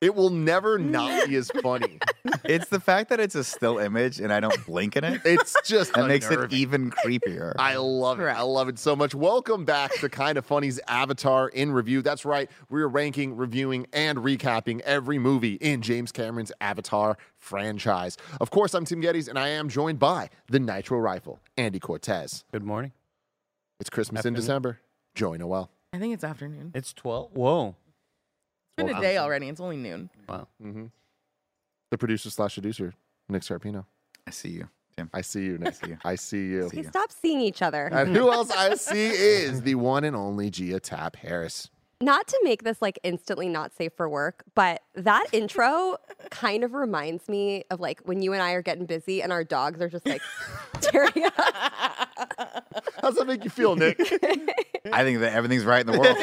It will never not be as funny. It's the fact that it's a still image and I don't blink in it. It's just That makes it even creepier. I love it. I love it so much. Welcome back to Kind of Funny's Avatar in review. That's right. We're ranking, reviewing, and recapping every movie in James Cameron's Avatar franchise. Of course, I'm Tim Gettys, and I am joined by the Nitro Rifle, Andy Cortez. Good morning. It's Christmas in Afternoon. December. Joey Noelle. I think it's afternoon. It's 12. Whoa. It's been Well, a day already. It's only noon. Wow. Mm-hmm. The producer slash seducer, Nick Scarpino. I see you, Tim. I see you, Nick. see you. I see you. See Hey, you. stop seeing each other. And who else I see is the one and only Gia Tap Harris. Not to make this like instantly not safe for work, but that intro kind of reminds me of like when you and I are getting busy and our dogs are just like staring at us. How's that make you feel, Nick? I think that everything's right in the world.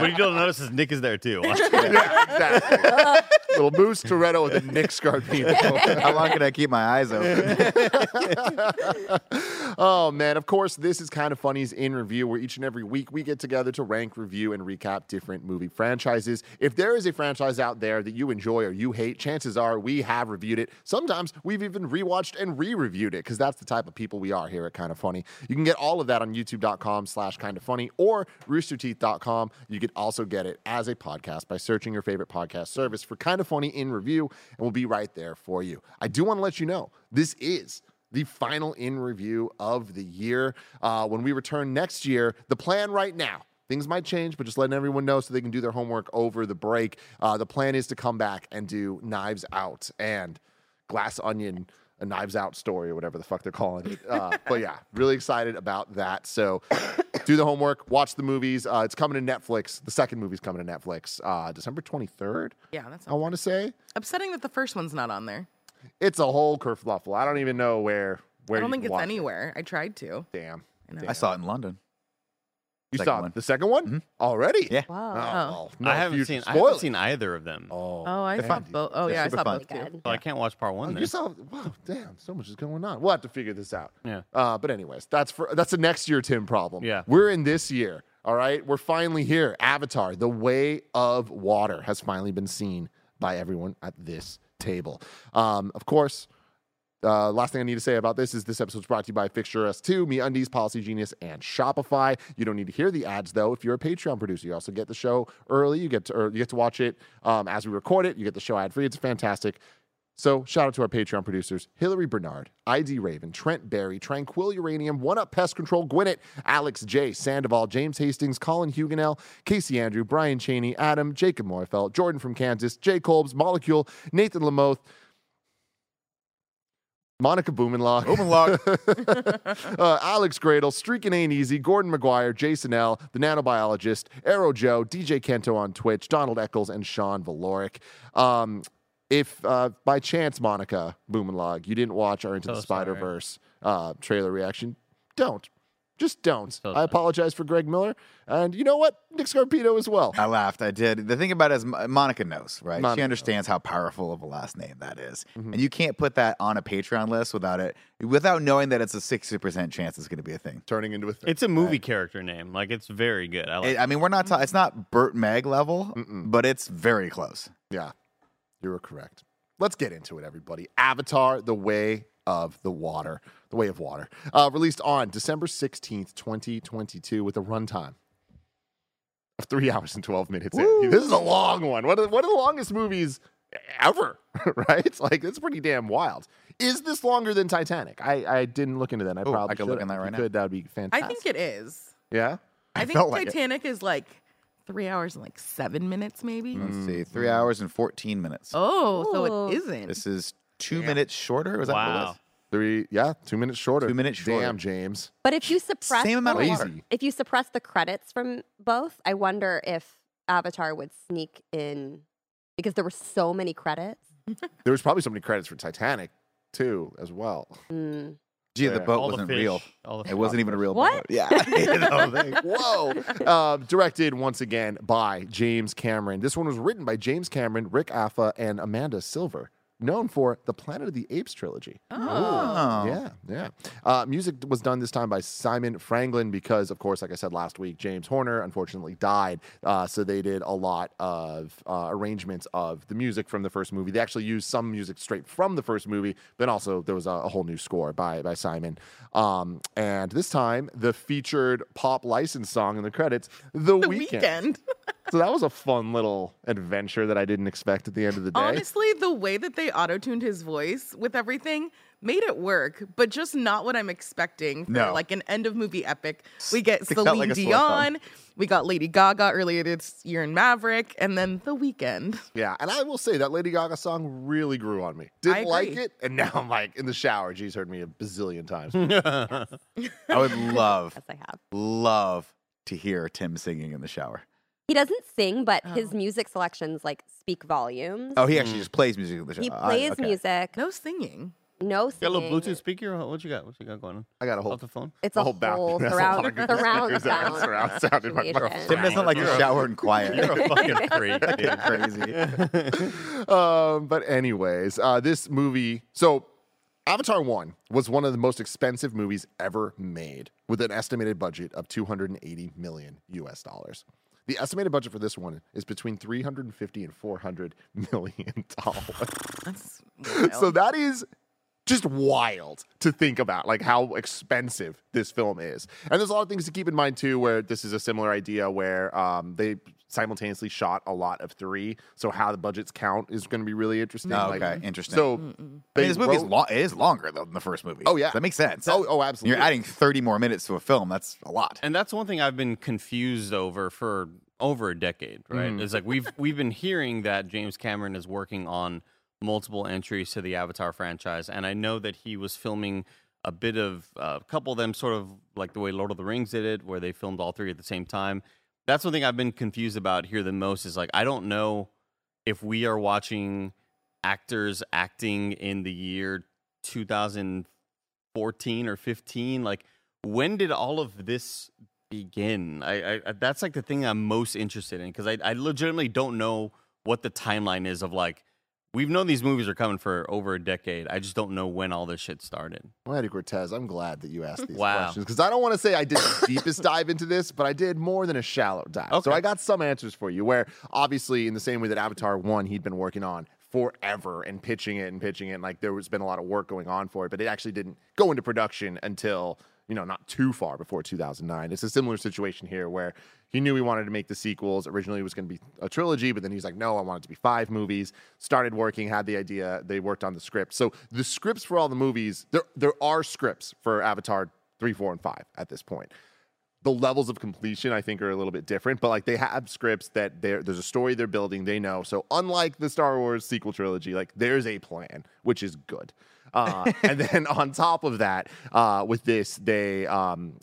what you don't notice is Nick is there too. yeah, exactly. Little Moose Toretto with a Nick Scarpino. How long can I keep my eyes open? oh man, of course, this is kind of funny's in review, where each and every week we get together to rank, review, and recap different movie franchises. If there is a franchise out there that you enjoy or you hate, chances are we have reviewed it. Sometimes we've even rewatched and re-reviewed it because that's the type of people we are here at Kind of Funny. You can get all of that on youtube.com slash kind of funny or roosterteeth.com. You can also get it as a podcast by searching your favorite podcast service for Kind of Funny in review, and we'll be right there for you. I do want to let you know this is the final in review of the year. Uh, when we return next year, the plan right now. Things might change, but just letting everyone know so they can do their homework over the break. Uh, the plan is to come back and do Knives Out and Glass Onion, a Knives Out story or whatever the fuck they're calling it. Uh, but yeah, really excited about that. So do the homework, watch the movies. Uh, it's coming to Netflix. The second movie's coming to Netflix uh, December 23rd, Yeah, that's I want to say. upsetting that the first one's not on there. It's a whole kerfluffle. I don't even know where. where I don't you think it's watch it. anywhere. I tried to. Damn. I. Damn. I saw it in London. You saw one. the second one already? Yeah. Oh, Wow. well, no I haven't seen I haven't seen either of them. Oh, Oh, I saw both. Oh yeah, I saw fun. both too. Good. So I can't watch part one Oh, then. you saw? Wow, damn! So much is going on. We'll have to figure this out. Yeah. Uh, but anyways, that's for that's a next year Tim problem. Yeah. We're in this year. All right. We're finally here. Avatar: The Way of Water has finally been seen by everyone at this table. Um, of course. Uh, last thing I need to say about this is this episode episode's brought to you by Fixture S2, Me Undies, Policy Genius, and Shopify. You don't need to hear the ads though. If you're a Patreon producer, you also get the show early. You get to you get to watch it um, as we record it. You get the show ad free. It's fantastic. So shout out to our Patreon producers: Hillary Bernard, ID Raven, Trent Barry, Tranquil Uranium, One Up Pest Control, Gwinnett, Alex J, Sandoval, James Hastings, Colin Huguenel, Casey Andrew, Brian Cheney, Adam, Jacob Morfeld, Jordan from Kansas, Jay Kolbs, Molecule, Nathan Lamoth. Monica Boomenlock. Boomenlock. uh, Alex Gradle, Streaking Ain't Easy, Gordon McGuire, Jason L., The Nanobiologist, Arrow Joe, DJ Kento on Twitch, Donald Eccles, and Sean Valoric. Um, if uh, by chance, Monica Boomenlog, you didn't watch our Into the So sorry. Spider Verse uh, trailer reaction, don't. Just don't. So I apologize for Greg Miller. And you know what? Nick Scarpino as well. I laughed. I did. The thing about it is Monica knows, right? Monica she understands how powerful of a last name that is. Mm-hmm. And you can't put that on a Patreon list without it, without knowing that it's a 60% chance it's going to be a thing. Turning into a thing. It's a movie character name. Like it's very good. I like. It- I mean, we're not, ta- it's not Burt Meg level, but it's very close. Yeah, you were correct. Let's get into it, everybody. Avatar: The Way of the Water, The Way of Water, uh, released on December sixteenth, twenty twenty-two, with a runtime of three hours and twelve minutes. Andy. This is a long one. One of, the, one of the longest movies ever, right? Like it's pretty damn wild. Is this longer than Titanic? I, I didn't look into that. I Oh, I probably could look should. in that right you now. Could that would be fantastic. I think it is. Yeah. I think felt like it. Titanic is like three hours and like seven minutes, maybe. Let's see, three hours and 14 minutes. Oh, so it isn't. This is two minutes shorter. Was that what it Wow. was? Three, yeah, two minutes shorter. Two minutes shorter. Damn, James. But if you suppress Same amount of the- water. Crazy. if you suppress the credits from both, I wonder if Avatar would sneak in because there were so many credits. There was probably so many credits for Titanic too, as well. Mm. Gee, the boat All wasn't fish, real. It wasn't even a real What? boat. Yeah. You know, they- Whoa! Uh, directed once again by James Cameron. This one was written by James Cameron, Rick Jaffa, and Amanda Silver, known for the Planet of the Apes trilogy. Oh. Yeah, yeah. Uh, music was done this time by Simon Franglen because, of course, like I said last week, James Horner unfortunately died. Uh, so they did a lot of uh, arrangements of the music from the first movie. They actually used some music straight from the first movie, but also there was a, a whole new score by by Simon. Um, and this time, the featured pop license song in the credits, "The, the Weeknd. Weeknd. So that was a fun little adventure that I didn't expect at the end of the day. Honestly, the way that they auto tuned his voice with everything made it work, but just not what I'm expecting for No. like an end of movie epic. We get Sticks out Celine like a sore thumb. Dion, we got Lady Gaga earlier this year in Maverick, and then The Weeknd. Yeah, and I will say that Lady Gaga song really grew on me. Didn't I like it, and now I'm like in the shower. G's heard me a bazillion times. I would love, Yes, I have. love to hear Tim singing in the shower. He doesn't sing, but his Oh. music selections like speak volumes. Oh, he actually just plays music the shower. he I- plays okay. music, No singing. no Got a little Bluetooth speaker? What you got? What you got going on? I got a whole, Off the phone? It's a a whole bathroom. whole That's a lot surround, of surround speakers that have sound. surround sound in my situation. microphone. Tim doesn't like to a- shower in quiet. You're a fucking freak. dude. crazy. um, but anyways, uh, this movie. So, Avatar One was one of the most expensive movies ever made, with an estimated budget of 280 million U.S. dollars. The estimated budget for this one is between 350 and 400 million dollars. So that is just wild to think about like how expensive this film is and there's a lot of things to keep in mind too where this is a similar idea where um, they simultaneously shot a lot of three so how the budgets count is going to be really interesting Oh, Like, okay, interesting. so I mean, this movie is wrote- lo- it is longer though than the first movie. Oh, yeah. that makes sense. Oh, oh, absolutely. You're adding 30 more minutes to a film. That's a lot. And that's one thing I've been confused over for over a decade, right? Mhm. It's like we've we've been hearing that James Cameron is working on multiple entries to the Avatar franchise, and I know that he was filming a bit of uh, a couple of them, sort of like the way Lord of the Rings did it, where they filmed all three at the same time. That's one thing I've been confused about here the most is like I don't know if we are watching actors acting in the year 2014 or 15 like when did all of this begin i, I that's like the thing i'm most interested in because I, I legitimately don't know what the timeline is of like we've known these movies are coming for over a decade i just don't know when all this shit started well, Andy Cortez, I'm glad that you asked these Wow. questions because I don't want to say I did the deepest dive into this, but I did more than a shallow dive. So I got some answers for you. Where obviously, in the same way that Avatar one, he'd been working on forever and pitching it and pitching it, and like there was been a lot of work going on for it, but it actually didn't go into production until you know not too far before 2009. It's a similar situation here where he knew he wanted to make the sequels. Originally, it was going to be a trilogy, but then he's like, no, I want it to be five movies. Started working, had the idea. They worked on the script. So the scripts for all the movies, there there are scripts for Avatar three, four, and five at this point the levels of completion I think are a little bit different, but like they have scripts that there there's a story they're building, they know. So unlike the Star Wars sequel trilogy, like there's a plan, which is good. Uh, and then on top of that, uh, with this, they um,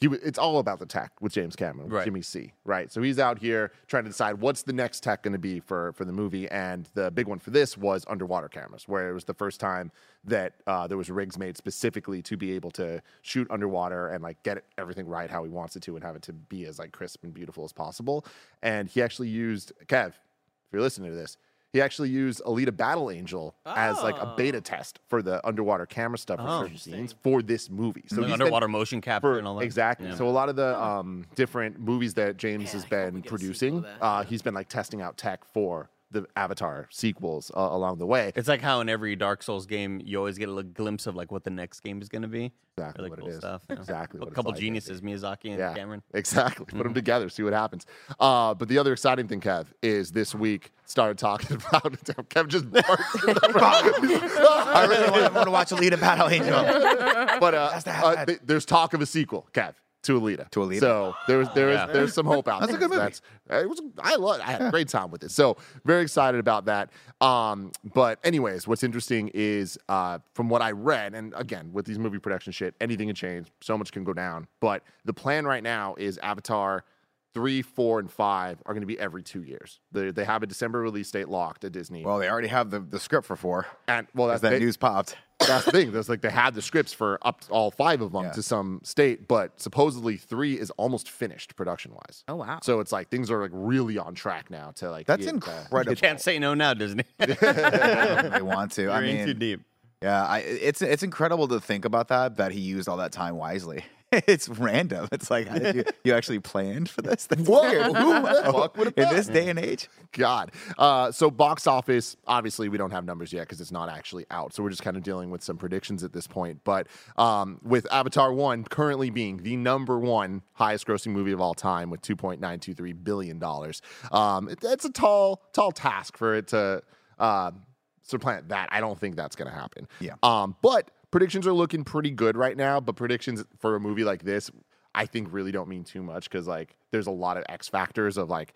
he, it's all about the tech with James Cameron, with Right. Jimmy C. Right, so he's out here trying to decide what's the next tech going to be for for the movie, and the big one for this was underwater cameras, where it was the first time that uh, there was rigs made specifically to be able to shoot underwater and like get everything right how he wants it to, and have it to be as like crisp and beautiful as possible. And he actually used Kev. If you're listening to this, he actually used Alita Battle Angel as like a beta test for the underwater camera stuff for Oh. certain scenes for this movie. So Like he's been- underwater motion capture for and all that exactly. Yeah. So a lot of the um, different movies that James has I hope we been producing, sequel to uh, he's been like testing out tech for the Avatar sequels uh, along the way. it's like how in every dark souls game you always get a little glimpse of like what the next game is going to be Exactly really what cool it is. stuff you know? Exactly a what it's couple like. geniuses miyazaki and Yeah, cameron exactly. Put Mm-hmm. them together, see what happens. Uh, but the other exciting thing, Kev, is this week started talking about Kev just barked. I really want, want to watch Alita Battle Angel. but uh, uh, th- there's talk of a sequel, Kev. To Alita. To Alita. So there's there's Yeah. there's some hope out there. That's a good movie. That's it was I love I had a great time with it. So very excited about that. Um, but anyways, what's interesting is uh, from what I read, and again with these movie production shit, anything can change. So much can go down. But the plan right now is Avatar three, four, and five are going to be every two years. They they have a December release date locked at Disney. Well, they already have the, the script for four. and well, that's that they- news popped. That's the thing. There's like they had the scripts for up to all five of them Yeah. to some state, but supposedly three is almost finished production wise. Oh wow. So it's like things are like really on track now to like That's get, uh, incredible. You can't say no now, Disney. I don't want to. You're I in mean, too deep. Yeah, I, it's it's incredible to think about that that he used all that time wisely. it's random. It's like you you actually planned for this? That's Whoa, weird. who the fuck would have in this day and age? God. Uh, so box office, obviously we don't have numbers yet because it's not actually out. So we're just kind of dealing with some predictions at this point. But um, with Avatar One currently being the number one highest grossing movie of all time with two point nine two three billion dollars, um, it, it's a tall, tall task for it to uh, supplant that. I don't think that's going to happen. Yeah. Um, but predictions are looking pretty good right now. But predictions for a movie like this, I think really don't mean too much because like there's a lot of X factors of like,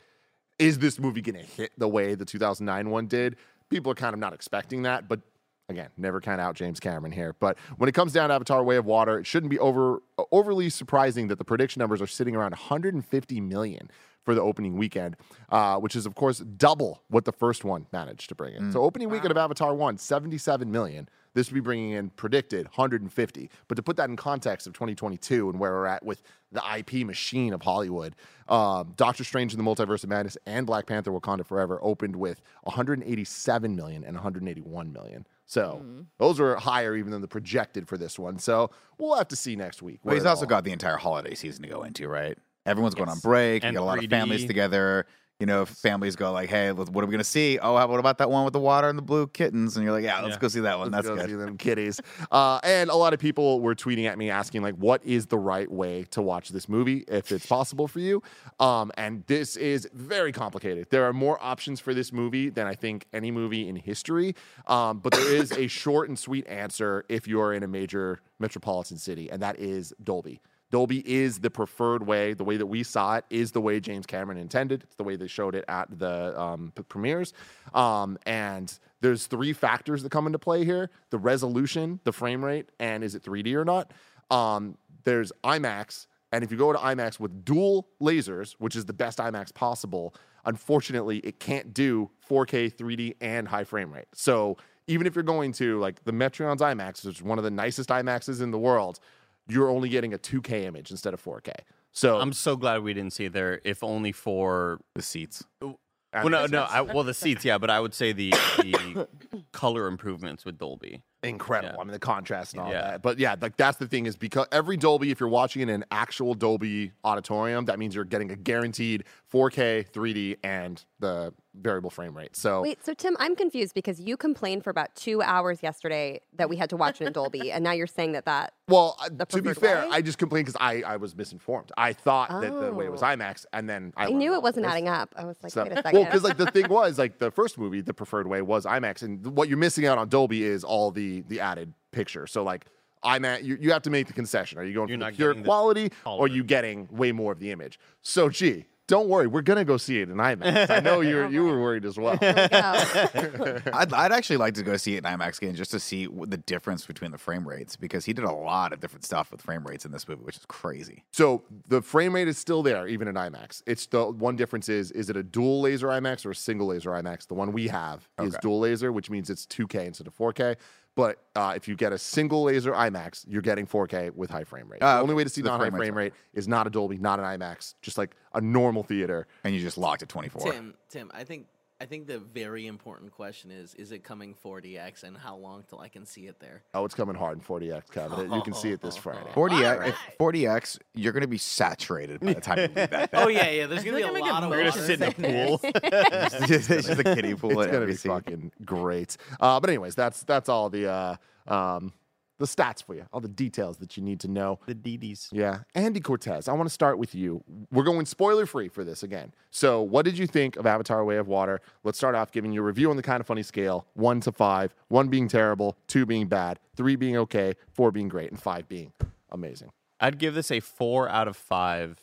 is this movie going to hit the way the 2009 one did? People are kind of not expecting that, but again, never count out James Cameron here. But when it comes down to Avatar: Way of Water, it shouldn't be over overly surprising that the prediction numbers are sitting around 150 million for the opening weekend, uh, which is of course double what the first one managed to bring in. So opening weekend of Avatar one, 77 million. This would be bringing in predicted 150. But to put that in context of 2022 and where we're at with the IP machine of Hollywood, um, Doctor Strange in the Multiverse of Madness and Black Panther: Wakanda Forever opened with 187 million and 181 million. So those are higher even than the projected for this one. So we'll have to see next week. But he's also all- got the entire holiday season to go into, right? Everyone's going on break. And you got a lot of 3D. families together. You know, if families go like, "Hey, what are we gonna see? Oh, what about that one with the water and the blue kittens?" And you're like, "Yeah, let's Yeah. go see that one. Let's That's go good." see them kitties. Uh, and a lot of people were tweeting at me asking, like, what is the right way to watch this movie if it's possible for you? Um, and this is very complicated. There are more options for this movie than I think any movie in history. Um, but there is a short and sweet answer if you're in a major metropolitan city, and that is Dolby. Dolby is the preferred way. The way that we saw it is the way James Cameron intended. It's the way they showed it at the um, premieres. Um, and there's three factors that come into play here: the resolution, the frame rate, and is it 3D or not. Um, there's IMAX, and if you go to IMAX with dual lasers, which is the best IMAX possible, unfortunately, it can't do 4K, 3D, and high frame rate. So even if you're going to like the Metreon's IMAX, which is one of the nicest IMAXs in the world, you're only getting a 2K image instead of 4K. So I'm so glad we didn't see it there, if only for. The seats. Well, no, no. I, well, the seats, yeah, but I would say the the color improvements with Dolby. Incredible. Yeah. I mean, the contrast and all Yeah. that. But yeah, like that's the thing is because every Dolby, if you're watching in an actual Dolby auditorium, that means you're getting a guaranteed 4K, 3D, and the variable frame rate. So Wait, so Tim, I'm confused because you complained for about two hours yesterday that we had to watch it in Dolby, and now you're saying that that Well, uh, to be fair, way? I just complained because I, I was misinformed. I thought that the way it was Oh. IMAX, and then I, I knew it wasn't adding up. I was like, stuff. wait a second. Well, because like the thing was like the first movie, the preferred way was IMAX, and what you're missing out on Dolby is all the the added picture. So like. IMAX, you, you have to make the concession. Are you going You're for the pure getting the quality, or color. are you getting way more of the image? So, gee, don't worry, we're gonna go see it in IMAX. I know you you were worried as well. I'd, I'd actually like to go see it in IMAX again just to see what the difference between the frame rates because he did a lot of different stuff with frame rates in this movie, which is crazy. So the frame rate is still there, even in IMAX. It's the one difference is is it a dual laser IMAX or a single laser IMAX? The one we have is Okay. dual laser, which means it's 2K instead of 4K. But uh, if you get a single laser IMAX, you're getting 4K with high frame rate. Ah, the only way to see The non-high frame rate's frame rate is not a Dolby, not an IMAX, just like a normal theater. And you just locked at 24. Tim, Tim, I think I think the very important question is: Is it coming 4DX, and how long till I can see it there? Oh, it's coming hard in 4DX, Kevin. You can see it this Friday. 4DX, if 4DX, you're going to be saturated by the time you leave that. Oh yeah, yeah. There's gonna be feel a like lot of We're water. gonna sit in a pool. it's just a kiddie pool. It's gonna be fucking great. Uh, but anyways, that's that's all the uh, um, the stats for you, all the details that you need to know. the DDs. Yeah. Andy Cortez, I want to start with you. We're going spoiler free for this again. So, what did you think of Avatar Way of Water? Let's start off giving you a review on the kind of funny scale one to five, one being terrible, two being bad, three being okay, four being great, and five being amazing. I'd give this a four out of five.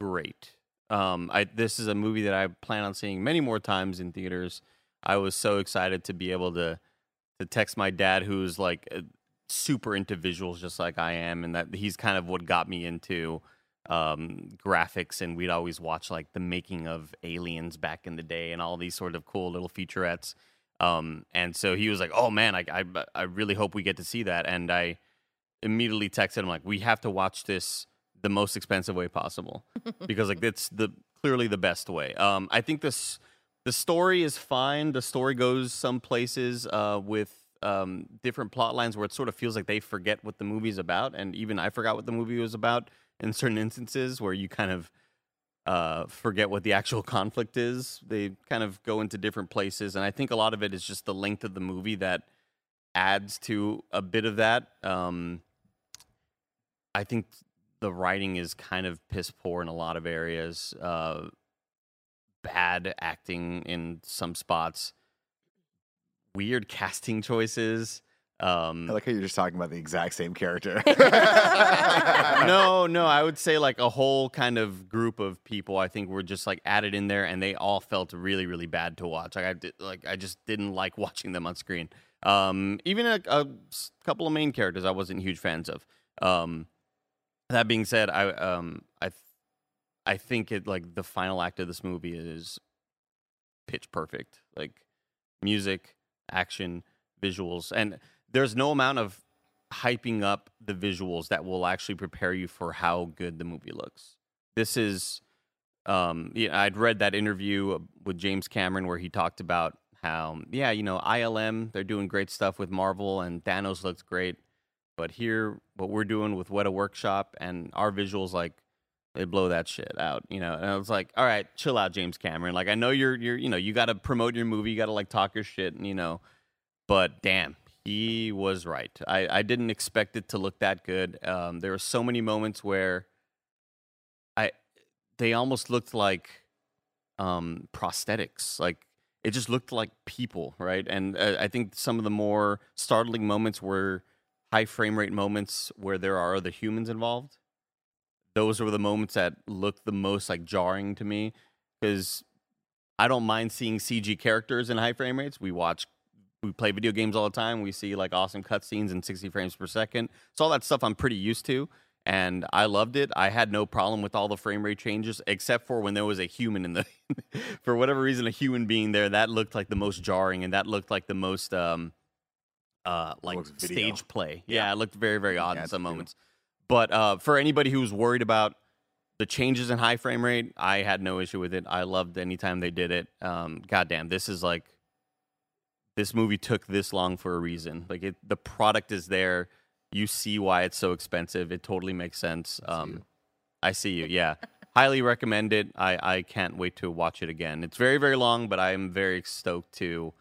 Great. Um, I this is a movie that I plan on seeing many more times in theaters. I was so excited to be able to to text my dad, who's like uh, super into visuals, just like I am, and that he's kind of what got me into um, graphics. And we'd always watch like the making of Aliens back in the day, and all these sort of cool little featurettes. Um, and so he was like, "Oh man, I, I I really hope we get to see that." And I immediately texted him like, "We have to watch this the most expensive way possible because like it's the clearly the best way." Um, I think this the story is fine. The story goes some places uh, with um, different plot lines where it sort of feels like they forget what the movie's about, and even I forgot what the movie was about in certain instances where you kind of uh, forget what the actual conflict is. They kind of go into different places, and I think a lot of it is just the length of the movie that adds to a bit of that. Um, I think the writing is kind of piss poor in a lot of areas. Uh, bad acting in some spots. Weird casting choices. Um, I like how you're just talking about the exact same character. no, no, I would say like a whole kind of group of people. I think were just like added in there, and they all felt really, really bad to watch. Like I did, like I just didn't like watching them on screen. Um, even a couple of main characters I wasn't huge fans of. Um, that being said, I um I th- I think it like the final act of this movie is pitch perfect. Like music, action, visuals, and there's no amount of hyping up the visuals that will actually prepare you for how good the movie looks. This is um yeah, I'd read that interview with James Cameron where he talked about how yeah, you know, ILM, they're doing great stuff with Marvel and Thanos looks great, but here what we're doing with Weta Workshop and our visuals like they blow that shit out, you know. And I was like, all right, chill out, James Cameron. Like I know you're you're you know, you got to promote your movie, you got to like talk your shit, and you know, but damn, he was right. I I didn't expect it to look that good. Um, there were so many moments where I they almost looked like um prosthetics, like it just looked like people, right? And uh, I think some of the more startling moments were high frame rate moments where there are other humans involved those were the moments that looked the most like jarring to me because I don't mind seeing CG characters in high frame rates. We watch, we play video games all the time. We see like awesome cutscenes in 60 frames per second. So all that stuff I'm pretty used to, and I loved it. I had no problem with all the frame rate changes, except for when there was a human in the, for whatever reason, a human being there. That looked like the most jarring, and that looked like the most um, uh, like stage play. Yeah, it looked very very odd Yeah, in some moments. But uh, for anybody who's worried about the changes in high frame rate, I had no issue with it. I loved anytime they did it. Um, goddamn, this is like this movie took this long for a reason. Like it, the product is there. You see why it's so expensive. It totally makes sense. Um, I see you. Yeah, highly recommend it. I I can't wait to watch it again. It's very very long, but I am very stoked to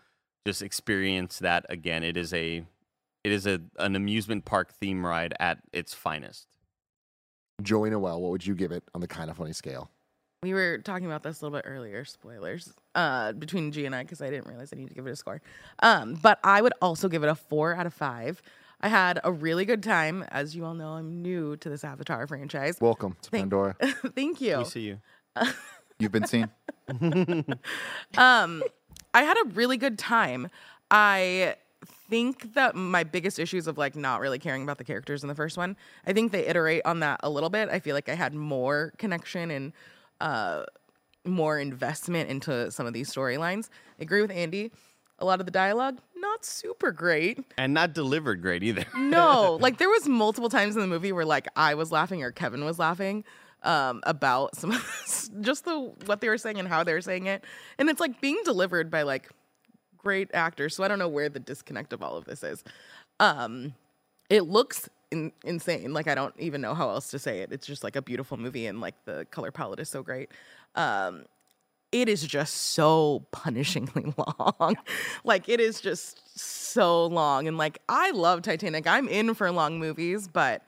just experience that again. It is a it is a an amusement park theme ride at its finest. Joey Noelle, what would you give it on the kind of funny scale? We were talking about this a little bit earlier. Spoilers uh, between G and I because I didn't realize I need to give it a score. Um, but I would also give it a four out of five. I had a really good time. As you all know, I'm new to this Avatar franchise. Welcome to Thank- Pandora. Thank you. We see you. You've been seen. um, I had a really good time. I think that my biggest issues of like not really caring about the characters in the first one, I think they iterate on that a little bit. I feel like I had more connection and uh, more investment into some of these storylines. I agree with Andy. A lot of the dialogue not super great. And not delivered great either. No, like there was multiple times in the movie where like I was laughing or Kevin was laughing um, about some of this, just the what they were saying and how they were saying it, and it's like being delivered by like great actor. So I don't know where the disconnect of all of this is. Um, it looks in, insane. Like I don't even know how else to say it. It's just like a beautiful movie, and like the color palette is so great. Um, it is just so punishingly long. like it is just so long. And like I love Titanic. I'm in for long movies, but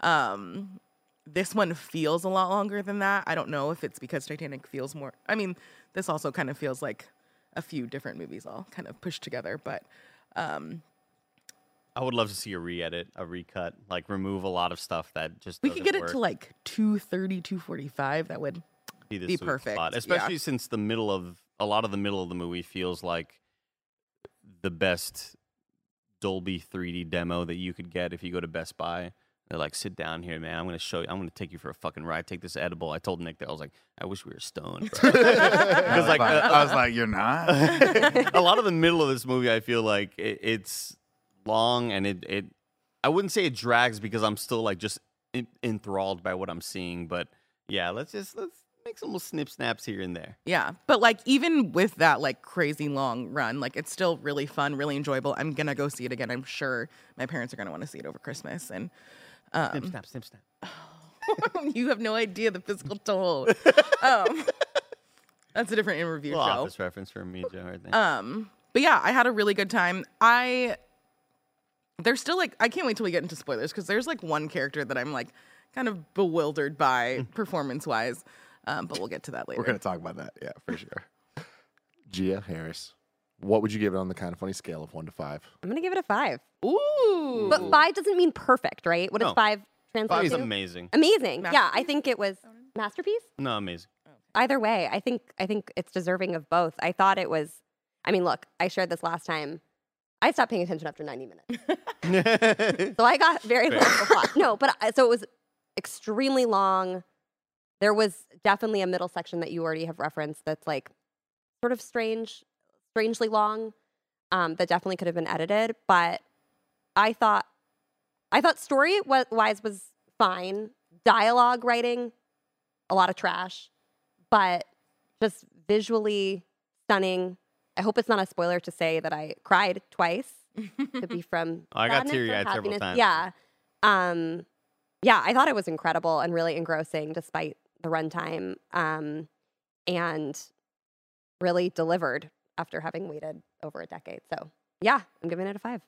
um this one feels a lot longer than that. I don't know if it's because Titanic feels more I mean, this also kind of feels like a few different movies all kind of pushed together, but um I would love to see a re-edit, a recut, like remove a lot of stuff that just We could get doesn't it to work. like 230, 245. That would be, be perfect, spot. yeah. especially since the middle of a lot of the middle of the movie feels like the best Dolby 3D demo that you could get if you go to Best Buy. They're like, sit down here, man. I'm gonna show you. I'm gonna take you for a fucking ride. Take this edible. I told Nick that I was like, I wish we were stoned. bro." Because like, I uh, was like, you're not. a lot of the middle of this movie, I feel like it, it's long and it, it. I wouldn't say it drags because I'm still like just en- enthralled by what I'm seeing. But yeah, let's just let's make some little snip snaps here and there. Yeah, but like even with that like crazy long run, like it's still really fun, really enjoyable. I'm gonna go see it again. I'm sure my parents are gonna want to see it over Christmas, and Snip snap, snip snap. you have no idea the physical toll. um, that's a different interview Little show. office reference for me, Joe. Right there. Um, but yeah, I had a really good time. I there's still like I can't wait till we get into spoilers because there's like one character that I'm like kind of bewildered by performance wise. Um, but we'll get to that later. We're gonna talk about that. Yeah, for sure. Gia Harris, what would you give it on the kind of funny scale of one to five? I'm gonna give it a five. Ooh, But five doesn't mean perfect, right? What does No. five Five translate is to? amazing. Amazing. Yeah, I think it was masterpiece. No, amazing. Either way, I think I think it's deserving of both. I thought it was. I mean, look, I shared this last time. I stopped paying attention after 90 minutes, so I got very little of the plot. No, but I, so it was extremely long. There was definitely a middle section that you already have referenced that's like sort of strange, strangely long. Um, that definitely could have been edited, but I thought, I thought story wise was fine. Dialogue writing, a lot of trash, but just visually stunning. I hope it's not a spoiler to say that I cried twice. Could be from I got sadness or teary-eyed several happiness. times. Yeah, um, yeah. I thought it was incredible and really engrossing, despite the runtime, um, and really delivered after having waited over a decade. So yeah, I'm giving it a five.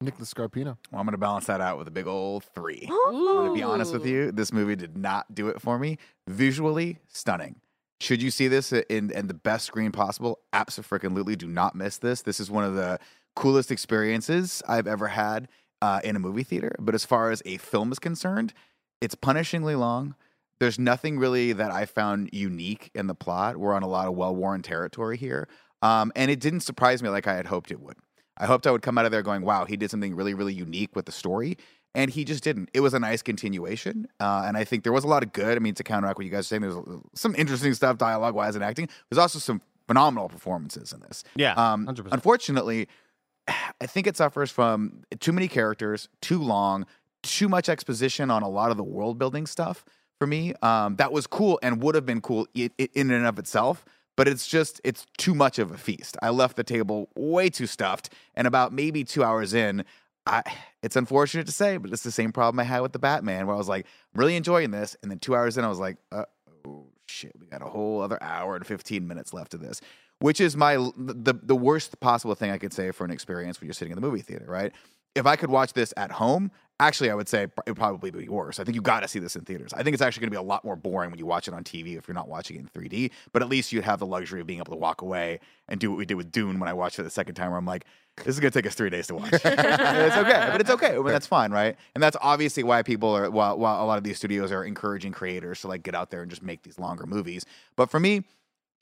Nicholas Scarpino. Well, I'm gonna balance that out with a big old three. I'm gonna be honest with you. This movie did not do it for me. Visually stunning. Should you see this in in the best screen possible? Absolutely, do not miss this. This is one of the coolest experiences I've ever had uh, in a movie theater. But as far as a film is concerned, it's punishingly long. There's nothing really that I found unique in the plot. We're on a lot of well worn territory here, um, and it didn't surprise me like I had hoped it would. I hoped I would come out of there going, wow, he did something really, really unique with the story. And he just didn't. It was a nice continuation. Uh, and I think there was a lot of good. I mean, to counteract what you guys are saying, there's some interesting stuff dialogue wise and acting. There's also some phenomenal performances in this. Yeah, Um, 100%. unfortunately, I think it suffers from too many characters, too long, too much exposition on a lot of the world building stuff for me. Um, that was cool and would have been cool in and of itself, but it's just it's too much of a feast. I left the table way too stuffed, and about maybe two hours in. I, it's unfortunate to say, but it's the same problem I had with the Batman, where I was like, I'm really enjoying this, and then two hours in, I was like, uh, oh shit, we got a whole other hour and 15 minutes left of this, which is my the the worst possible thing I could say for an experience when you're sitting in the movie theater, right? If I could watch this at home, actually, I would say it would probably be worse. I think you got to see this in theaters. I think it's actually going to be a lot more boring when you watch it on TV if you're not watching it in 3D. But at least you'd have the luxury of being able to walk away and do what we did with Dune when I watched it the second time, where I'm like, this is going to take us three days to watch. it's okay, but it's okay. I mean, that's fine, right? And that's obviously why people are, while, while a lot of these studios are encouraging creators to like get out there and just make these longer movies. But for me,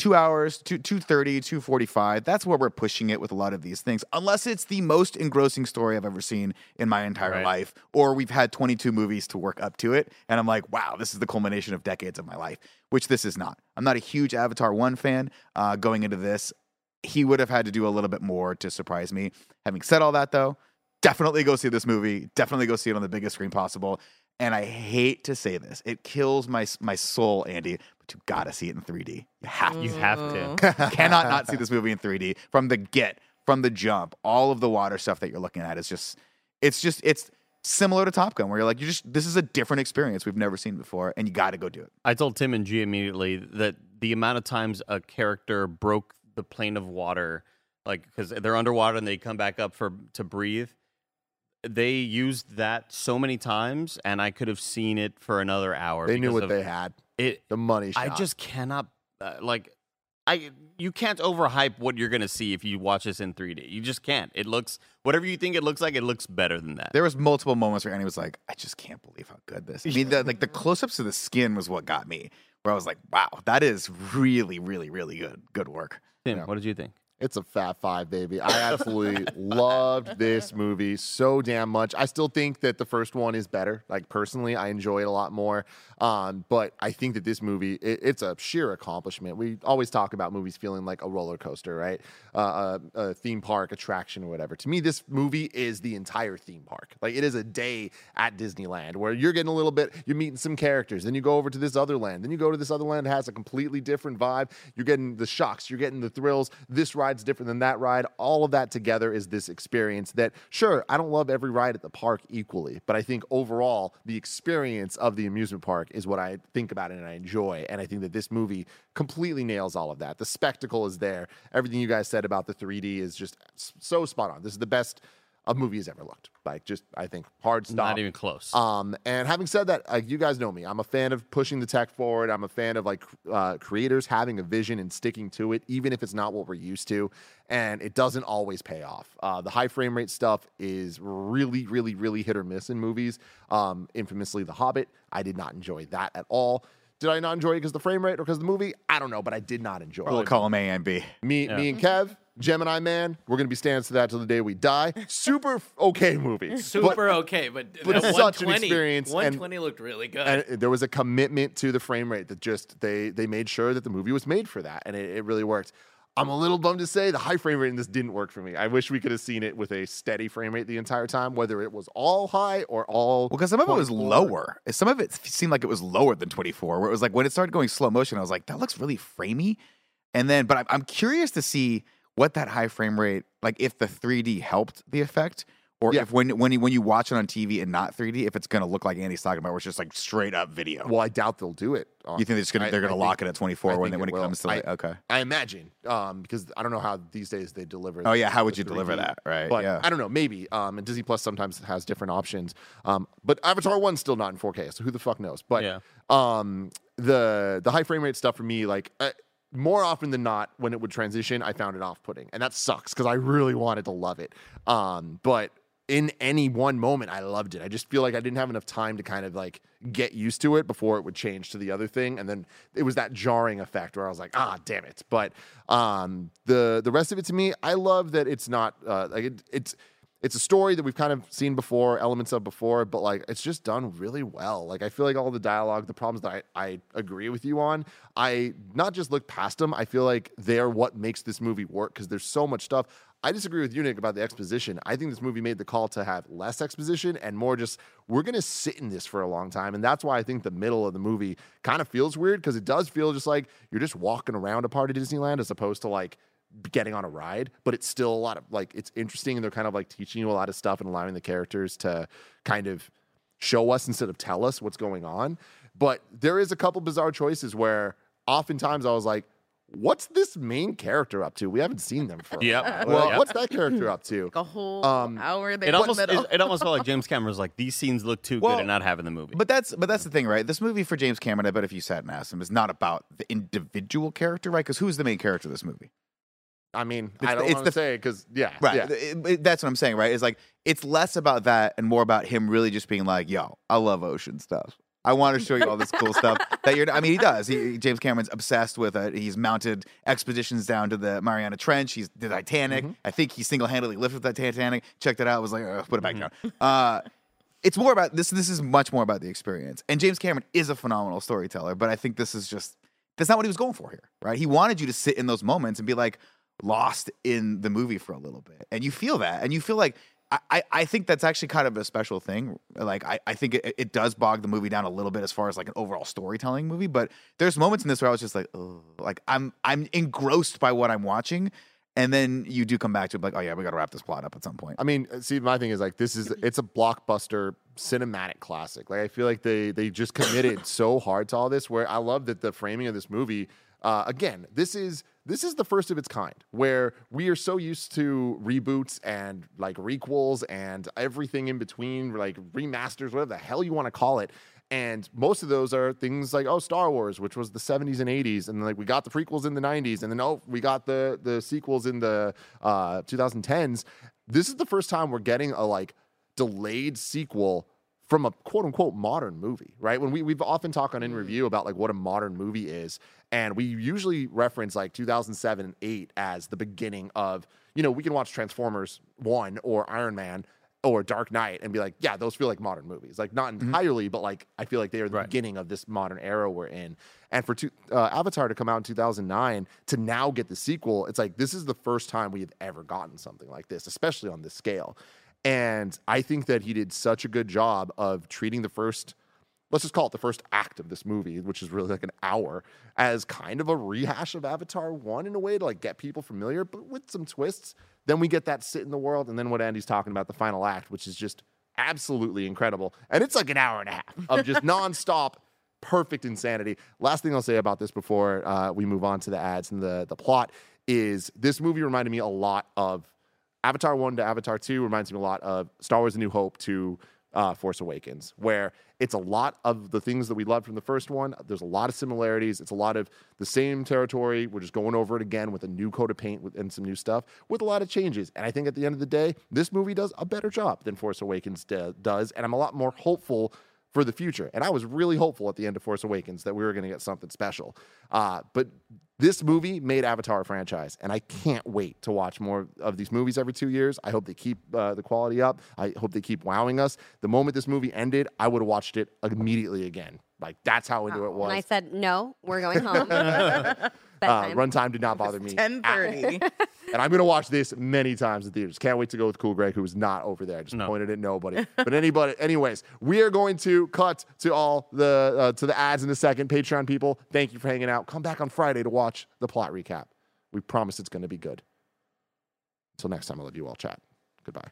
two hours, two, 230, 245, that's where we're pushing it with a lot of these things. Unless it's the most engrossing story I've ever seen in my entire Right. life, or we've had 22 movies to work up to it. And I'm like, wow, this is the culmination of decades of my life, which this is not. I'm not a huge Avatar 1 fan uh, going into this. He would have had to do a little bit more to surprise me. Having said all that, though, definitely go see this movie. Definitely go see it on the biggest screen possible. And I hate to say this, it kills my my soul, Andy, but you gotta see it in 3D. You have to. You have to. Mm. Cannot not see this movie in 3D from the get, from the jump. All of the water stuff that you're looking at is just, it's just, it's similar to Top Gun, where you're like, you just, this is a different experience we've never seen before, and you got to go do it. I told Tim and G immediately that the amount of times a character broke the plane of water, like because they're underwater and they come back up for to breathe, they used that so many times, and I could have seen it for another hour. They knew what they had. It. The money shot. I just cannot uh, like. I you can't overhype what you're gonna see if you watch this in 3D. You just can't. It looks whatever you think it looks like. It looks better than that. There was multiple moments where Annie was like, "I just can't believe how good this." I mean, the, like the close-ups of the skin was what got me. Where I was like, "Wow, that is really, really, really good. Good work." Tim, Yeah. what did you think? It's a fat five, baby. I absolutely loved this movie so damn much. I still think that the first one is better. Like personally, I enjoy it a lot more. Um, but I think that this movie, it, it's a sheer accomplishment. We always talk about movies feeling like a roller coaster, right? Uh, a, a theme park attraction or whatever. To me, this movie is the entire theme park. Like it is a day at Disneyland where you're getting a little bit, you're meeting some characters, then you go over to this other land, then you go to this other land that has a completely different vibe. You're getting the shocks, you're getting the thrills. This ride's different than that ride. All of that together is this experience that, sure, I don't love every ride at the park equally, but I think overall, the experience of the amusement park is what I think about and I enjoy. And I think that this movie completely nails all of that. The spectacle is there. Everything you guys said about the 3D is just so spot on. This is the best a movie has ever looked. Like, just, I think, hard stop. Not even close. Um, and having said that, like you guys know me, I'm a fan of pushing the tech forward. I'm a fan of like uh, creators having a vision and sticking to it, even if it's not what we're used to. And it doesn't always pay off. Uh, the high frame rate stuff is really, really, really hit or miss in movies. Um, infamously, The Hobbit, I did not enjoy that at all. Did I not enjoy it because the frame rate or because the movie? I don't know, but I did not enjoy it. We'll it. call him A and B. Me, me and Kev, Gemini Man, we're gonna be standing to that till the day we die. Super f- okay movie. But- Super okay, but, but that such an 120 experience, and- 120 looked really good. and there was a commitment to the frame rate that just they they made sure that the movie was made for that and it, it really worked i'm a little bummed to say the high frame rate in this didn't work for me i wish we could have seen it with a steady frame rate the entire time whether it was all high or all Well, because some of it was lower. Some of it seemed like it was lower than 24. Where it was like when it started going slow motion, I was like, that looks really framey. And then, but I'm, I'm curious to see what that high frame rate, like if the 3D helped the effect, or Yeah. if when when you, when you watch it on TV and not 3D, if it's gonna look like Andy's talking about, where it's just like straight up video. well i doubt they'll do it you think they're gonna I- they're gonna lock think- it at 24 when think it, when it will. comes to like I- okay. I imagine um, because I don't know how these days they deliver. Oh yeah, how would you deliver 3D. that? Right? But yeah. I don't know, maybe. Um, and Disney Plus sometimes has different options. Um, but Avatar One's still not in 4K, so who the fuck knows? But Yeah. um, the the high frame rate stuff for me, like uh, more often than not, when it would transition, I found it off putting, and that sucks because I really wanted to love it. Um, but in any one moment, I loved it. I just feel like I didn't have enough time to kind of like get used to it before it would change to the other thing, and then it was that jarring effect where I was like, ah, damn it. But um, the the rest of it to me, I love that it's not uh, like it, it's it's a story that we've kind of seen before, elements of before, but like it's just done really well. Like I feel like all the dialogue, the problems that I, I agree with you on, I not just look past them. I feel like they're what makes this movie work because there's so much stuff. I disagree with you, Nick, about the exposition. I think this movie made the call to have less exposition and more just we're gonna sit in this for a long time, and that's why I think the middle of the movie kind of feels weird because it does feel just like you're just walking around a part of Disneyland as opposed to like getting on a ride, but it's still a lot of like it's interesting and they're kind of like teaching you a lot of stuff and allowing the characters to kind of show us instead of tell us what's going on. But there is a couple bizarre choices where oftentimes I was like, what's this main character up to? We haven't seen them for. a Yep. while. Well, Well, yep. what's that character up to? Like a whole Um, hour there It almost it, it almost felt like James Cameron was like these scenes look too Well, good and not having the movie. But that's but that's the thing, right? This movie for James Cameron, I bet if you sat and asked him, is not about the individual character, right? Because who's the main character of this movie? I mean, It's I the- don't want to say because yeah, Right. yeah. It- it- that's what I'm saying, right? It's like it's less about that and more about him really just being like, "Yo, I love ocean stuff. I want to show you all this cool stuff that you're." I mean, he does. He, James Cameron's obsessed with it. He's mounted expeditions down to the Mariana Trench. He's the Titanic. I think he single handedly lifted that Titanic. Checked it out. Was like, "Ugh, put it back down. Uh, it's more about this. This is much more about the experience. And James Cameron is a phenomenal storyteller, but I think this is just that's not what he was going for here, right? He wanted you to sit in those moments and be like lost in the movie for a little bit, and you feel that, and you feel like. I, I- I think that's actually kind of a special thing. Like I, I think it, it does bog the movie down a little bit as far as like an overall storytelling movie. But there's moments in this where I was just like, oh, like I'm I'm engrossed by what I'm watching, and then you do come back to it, like, oh yeah, we got to wrap this plot up at some point. I mean, uh, see, my thing is like this is it's a blockbuster cinematic classic. Like I feel like they they just committed so hard to all this. Where I love that the framing of this movie. Uh, again, this is this is the first of its kind where we are so used to reboots and like requels and everything in between, like remasters, whatever the hell you want to call it. And most of those are things like, oh, Star Wars, which was the 70s and 80s. And like we got the prequels in the 90s. And then, oh, we got the, the sequels in the uh, 2010s. This is the first time we're getting a like delayed sequel from a quote unquote modern movie, right? When we, we've often talked on in review about like what a modern movie is. And we usually reference like 2007 and 8 as the beginning of, you know, we can watch Transformers 1 or Iron Man or Dark Knight and be like, yeah, those feel like modern movies. Like not entirely, but like I feel like they are the Right. beginning of this modern era we're in. And for two, uh, Avatar to come out in 2009 to now get the sequel, it's like this is the first time we have ever gotten something like this, especially on this scale. And I think that he did such a good job of treating the first, let's just call it the first act of this movie, which is really like an hour, as kind of a rehash of Avatar 1 in a way to like get people familiar, but with some twists. Then we get that sit in the world, and then what Andy's talking about, the final act, which is just absolutely incredible. And it's like an hour and a half of just nonstop perfect insanity. Last thing I'll say about this before uh, we move on to the ads and the the plot is this movie reminded me a lot of Avatar 1 to Avatar 2 reminds me a lot of Star Wars A New Hope to uh, Force Awakens, where it's a lot of the things that we loved from the first one. There's a lot of similarities. It's a lot of the same territory. We're just going over it again with a new coat of paint and some new stuff with a lot of changes. And I think at the end of the day, this movie does a better job than Force Awakens d- does. And I'm a lot more hopeful for the future. And I was really hopeful at the end of Force Awakens that we were going to get something special. Uh, but this movie made Avatar a franchise, and I can't wait to watch more of these movies every two years. I hope they keep uh, the quality up. I hope they keep wowing us. The moment this movie ended, I would have watched it immediately again. Like that's how into it was. And I said, no, we're going home. Uh, runtime did not bother me. 10:30. And I'm going to watch this many times in theaters. Can't wait to go with Cool Greg, who was not over there. I just No. pointed at nobody. but anybody, anyways, we are going to cut to all the uh, to the ads in a second. Patreon people, thank you for hanging out. Come back on Friday to watch the plot recap. We promise it's going to be good. Until next time, I love you all. Chat. Goodbye.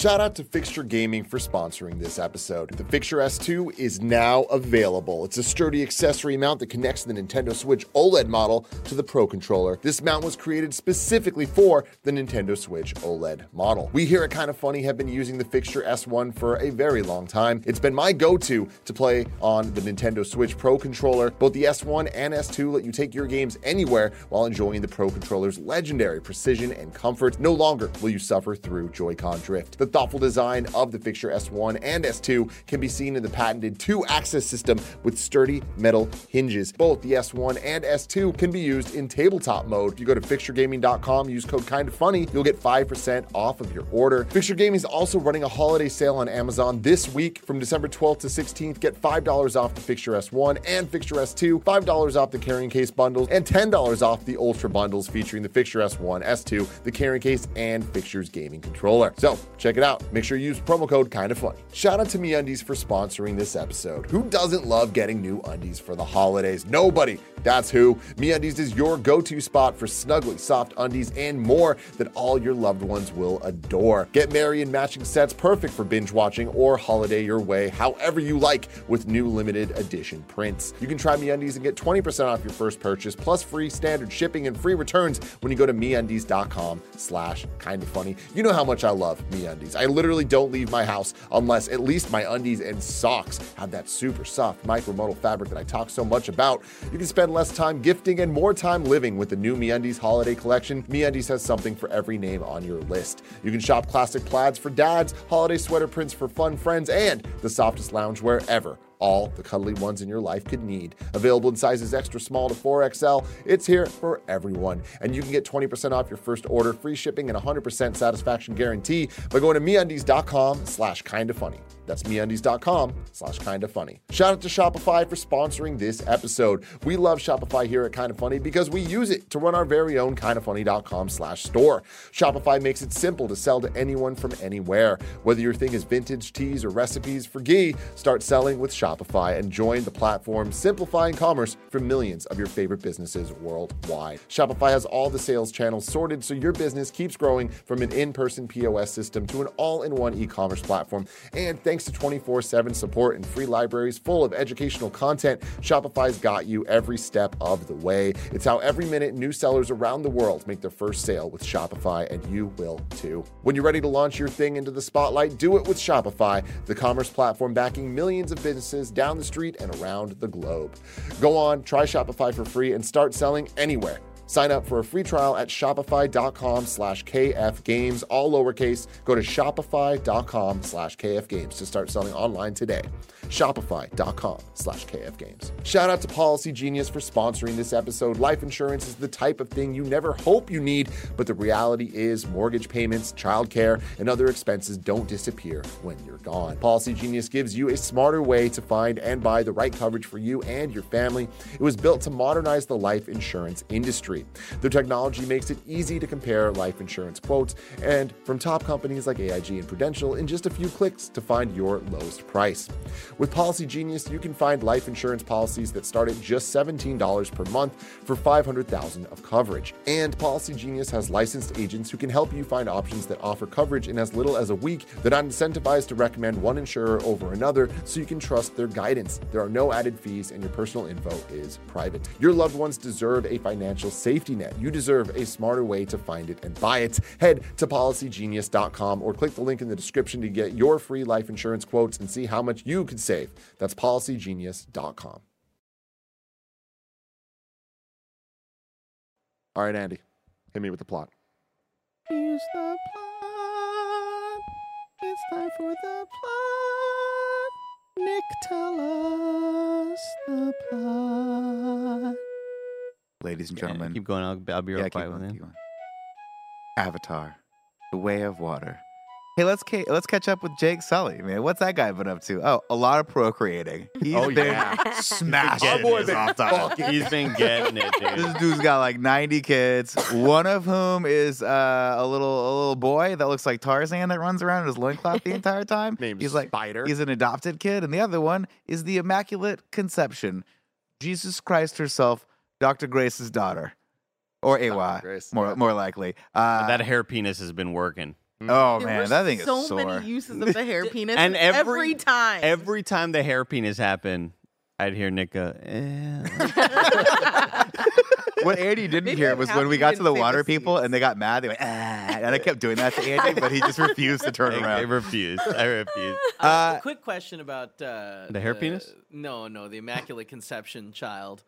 Shout out to Fixture Gaming for sponsoring this episode. The Fixture S2 is now available. It's a sturdy accessory mount that connects the Nintendo Switch OLED model to the Pro Controller. This mount was created specifically for the Nintendo Switch OLED model. We here at Kind of Funny have been using the Fixture S1 for a very long time. It's been my go to to play on the Nintendo Switch Pro Controller. Both the S1 and S2 let you take your games anywhere while enjoying the Pro Controller's legendary precision and comfort. No longer will you suffer through Joy-Con drift. The thoughtful design of the Fixture S1 and S2 can be seen in the patented two-axis system with sturdy metal hinges. Both the S1 and S2 can be used in tabletop mode. If you go to fixturegaming.com, use code kind of funny, you'll get 5% off of your order. Fixture Gaming is also running a holiday sale on Amazon this week from December 12th to 16th. Get $5 off the Fixture S1 and Fixture S2, $5 off the carrying case bundles, and $10 off the Ultra bundles featuring the Fixture S1, S2, the carrying case, and Fixture's gaming controller. So check it out. Make sure you use promo code kind of funny. Shout out to MeUndies for sponsoring this episode. Who doesn't love getting new undies for the holidays? Nobody. That's who. MeUndies is your go-to spot for snuggly, soft undies and more that all your loved ones will adore. Get merry in matching sets perfect for binge watching or holiday your way, however you like, with new limited edition prints. You can try MeUndies and get 20% off your first purchase, plus free standard shipping and free returns when you go to MeUndies.com slash kind of funny. You know how much I love MeUndies. I literally don't leave my house unless at least my undies and socks have that super soft micromodal fabric that I talk so much about. You can spend less time gifting and more time living with the new MeUndies holiday collection. MeUndies has something for every name on your list. You can shop classic plaids for dads, holiday sweater prints for fun friends, and the softest loungewear ever all the cuddly ones in your life could need. Available in sizes extra small to 4XL, it's here for everyone. And you can get 20% off your first order, free shipping, and 100% satisfaction guarantee by going to MeUndies.com slash kinda funny. That's MeUndies.com slash kinda funny. Shout out to Shopify for sponsoring this episode. We love Shopify here at Kinda Funny because we use it to run our very own kindafunny.com slash store. Shopify makes it simple to sell to anyone from anywhere. Whether your thing is vintage teas or recipes for ghee, start selling with Shopify. And join the platform simplifying commerce for millions of your favorite businesses worldwide. Shopify has all the sales channels sorted so your business keeps growing from an in person POS system to an all in one e commerce platform. And thanks to 24 7 support and free libraries full of educational content, Shopify's got you every step of the way. It's how every minute new sellers around the world make their first sale with Shopify, and you will too. When you're ready to launch your thing into the spotlight, do it with Shopify, the commerce platform backing millions of businesses down the street and around the globe. Go on, try Shopify for free and start selling anywhere. Sign up for a free trial at shopify.com slash kfgames, all lowercase. Go to shopify.com slash kfgames to start selling online today. Shopify.com slash kfgames. Shout out to Policy Genius for sponsoring this episode. Life insurance is the type of thing you never hope you need, but the reality is mortgage payments, childcare, and other expenses don't disappear when you're gone. Policy Genius gives you a smarter way to find and buy the right coverage for you and your family. It was built to modernize the life insurance industry. Their technology makes it easy to compare life insurance quotes and from top companies like AIG and Prudential in just a few clicks to find your lowest price. With Policy Genius, you can find life insurance policies that start at just $17 per month for 500,000 of coverage. And Policy Genius has licensed agents who can help you find options that offer coverage in as little as a week. They're not incentivized to recommend one insurer over another, so you can trust their guidance. There are no added fees, and your personal info is private. Your loved ones deserve a financial safety net. You deserve a smarter way to find it and buy it. Head to policygenius.com or click the link in the description to get your free life insurance quotes and see how much you could save. That's policygenius.com. All right, Andy, hit me with the plot. Here's the plot. It's time for the plot. Nick, tell us the plot. Ladies and Yeah, gentlemen, keep going. I'll, I'll be Yeah, right keep by going, with keep you. Avatar, The Way of Water. Hey, let's ca- let's catch up with Jake Sully, man. What's that guy been up to? Oh, a lot of procreating. He's Oh, been yeah. smashing Our boy his been off time. He's been getting it, This dude. dude's got like 90 kids, one of whom is uh, a little a little boy that looks like Tarzan that runs around in his loincloth the entire time. Named he's like Spider. He's an adopted kid, and the other one is the Immaculate Conception, Jesus Christ herself, Dr. Grace's daughter, or AY, Grace, more yeah. more likely. Uh, that hair penis has been working. Oh There man, were that thing is so sore. many uses of the hair penis, And every- every time, Every time the hair penis happened, I'd hear Nick go, eh. what Andy didn't Maybe hear was when we got to the water people and they got mad. They went, ah, and I kept doing that to Andy, but he just refused to turn I, I around. refused. I refused. Uh, Uh, quick question about uh, The hair penis? No, no, the Immaculate Conception child.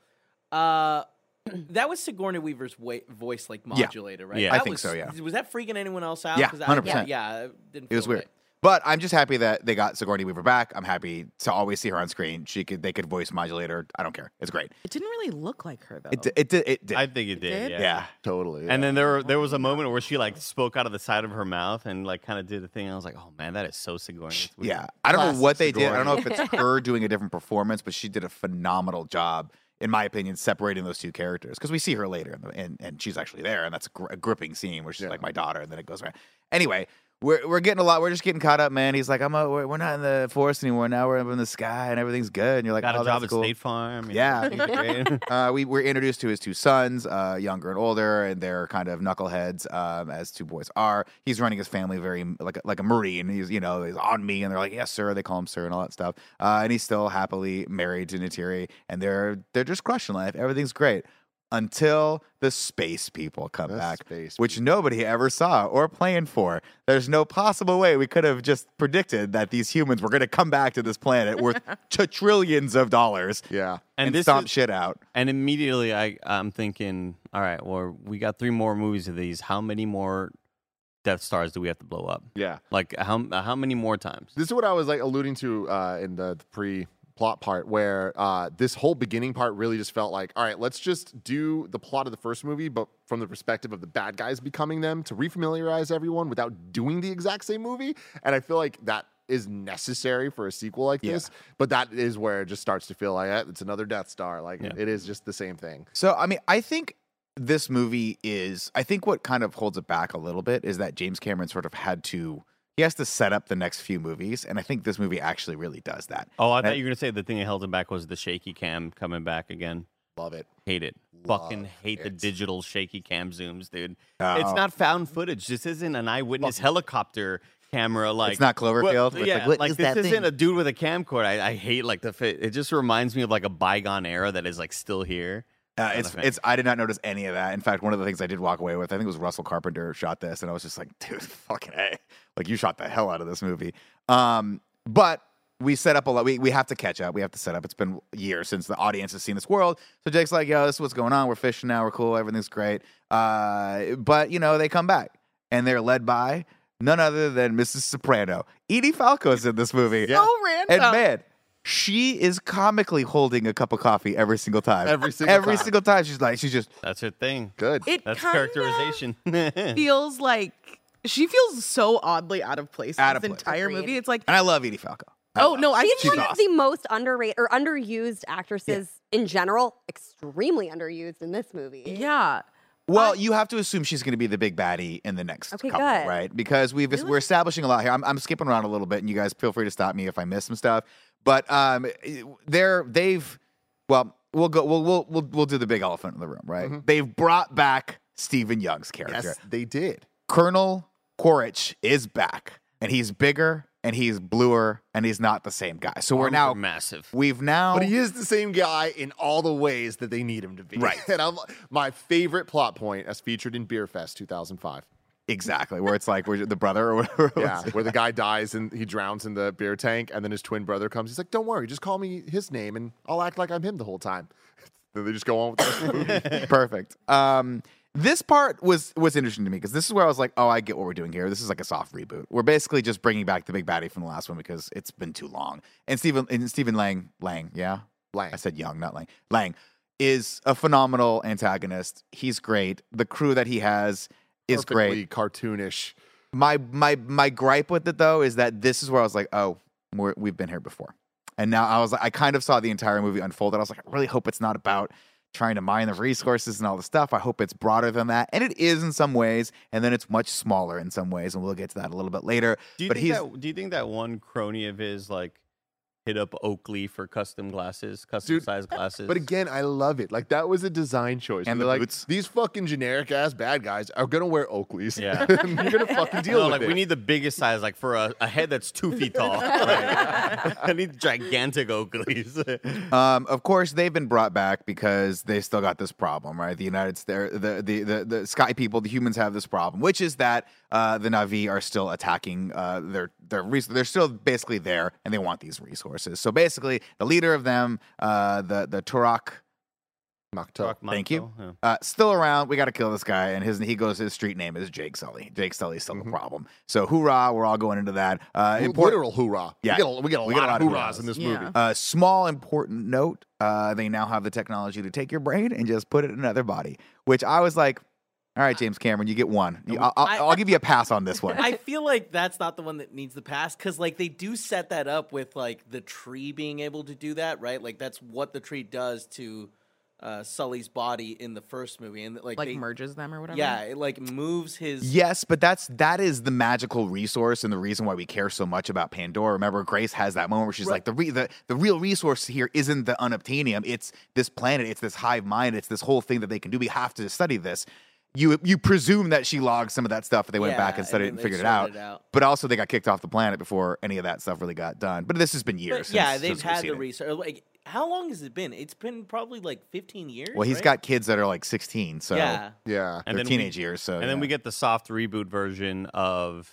That was Sigourney Weaver's wa- voice like modulator, right? Yeah. I That think was- so, yeah. Was that freaking anyone else out? Yeah, 'Cause I- 100%. Yeah, it didn't. It was feel weird. right. But I'm just happy that they got Sigourney Weaver back. I'm happy to always see her on screen. She could, they could voice modulate her. I don't care. It's great. it didn't really look like her though. It, di- it did. It did. I think it did. did? Yeah. yeah. Totally. And then there, there was a moment where she like spoke out of the side of her mouth and like kind of did the thing. I was like, oh man, that is so Sigourney. It's weird. Yeah. I don't know Classic what they did. I don't know if it's her doing a different performance, but she did a phenomenal job, in my opinion, separating those two characters. Because we see her later, and, and, and she's actually there, and that's a, gr- a gripping scene where she's Yeah. like my daughter, and then it goes around. Anyway, we're, we're getting a lot. We're just getting caught up, man. He's like, I'm a, we're, we're not in the forest anymore. Now we're up in the sky, and everything's good. And you're like, Got oh, a job at cool. State Farm. Yeah. uh, we were introduced to his two sons, uh, younger and older, and they're kind of knuckleheads, um, as two boys are. He's running his family very like a, like a marine. He's you know he's on me, and they're like, yes, sir. They call him sir and all that stuff. Uh, and he's still happily married to Neytiri, and they're they're just crushing life. Everything's great until the space people come The back, space which nobody ever saw or planned for. There's no possible way we could have just predicted that these humans were going to come back to this planet worth t- trillions of dollars yeah. and, And this stomp is- shit out. And immediately I, I'm thinking, all right, well, we got three more movies of these. How many more Death Stars do we have to blow up? Yeah. Like how how many more times? This is what I was like alluding to uh, in the, the pre plot part where uh, this whole beginning part really just felt like, all right, let's just do the plot of the first movie, but from the perspective of the bad guys becoming them to refamiliarize everyone without doing the exact same movie. And I feel like that is necessary for a sequel like Yeah. this. But that is where it just starts to feel like eh, it's another Death Star. Like Yeah. it is just the same thing. So, I mean, I think this movie is, I think what kind of holds it back a little bit is that James Cameron sort of had to he has to set up the next few movies, and I think this movie actually really does that. Oh, I And thought you were gonna say the thing that held him back was the shaky cam coming back again. Love it. Hate it. Love Fucking hate the digital shaky cam zooms, dude. Oh. It's not found footage. This isn't an eyewitness helicopter camera. Like it's not Cloverfield? Yeah, like, what like is this isn't thing? a dude with a camcorder. I, I hate like the fit. It just reminds me of like a bygone era that is like still here. Uh, it's it's. I did not notice any of that. In fact, one of the things I did walk away with, I think it was Russell Carpenter shot this, and I was just like, dude, fucking a, like you shot the hell out of this movie. Um, but we set up a lot. We we have to catch up. We have to set up. It's been years since the audience has seen this world. So Jake's like, yo, this is what's going on. We're fishing now. We're cool. Everything's great. Uh, but you know, they come back and they're led by none other than Mrs. Soprano. Edie Falco's in this movie. So random. And man, she is comically holding a cup of coffee every single time. Every single every time. single time. She's like, she's just That's her thing. Good. It That's kinda characterization. feels like she feels so oddly out of place Out in of this place. entire Agreed. movie. It's like, and I love Edie Falco. I oh love no. I She's think one she's of the most underrated or underused actresses in general. Extremely underused in this movie. yeah. Well, you have to assume she's going to be the big baddie in the next Okay, couple, good. right? Because we've we're establishing a lot here. I'm, I'm skipping around a little bit, and you guys feel free to stop me if I miss some stuff. But um, they're they've well, we'll go we'll we'll we'll, we'll do the big elephant in the room, right? They've brought back Stephen Young's character. yes, they did. Colonel Quaritch is back, and he's bigger, and he's bluer, and he's not the same guy. So we're Arms now are massive. we've now But he is the same guy in all the ways that they need him to be. Right. And I'm, my favorite plot point, as featured in Beer Fest 2005. exactly where it's like we're the brother or whatever. Yeah, where the guy dies and he drowns in the beer tank, and then his twin brother comes. He's like, "Don't worry, just call me his name, and I'll act like I'm him the whole time." Then they just go on with the rest of the movie. Perfect. Um, this part was was interesting to me because this is where I was like, oh, I get what we're doing here. This is like a soft reboot. We're basically just bringing back the big baddie from the last one because it's been too long. And Stephen and Stephen Lang Lang, yeah, Lang. I said Young, not Lang. Lang is a phenomenal antagonist. He's great. The crew that he has is Perfectly great. cartoonish. My my my gripe with it though is that this is where I was like, oh, we've been here before. And now I was like, I kind of saw the entire movie unfold. And I was like, I really hope it's not about trying to mine the resources and all the stuff. I hope it's broader than that. And it is in some ways. And then it's much smaller in some ways. And we'll get to that a little bit later. Do you but think he's that? Do you think that one crony of his like hit up Oakley for custom glasses, custom Dude, size glasses? But again, I love it. Like that was a design choice. And They're the like, boots. These fucking generic ass bad guys are gonna wear Oakleys. Yeah. you're gonna fucking deal with that. no, with like it. we need the biggest size, like for a, a head that's two feet tall. Like, I need gigantic Oakleys. Um, of course, they've been brought back because they still got this problem, right? The United States, the, the the the Sky people, the humans have this problem, which is that uh, the Navi are still attacking uh, their their res- they're still basically there, and they want these resources. So basically, the leader of them, uh, the the Toruk Makto. thank you, Yeah. uh, still around. We got to kill this guy, and his he goes. His street name is Jake Sully. Jake Sully's still Mhm. the problem. So hoorah, we're all going into that. Uh, L- important- Literal hoorah. Yeah. We get a, we get a We lot, get a lot of of hoorahs hoorahs. in this Yeah. movie. Uh, small important note: uh, they now have the technology to take your brain and just put it in another body. Which I was like, "All right, James Cameron, you get one. You- I'll, I- I'll, I'll give you a pass on this one." I feel like that's not the one that needs the pass because like they do set that up with like the tree being able to do that, right? Like that's what the tree does to uh, Sully's body in the first movie, and like Like they, merges them or whatever. yeah, it like moves his Yes, but that's that is the magical resource and the reason why we care so much about Pandora. Remember, Grace has that moment where she's Right. like, the, re- the the real resource here isn't the unobtainium; it's this planet, it's this hive mind, it's this whole thing that they can do. We have to study this. You you presume that she logged some of that stuff, but they went back and studied it and and figured it out. it out. But also, they got kicked off the planet before any of that stuff really got done. But this has been years. Since- yeah, they've since we've had seen the it. research. Like, how long has it been? It's been probably like 15 years. Well, he's right? got kids that are like 16, so yeah. yeah. And they're then teenage we, years. So and then we get the soft reboot version of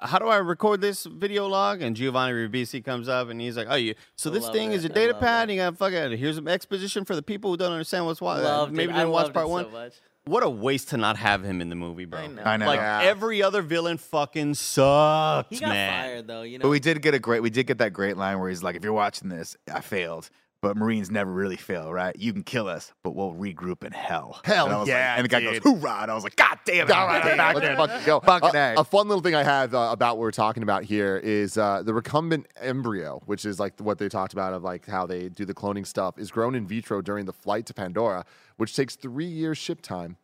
how do I record this video log? And Giovanni Ribisi comes up and he's like, "Oh, you so I this thing is a your data pad. it. You got fucking here's an exposition for the people who don't understand what's why. Loved maybe it. Didn't watch loved part it one. Much. What a waste to not have him in the movie, bro. I know. I know. Like Yeah. every other villain fucking sucked, He got man. fired though. You know. But we did get a great, we did get that great line where he's like, "If you're watching this, I failed, but Marines never really fail, right? You can kill us, but we'll regroup in hell." Hell And yeah, like, and the guy dude. goes, "Hoorah!" And I was like, "God damn it!" All right, back let's there." fucking go. Fucking a, A. a fun little thing I have uh, about what we're talking about here is uh, the recombinant embryo, which is like what they talked about of like how they do the cloning stuff, is grown in vitro during the flight to Pandora, which takes three years ship time,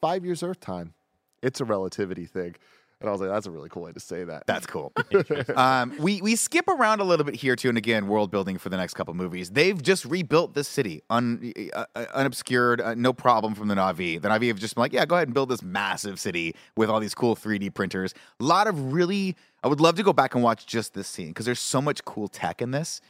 five years Earth time. It's a relativity thing. And I was like, that's a really cool way to say that. That's cool. um, we we skip around a little bit here too, and again, world building for the next couple movies. They've just rebuilt this city, un, uh, uh, unobscured, uh, no problem from the Navi. The Navi have just been like, yeah, go ahead and build this massive city with all these cool 3D printers. A lot of really, I would love to go back and watch just this scene because there's so much cool tech in this.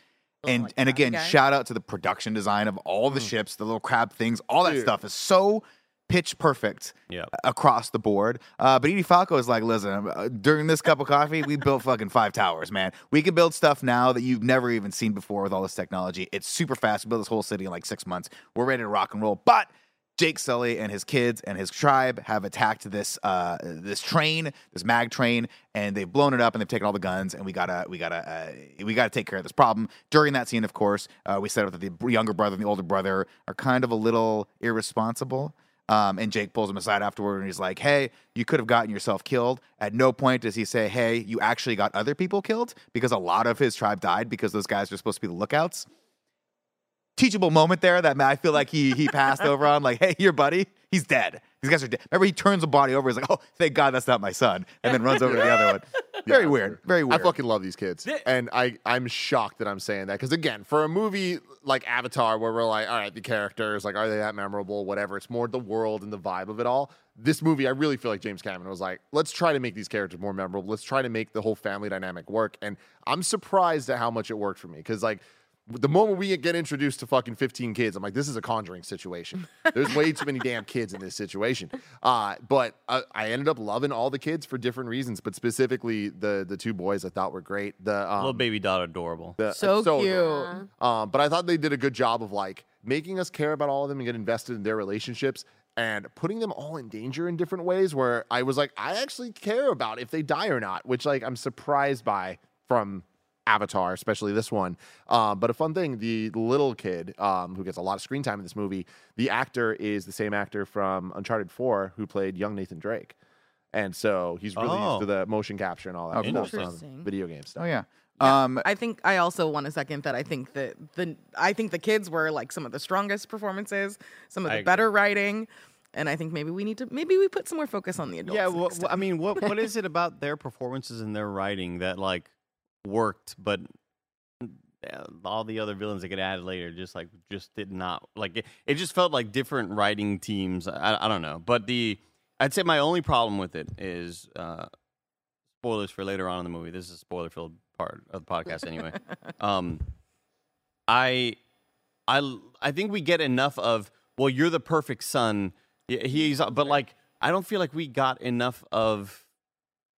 And and again, guy. shout out to the production design of all the ships, the little crab things, all that Dude. stuff is so pitch perfect Yeah. across the board. Uh, but Edie Falco is like, listen, uh, during this cup of coffee, we built fucking five towers, man. We can build stuff now that you've never even seen before with all this technology. It's super fast. We built this whole city in like six months. We're ready to rock and roll. But Jake Sully and his kids and his tribe have attacked this uh, this train, this mag train, and they've blown it up and they've taken all the guns. And we gotta we gotta uh, we gotta take care of this problem. During that scene, of course, uh, we set up that the younger brother and the older brother are kind of a little irresponsible. Um, and Jake pulls him aside afterward and he's like, Hey, you could have gotten yourself killed. At no point does he say, Hey, you actually got other people killed because a lot of his tribe died because those guys were supposed to be the lookouts. Teachable moment there that I feel like he he passed over on, like, Hey, your buddy, he's dead. These guys are dead. Remember, he turns the body over. He's like, Oh, thank God that's not my son. And then runs over to the other one. Very weird. Very weird. I fucking love these kids, and I I'm shocked that I'm saying that because again, for a movie like Avatar, where we're like, all right, the characters, like, are they that memorable? Whatever. It's more the world and the vibe of it all. This movie, I really feel like James Cameron was like, let's try to make these characters more memorable. Let's try to make the whole family dynamic work. And I'm surprised at how much it worked for me because like. The moment we get introduced to fucking 15 kids, I'm like, this is a conjuring situation. There's way too many damn kids in this situation. Uh, but uh, I ended up loving all the kids for different reasons, but specifically the the two boys I thought were great. The um, Little baby doll adorable. the- So adorable. cute. Um, but I thought they did a good job of like making us care about all of them and get invested in their relationships and putting them all in danger in different ways. Where I was like, I actually care about if they die or not, which like I'm surprised by from Avatar, especially this one. Um, but a fun thing, the little kid um, who gets a lot of screen time in this movie, the actor is the same actor from Uncharted 4 who played young Nathan Drake. And so he's really Oh. used to the motion capture and all that Oh, stuff from Interesting. video games. Oh, yeah. Um, I think I also want to second that I think that the I think the kids were like some of the strongest performances, some of I the agree. better writing, and I think maybe we need to maybe we put some more focus on the adults. Yeah, well, I mean, what what is it about their performances and their writing that like worked, but uh, all the other villains that get added later just like just did not like it, it just felt like different writing teams. I, I don't know, but the I'd say my only problem with it is uh, spoilers for later on in the movie. This is a spoiler filled part of the podcast anyway. um, I I I think we get enough of well, you're the perfect son. He's but like I don't feel like we got enough of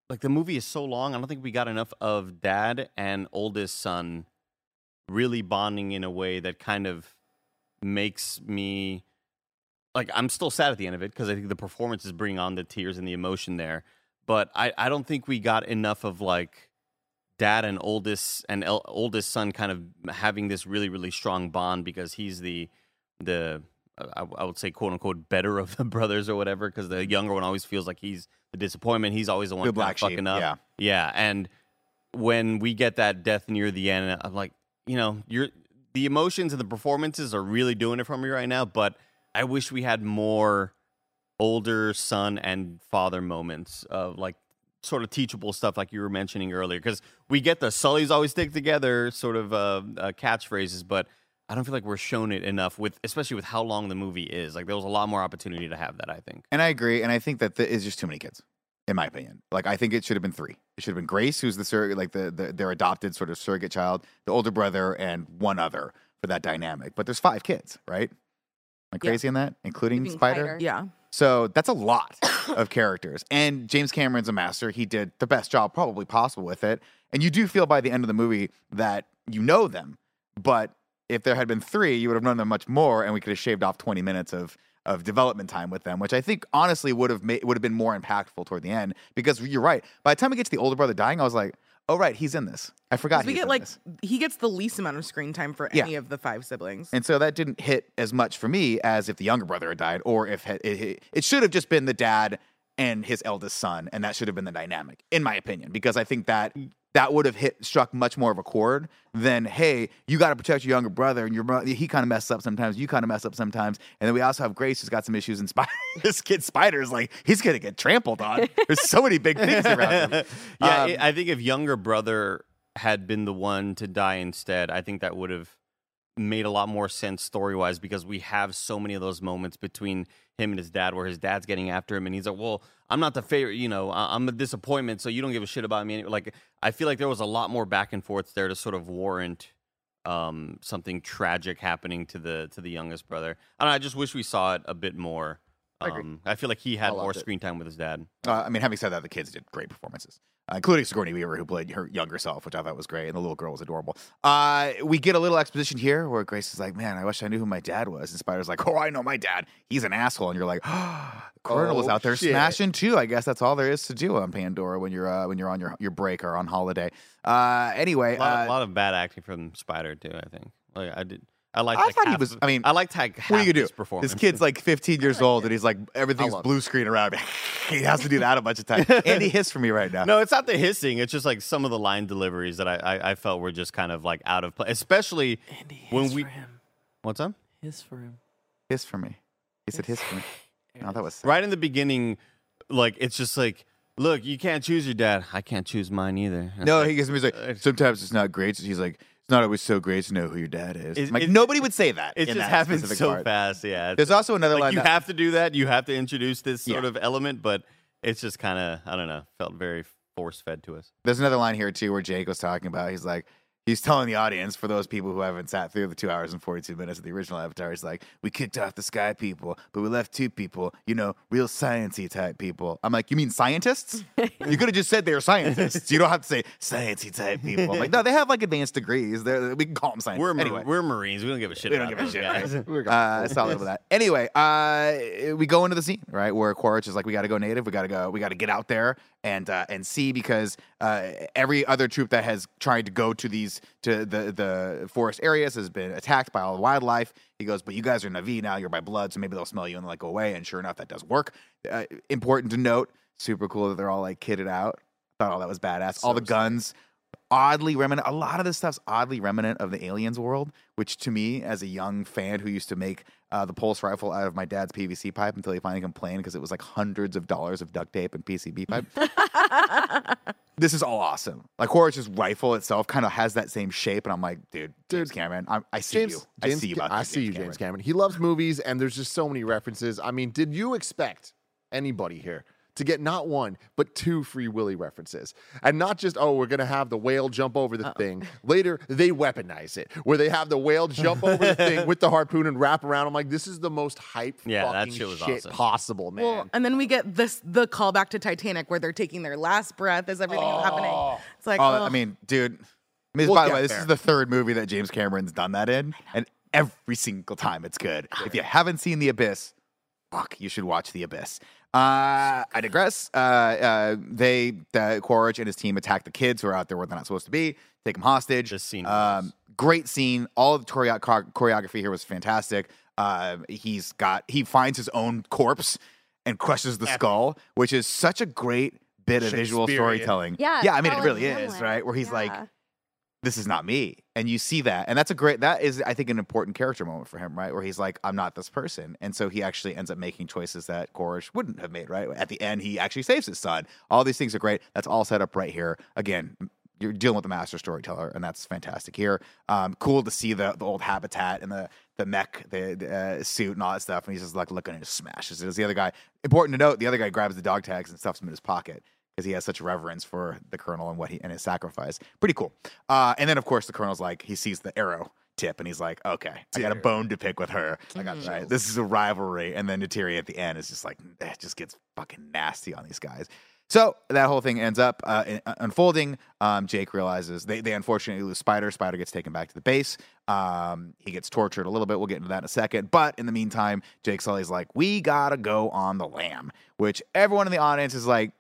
like the movie is so long. I don't think we got enough of dad and oldest son really bonding in a way that kind of makes me like I'm still sad at the end of it because I think the performances bring on the tears and the emotion there. But I I don't think we got enough of like dad and oldest and el- oldest son kind of having this really really strong bond because he's the the I, I would say quote unquote better of the brothers or whatever because the younger one always feels like he's the disappointment he's always the one The black sheep, fucking up yeah. yeah and when we get that death near the end I'm like you know you're the emotions and the performances are really doing it for me right now but I wish we had more older son and father moments of like sort of teachable stuff like you were mentioning earlier because we get the sullies always stick together sort of uh, uh, catchphrases but i don't feel like we're shown it enough with especially with how long the movie is like there was a lot more opportunity to have that i think And I agree. And I think that there is just too many kids, in my opinion. Like I think it should have been three. It should have been Grace, who's the surrogate, like the, the their adopted sort of surrogate child, the older brother, and one other for that dynamic. But there's five kids, right? Am I Yeah. crazy in that, including Including Spider? Spider. yeah. So that's a lot of characters. And James Cameron's a master. He did the best job probably possible with it. And you do feel by the end of the movie that you know them. But if there had been three, you would have known them much more, and we could have shaved off 20 minutes of of development time with them, which I think honestly would have made would have been more impactful toward the end. Because you're right. By the time we get to the older brother dying, I was like, oh right, he's in this. I forgot. we he's get in like this. he gets the least amount of screen time for Yeah. any of the five siblings. And so that didn't hit as much for me as if the younger brother had died, or if it, it, it should have just been the dad and his eldest son, and that should have been the dynamic, in my opinion, because I think that that would have hit struck much more of a chord than hey, you got to protect your younger brother, and your brother he kind of messes up sometimes, you kind of mess up sometimes, and then we also have Grace who's got some issues, and Spider, this kid Spider's like he's gonna get trampled on. There's so many big things around him. yeah, Um, it- I think if younger brother had been the one to die instead, I think that would have made a lot more sense story wise because we have so many of those moments between him and his dad where his dad's getting after him and he's like, "Well, I'm not the favorite, you know, I- I'm a disappointment, so you don't give a shit about me." Like, I feel like there was a lot more back and forth there to sort of warrant um, something tragic happening to the to the youngest brother. I don't know, I just wish we saw it a bit more. Um, I feel like he had more it. screen time with his dad. Uh, I mean, having said that, the kids did great performances, uh, including Sigourney Weaver, who played her younger self, which I thought was great, and the little girl was adorable. Uh, we get a little exposition here where Grace is like, "Man, I wish I knew who my dad was," and Spider's like, "Oh, I know my dad. He's an asshole," and you're like, "Oh, Colonel was Oh, out there shit. smashing too." I guess that's all there is to do on Pandora when you're uh, when you're on your your break or on holiday. Uh, anyway, A lot, uh, a lot of bad acting from Spider too. I think. Like I did. I liked. I like, thought he was- I mean, I liked like half what are you gonna his do? performance. This kid's like 15 years old, and he's like everything's blue screen around him. he has to do that a bunch of times. Andy hiss for me right now. no, it's not the hissing. It's just like some of the line deliveries that I, I, I felt were just kind of like out of place, especially Andy, when we. for him. What's up? Hiss for him. hiss for me. He said hiss for me. Oh, that was sad. Right in the beginning, like it's just like, look, you can't choose your dad. I can't choose mine either. And No, it's he gives me he's uh, like sometimes it's not great. He's like it's not always so great to know who your dad is. Like nobody would say that. It in just that happens so part. fast. Yeah. There's also another like line. you that- have to do that. You have to introduce this sort Yeah. of element, but it's just kind of I don't know. Felt very force fed to us. There's another line here too where Jake was talking about. He's like, he's telling the audience for those people who haven't sat through the two hours and 42 minutes of the original Avatar. He's like, we kicked off the sky people, but we left two people, you know, real sciencey type people. I'm like, you mean scientists? you could have just said they were scientists. You don't have to say sciencey type people. I'm like, no, they have like advanced degrees. They're, we can call them scientists. We're mar- anyway. we're Marines. We don't give a shit. We don't about give a shit, guys. uh, solid with that. Anyway, uh, we go into the scene right where Quaritch is like, we got to go native. We got to go. We got to get out there and uh, and see because uh, every other troop that has tried to go to these to the the forest areas has been attacked by all the wildlife. He goes, but you guys are Navi now. You're by blood, so maybe they'll smell you and like go away. And sure enough, that does work. Uh, important to note. Super cool that they're all like kitted out. Thought all that was badass. all the guns oddly remnant. A lot of this stuff's oddly remnant of the aliens world, which to me, as a young fan who used to make uh, the pulse rifle out of my dad's PVC pipe until he finally complained because it was like hundreds of dollars of duct tape and PCB pipe. this is all awesome. Like Horace's rifle itself kind of has that same shape, and I'm like, dude, James Cameron, I, I see James, you. James I see you. About I see you, James Cameron. He loves movies, and there's just so many references. I mean, did you expect anybody here to get not one but two Free Willy references, and not just oh, we're gonna have the whale jump over the thing. Later, they weaponize it, where they have the whale jump over the thing with the harpoon and wrap around. I'm like, this is the most hype Yeah, that fucking shit was shit awesome. possible, man. Well, and then we get this the callback to Titanic where they're taking their last breath as everything is happening. It's like, Oh, ugh. I mean, dude. I mean, We'll by the get way, this there. is the third movie that James Cameron's done that in, and every single time it's good. If you haven't seen The Abyss, fuck, you should watch The Abyss. Uh, I digress. Uh, uh, they, the Quaritch and his team attack the kids who are out there where they're not supposed to be, take them hostage. This scene Um, was- great scene. All of the choreo- chor- choreography here was fantastic. Uh, he's got he finds his own corpse and crushes the skull, which is such a great bit of visual Shakespearean. storytelling. Yeah, yeah. I mean, it Colin really Hamlet. is right. Where he's like, Yeah. This is not me. And you see that. And that's a great that is i think an important character moment for him right? Where he's like i'm not this person. And so he actually ends up making choices that Quaritch wouldn't have made right? At the end he actually saves his son. All these things are great. That's all set up right here. Again you're dealing with the master storyteller and that's fantastic here. Um, cool to see the, the old habitat and the the mech the, the uh, suit and all that stuff. And he's just like looking and just smashes it. As the other guy important to note the other guy grabs the dog tags and stuffs them in his pocket because he has such reverence for the colonel and what he and his sacrifice. Pretty cool. Uh, and then of course the colonel's like he sees the arrow tip and he's like, okay, I got a bone to pick with her. I got Right, chills. this is a rivalry. And then Neytiri at the end is just like it just gets fucking nasty on these guys. So that whole thing ends up uh, in- unfolding. Um, Jake realizes they, they unfortunately lose Spider. Spider gets taken back to the base. Um, he gets tortured a little bit. We'll get into that in a second. But in the meantime, Jake Sully's like, we gotta go on the lamb, which everyone in the audience is like,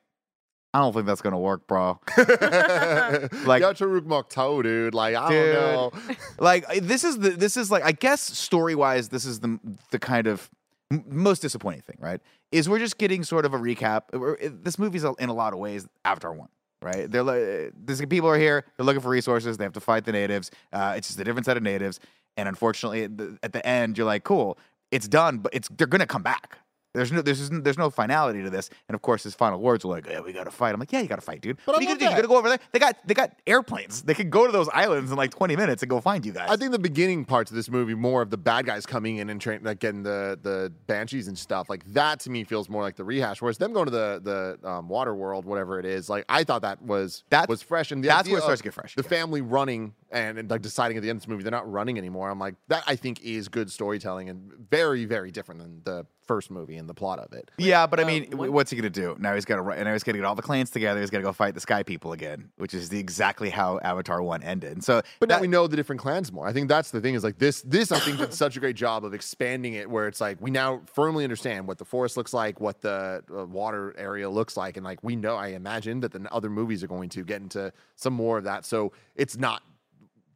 I don't think that's gonna work, bro. like Toruk Makto, dude. Like I Dude. don't know. like uh, this is the this is like I guess story wise this is the the kind of m- most disappointing thing, right? Is we're just getting sort of a recap. Uh, it- uh, This movie's in a lot of ways Avatar one, right? They're like, these people are here. They're looking for resources. They have to fight the natives. Uh, it's just a different set of natives. And unfortunately, at the, at the end, you're like, cool, it's done, but it's they're gonna come back. There's no there's there's no finality to this. And of course, his final words were like, "Yeah, we got to fight." I'm like, "Yeah, you got to fight, dude. But what are you gonna do? You gotta go over there. They got they got airplanes. They could go to those islands in like 20 minutes and go find you guys." I think the beginning parts of this movie, more of the bad guys coming in and train, like getting the the banshees and stuff, like that to me feels more like the rehash. Whereas them going to the the um, water world, whatever it is, like I thought that was that was fresh. And the that's where it starts to get fresh, The yeah. family running and, and like deciding at the end of this movie they're not running anymore. I'm like that. I think is good storytelling and very very different than the first movie and the plot of it. Yeah, but I Uh, mean, what- what's he gonna do? Now he's got to. Now he's got to get all the clans together. He's gonna go fight the Sky People again, which is the, exactly how Avatar One ended. And so, But now that- we know the different clans more. I think that's the thing is like this. This I think did such a great job of expanding it, where it's like we now firmly understand what the forest looks like, what the uh, water area looks like, and like we know. I imagine that the other movies are going to get into some more of that. So it's not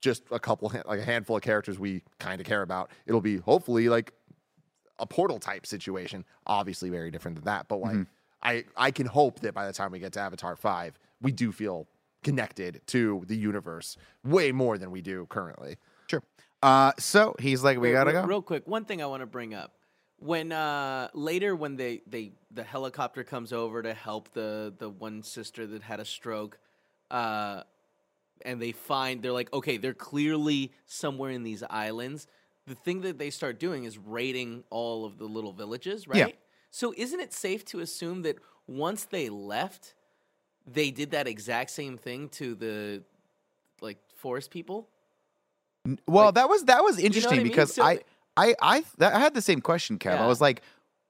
just a couple, like a handful of characters we kind of care about. It'll be hopefully like a portal type situation. Obviously, very different than that. But like, Mm-hmm. I I can hope that by the time we get to Avatar five, we do feel connected to the universe way more than we do currently. sure. Uh, so he's like, we Wait, gotta re- go. Real quick, one thing I want to bring up. When uh later when they they the helicopter comes over to help the the one sister that had a stroke, uh, and they find they're like, okay, they're clearly somewhere in these islands. The thing that they start doing is raiding all of the little villages, right? Yeah. So isn't it safe to assume that once they left, they did that exact same thing to the like forest people? Well, Like- that was that was what I interesting mean? because So I, I I that, I had the same question, Kev. I was like,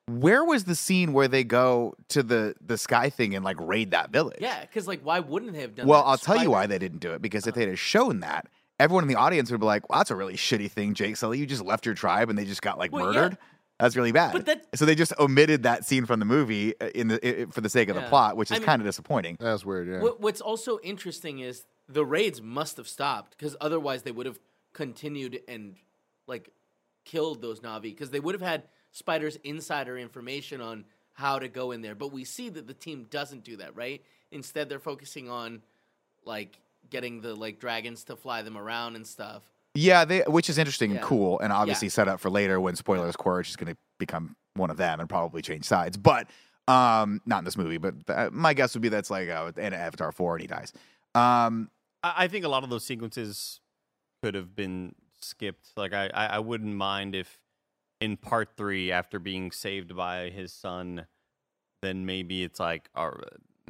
where was the scene where they go to the the sky thing and like raid that village? Yeah, because like, why wouldn't they have done? Well? I'll tell you why they didn't do it because if uh-huh. they'd have shown that, everyone in the audience would be like, "Well, that's a really shitty thing, Jake Sully. You just left your tribe and they just got like Well, yeah. murdered. That's really bad." But that- so they just omitted that scene from the movie uh, in the i- for the sake of the plot, which is kind of disappointing. That's weird. Yeah. What, what's also interesting is the raids must have stopped because otherwise they would have continued and like killed those Navi because they would have had Spider's insider information on how to go in there. But we see that the team doesn't do that, right? Instead, they're focusing on like getting the like dragons to fly them around and stuff. Yeah, they, which is interesting and cool, and obviously set up for later when spoilers, Quaritch is going to become one of them and probably change sides. But um, not in this movie. But uh, my guess would be that's like uh, in Avatar four and he dies. Um, I, I think a lot of those sequences could have been skipped. Like I, I, I wouldn't mind if in part three, after being saved by his son, then maybe it's like, or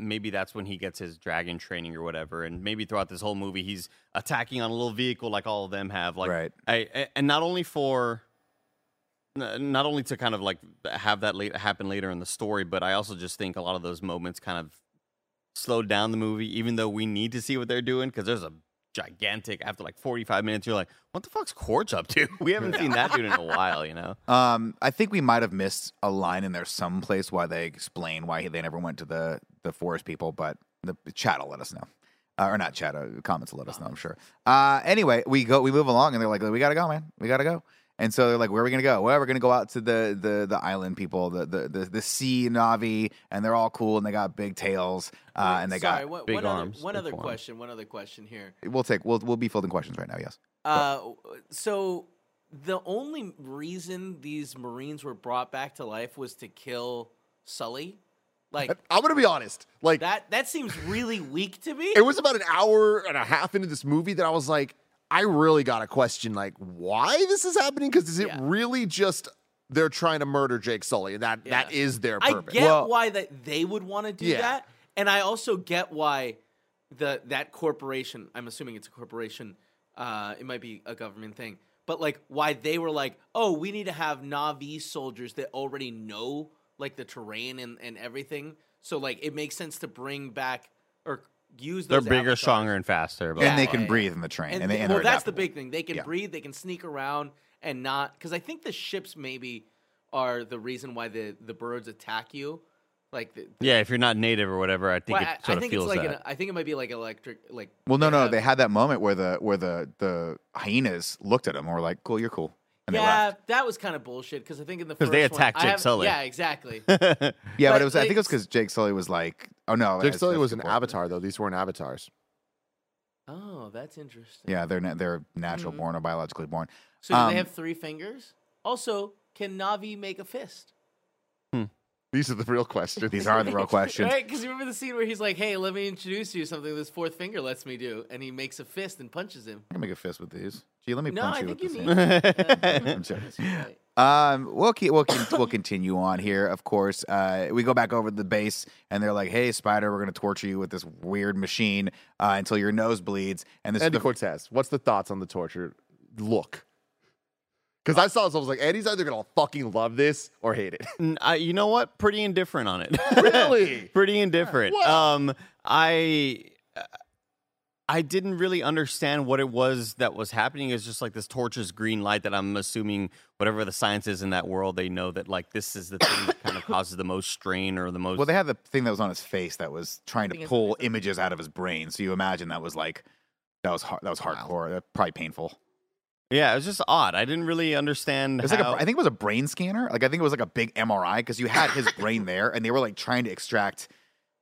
maybe that's when he gets his dragon training or whatever, and maybe throughout this whole movie he's attacking on a little vehicle like all of them have. Like, Right. I, I- and not only for. Not only to kind of like have that late, happen later in the story, but I also just think a lot of those moments kind of slowed down the movie, even though we need to see what they're doing because there's a gigantic after like 45 minutes you're like what the fuck's Quaritch up to we haven't seen that dude in a while you know Um, I think we might have missed a line in there someplace why they explain why they never went to the the forest people, but the chat will let us know. Uh, or not chat, uh, comments will let us know, I'm sure. Uh, anyway, we go, we move along, and they're like, "We gotta go, man. We gotta go." And so they're like, "Where are we gonna go?" Well, we're gonna go out to the the the island people, the the the, the sea Navi, and they're all cool, and they got big tails, uh, and they Sorry, got. one, big one other- arms, one big other forearms. question. One other question here. We'll take, we'll we'll be fielding questions right now. Yes. Uh, so the only reason these Marines were brought back to life was to kill Sully. Like I'm gonna be honest. Like that. That seems really weak to me. it was about an hour and a half into this movie that I was like, I really got a question like why this is happening because is it Yeah. really just they're trying to murder Jake Sully and that that Yeah. is their I purpose. get Well- why that they would want to do Yeah. that, and I also get why the that corporation. I'm assuming it's a corporation. Uh, it might be a government thing, but like why they were like, oh, we need to have Navi soldiers that already know like the terrain and and everything. So like it makes sense to bring back or use. The They're bigger avatars. stronger and faster but and they can breathe in the train, And, and, they they- and well, they're that's the big thing. They can Yeah. breathe. They can sneak around and not because I think the ships maybe are the reason why the the birds attack you. Like the, yeah if you're not native or whatever i think well, it sort I, of think feels it's like that An, I think it might be like electric. Like Well, no, no, have- they had that moment where the where the the hyenas looked at him and were like, "Cool, you're cool," And they yeah, left. that was kind of bullshit because I think in the 'Cause first they attacked I Jake have- Sully. Yeah, exactly. Yeah, but, But it was. I think it was because Jake Sully was like, "Oh no, Jake that's- Sully was an point. avatar, though. These weren't avatars. oh, that's interesting. Yeah, they're na- they're natural Mhm. born or biologically born. So do Um, they have three fingers? Also, can Navi make a fist? These are the real questions. These are the real questions. Right? Because you remember the scene where he's like, "Hey, let me introduce you to something this fourth finger lets me do," and he makes a fist and punches him. I can make a fist with these. Gee, let me No, punch I you think with you this. need. I'm joking. Right. Um, we'll keep, we'll keep, we'll continue on here. Of course, uh, we go back over to the base, and they're like, "Hey, Spider, we're going to torture you with this weird machine uh, until your nose bleeds." And this Andy the, Cortez, what's the thoughts on the torture look? Because I saw this, I was like, Eddie's either gonna fucking love this or hate it. N- I- you know what? Pretty indifferent on it. Really? Pretty indifferent. What? Um, I I didn't really understand what it was that was happening. It's just like this torches green light that I'm assuming whatever the science is in that world, they know that like this is the thing that kind of causes the most strain or the most. well, they had the thing that was on his face that was trying to pull images out of his brain. So you imagine that was like that was hard, that was hardcore. That probably painful. Yeah, it was just odd. I didn't really understand. It was like a, how- I think it was a brain scanner. Like I think it was like a big MRI because you had his brain there, and they were like trying to extract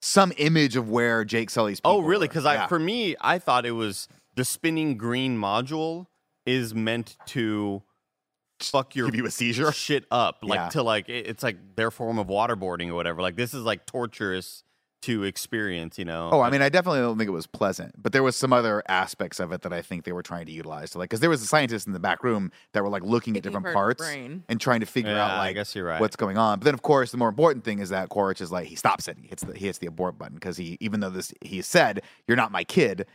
some image of where Jake Sully's. Oh, really? Because I, for me, I thought it was the spinning green module is meant to fuck your give you a seizure. shit up, like Yeah. to like it- it's like their form of waterboarding or whatever. Like this is like torturous to experience, you know. Oh, I mean, I definitely don't think it was pleasant, but there was some other aspects of it that I think they were trying to utilize. So, like, because there was a scientist in the back room that were like looking at different parts brain. and trying to figure Yeah, out I like guess you're right. what's going on. But then, of course, the more important thing is that Quaritch is like he stops it. He hits the he hits the abort button because he even though this he said you're not my kid,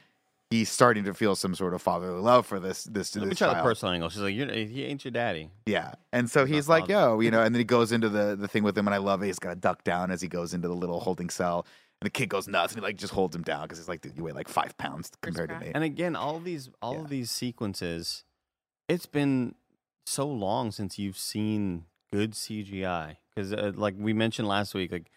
he's starting to feel some sort of fatherly love for this this Let me this try the personal angle. She's like, You're, he ain't your daddy. Yeah. And so he's not like, yo, you know, and then he goes into the the thing with him, and I love it. He's got to duck down as he goes into the little holding cell. And the kid goes nuts, and he like just holds him down because he's like, dude, you weigh like five pounds compared to me. And again, all these all Yeah. of these sequences, it's been so long since you've seen good CGI. Because uh, like we mentioned last week, like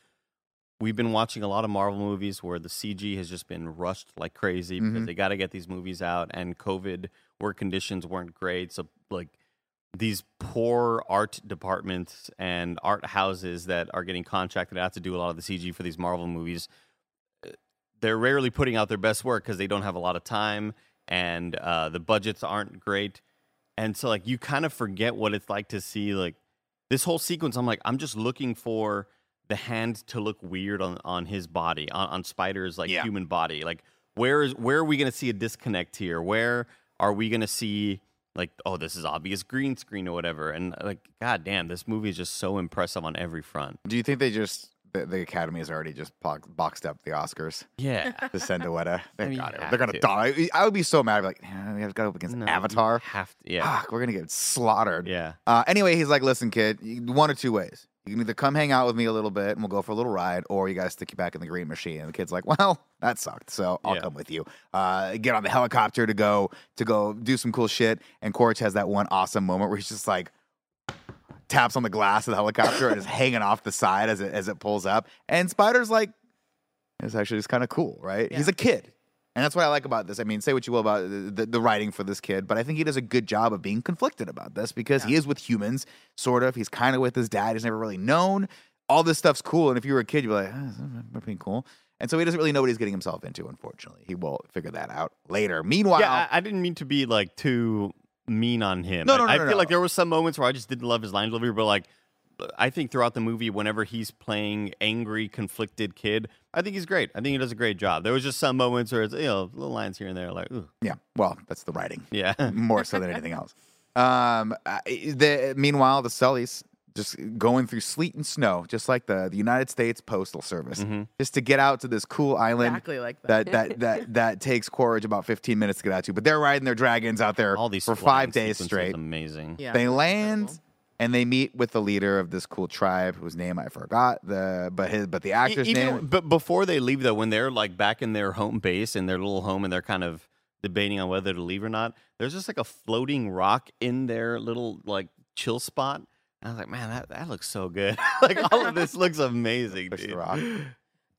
we've been watching a lot of Marvel movies where the CG has just been rushed like crazy because Mhm. they got to get these movies out, and COVID work conditions weren't great. So like these poor art departments and art houses that are getting contracted out to do a lot of the CG for these Marvel movies, uh, they're rarely putting out their best work because they don't have a lot of time and uh, the budgets aren't great. And so, like, you kind of forget what it's like to see like this whole sequence. I'm like, I'm just looking for the hand to look weird on on his body, on, on Spider's like Yeah. human body. Like, where is where are we gonna see a disconnect here? Where are we gonna see like, oh, this is obvious green screen or whatever? And like, god damn, this movie is just so impressive on every front. Do you think they just the, the Academy has already just boxed up the Oscars Yeah. to send to Weta? They I mean, got it. They're gonna to. die. I would be so mad. I'd be like, yeah, we have to go up against No, Avatar. Have to, yeah. Fuck, we're gonna get slaughtered. Yeah. Uh, anyway, he's like, listen, kid, one or two ways. You can either come hang out with me a little bit and we'll go for a little ride, or you got to stick you back in the green machine. And the kid's like, well, that sucked, so I'll Yeah. come with you. Uh, get on the helicopter to go to go do some cool shit. And Quaritch has that one awesome moment where he's just like taps on the glass of the helicopter and is hanging off the side as it as it pulls up. And Spider's like, it's actually just kind of cool, right? He's a kid. And that's what I like about this. I mean, say what you will about the, the, the writing for this kid, but I think he does a good job of being conflicted about this because he is with humans, sort of. He's kind of with his dad. He's never really known. All this stuff's cool. And if you were a kid, you'd be like, oh, pretty cool. And so he doesn't really know what he's getting himself into, unfortunately. He will figure that out later. Meanwhile, Yeah, I, I didn't mean to be like too mean on him. No, no, I, no, I no, feel no. like there were some moments where I just didn't love his line delivery, but like I think throughout the movie, whenever he's playing angry, conflicted kid, I think he's great. I think he does a great job. There was just some moments where it's you know little lines here and there, like ooh, yeah, well, that's the writing. yeah, more so than anything else. Um, the, meanwhile, the Sullys just going through sleet and snow, just like the, the United States Postal Service, Mm-hmm. just to get out to this cool island. Exactly like that. That that that that takes Quaritch about 15 minutes to get out to, but they're riding their dragons out there all these for five days straight. amazing. yeah, they land incredible. And they meet with the leader of this cool tribe, whose name I forgot. The but his but the actor's even- name. But before they leave, though, when they're like back in their home base in their little home, and they're kind of debating on whether to leave or not, there's just like a floating rock in their little like chill spot. And I was like, man, that, that looks so good. like all of this looks amazing, Push the dude. rock.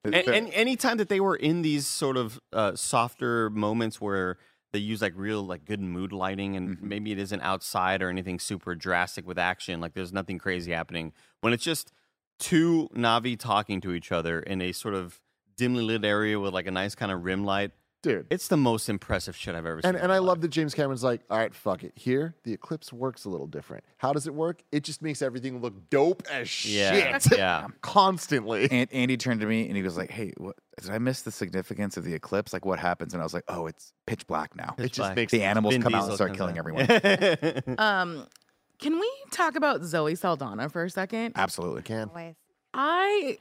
And, and anytime that they were in these sort of uh, softer moments where they use like real like good mood lighting, and Mm-hmm. maybe it isn't outside or anything super drastic with action. Like there's nothing crazy happening when it's just two Navi talking to each other in a sort of dimly lit area with like a nice kind of rim light. Dude. It's the most impressive shit I've ever seen. And, and I love that James Cameron's like, all right, fuck it. Here, the eclipse works a little different. How does it work? It just makes everything look dope as Yeah, shit. yeah. Constantly. And Andy turned to me and he was like, "Hey, what, did I miss the significance of the eclipse? Like, what happens?" And I was like, "Oh, it's pitch black now. it just black. makes the animals Vin come out and Diesel start comes killing out. everyone." Um, can we talk about Zoe Saldana for a second? Absolutely. can. Always. I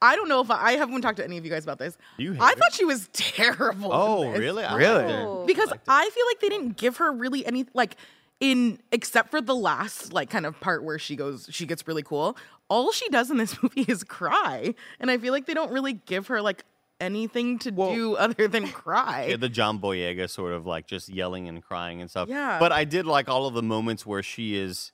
I don't know if I, I haven't talked to any of you guys about this. You hate I her? thought she was terrible. oh, really? I Really? liked her. Oh. Because liked. I feel like they didn't give her really any like in except for the last like kind of part where she goes she gets really cool. All she does in this movie is cry, and I feel like they don't really give her like anything to do other than cry. Yeah, the John Boyega sort of like just yelling and crying and stuff. Yeah. But I did like all of the moments where she is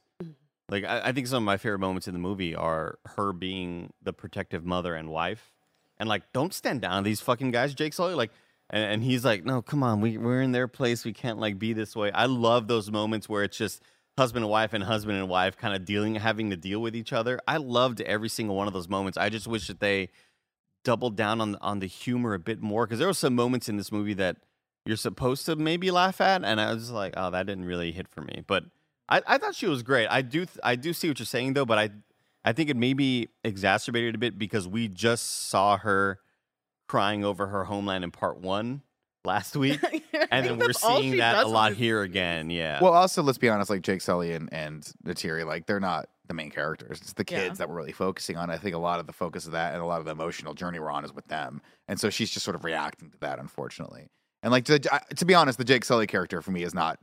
like I, I think some of my favorite moments in the movie are her being the protective mother and wife. And like, don't stand down to these fucking guys, Jake Sully. Like and, and he's like, No, come on, we we're in their place. We can't like be this way. I love those moments where it's just husband and wife and husband and wife kind of dealing having to deal with each other. I loved every single one of those moments. I just wish that they doubled down on on the humor a bit more because there were some moments in this movie that you're supposed to maybe laugh at, and I was like, oh, that didn't really hit for me. But I, I thought she was great. I do th- I do see what you're saying though, but I I think it maybe exacerbated a bit because we just saw her crying over her homeland in part one last week, and then we're seeing that a lot this here again. Yeah. Well, also let's be honest, like Jake Sully and and Neytiri, like they're not the main characters. It's the Yeah. kids that we're really focusing on. I think a lot of the focus of that and a lot of the emotional journey we're on is with them, and so she's just sort of reacting to that, unfortunately. And like to, to be honest, the Jake Sully character for me is not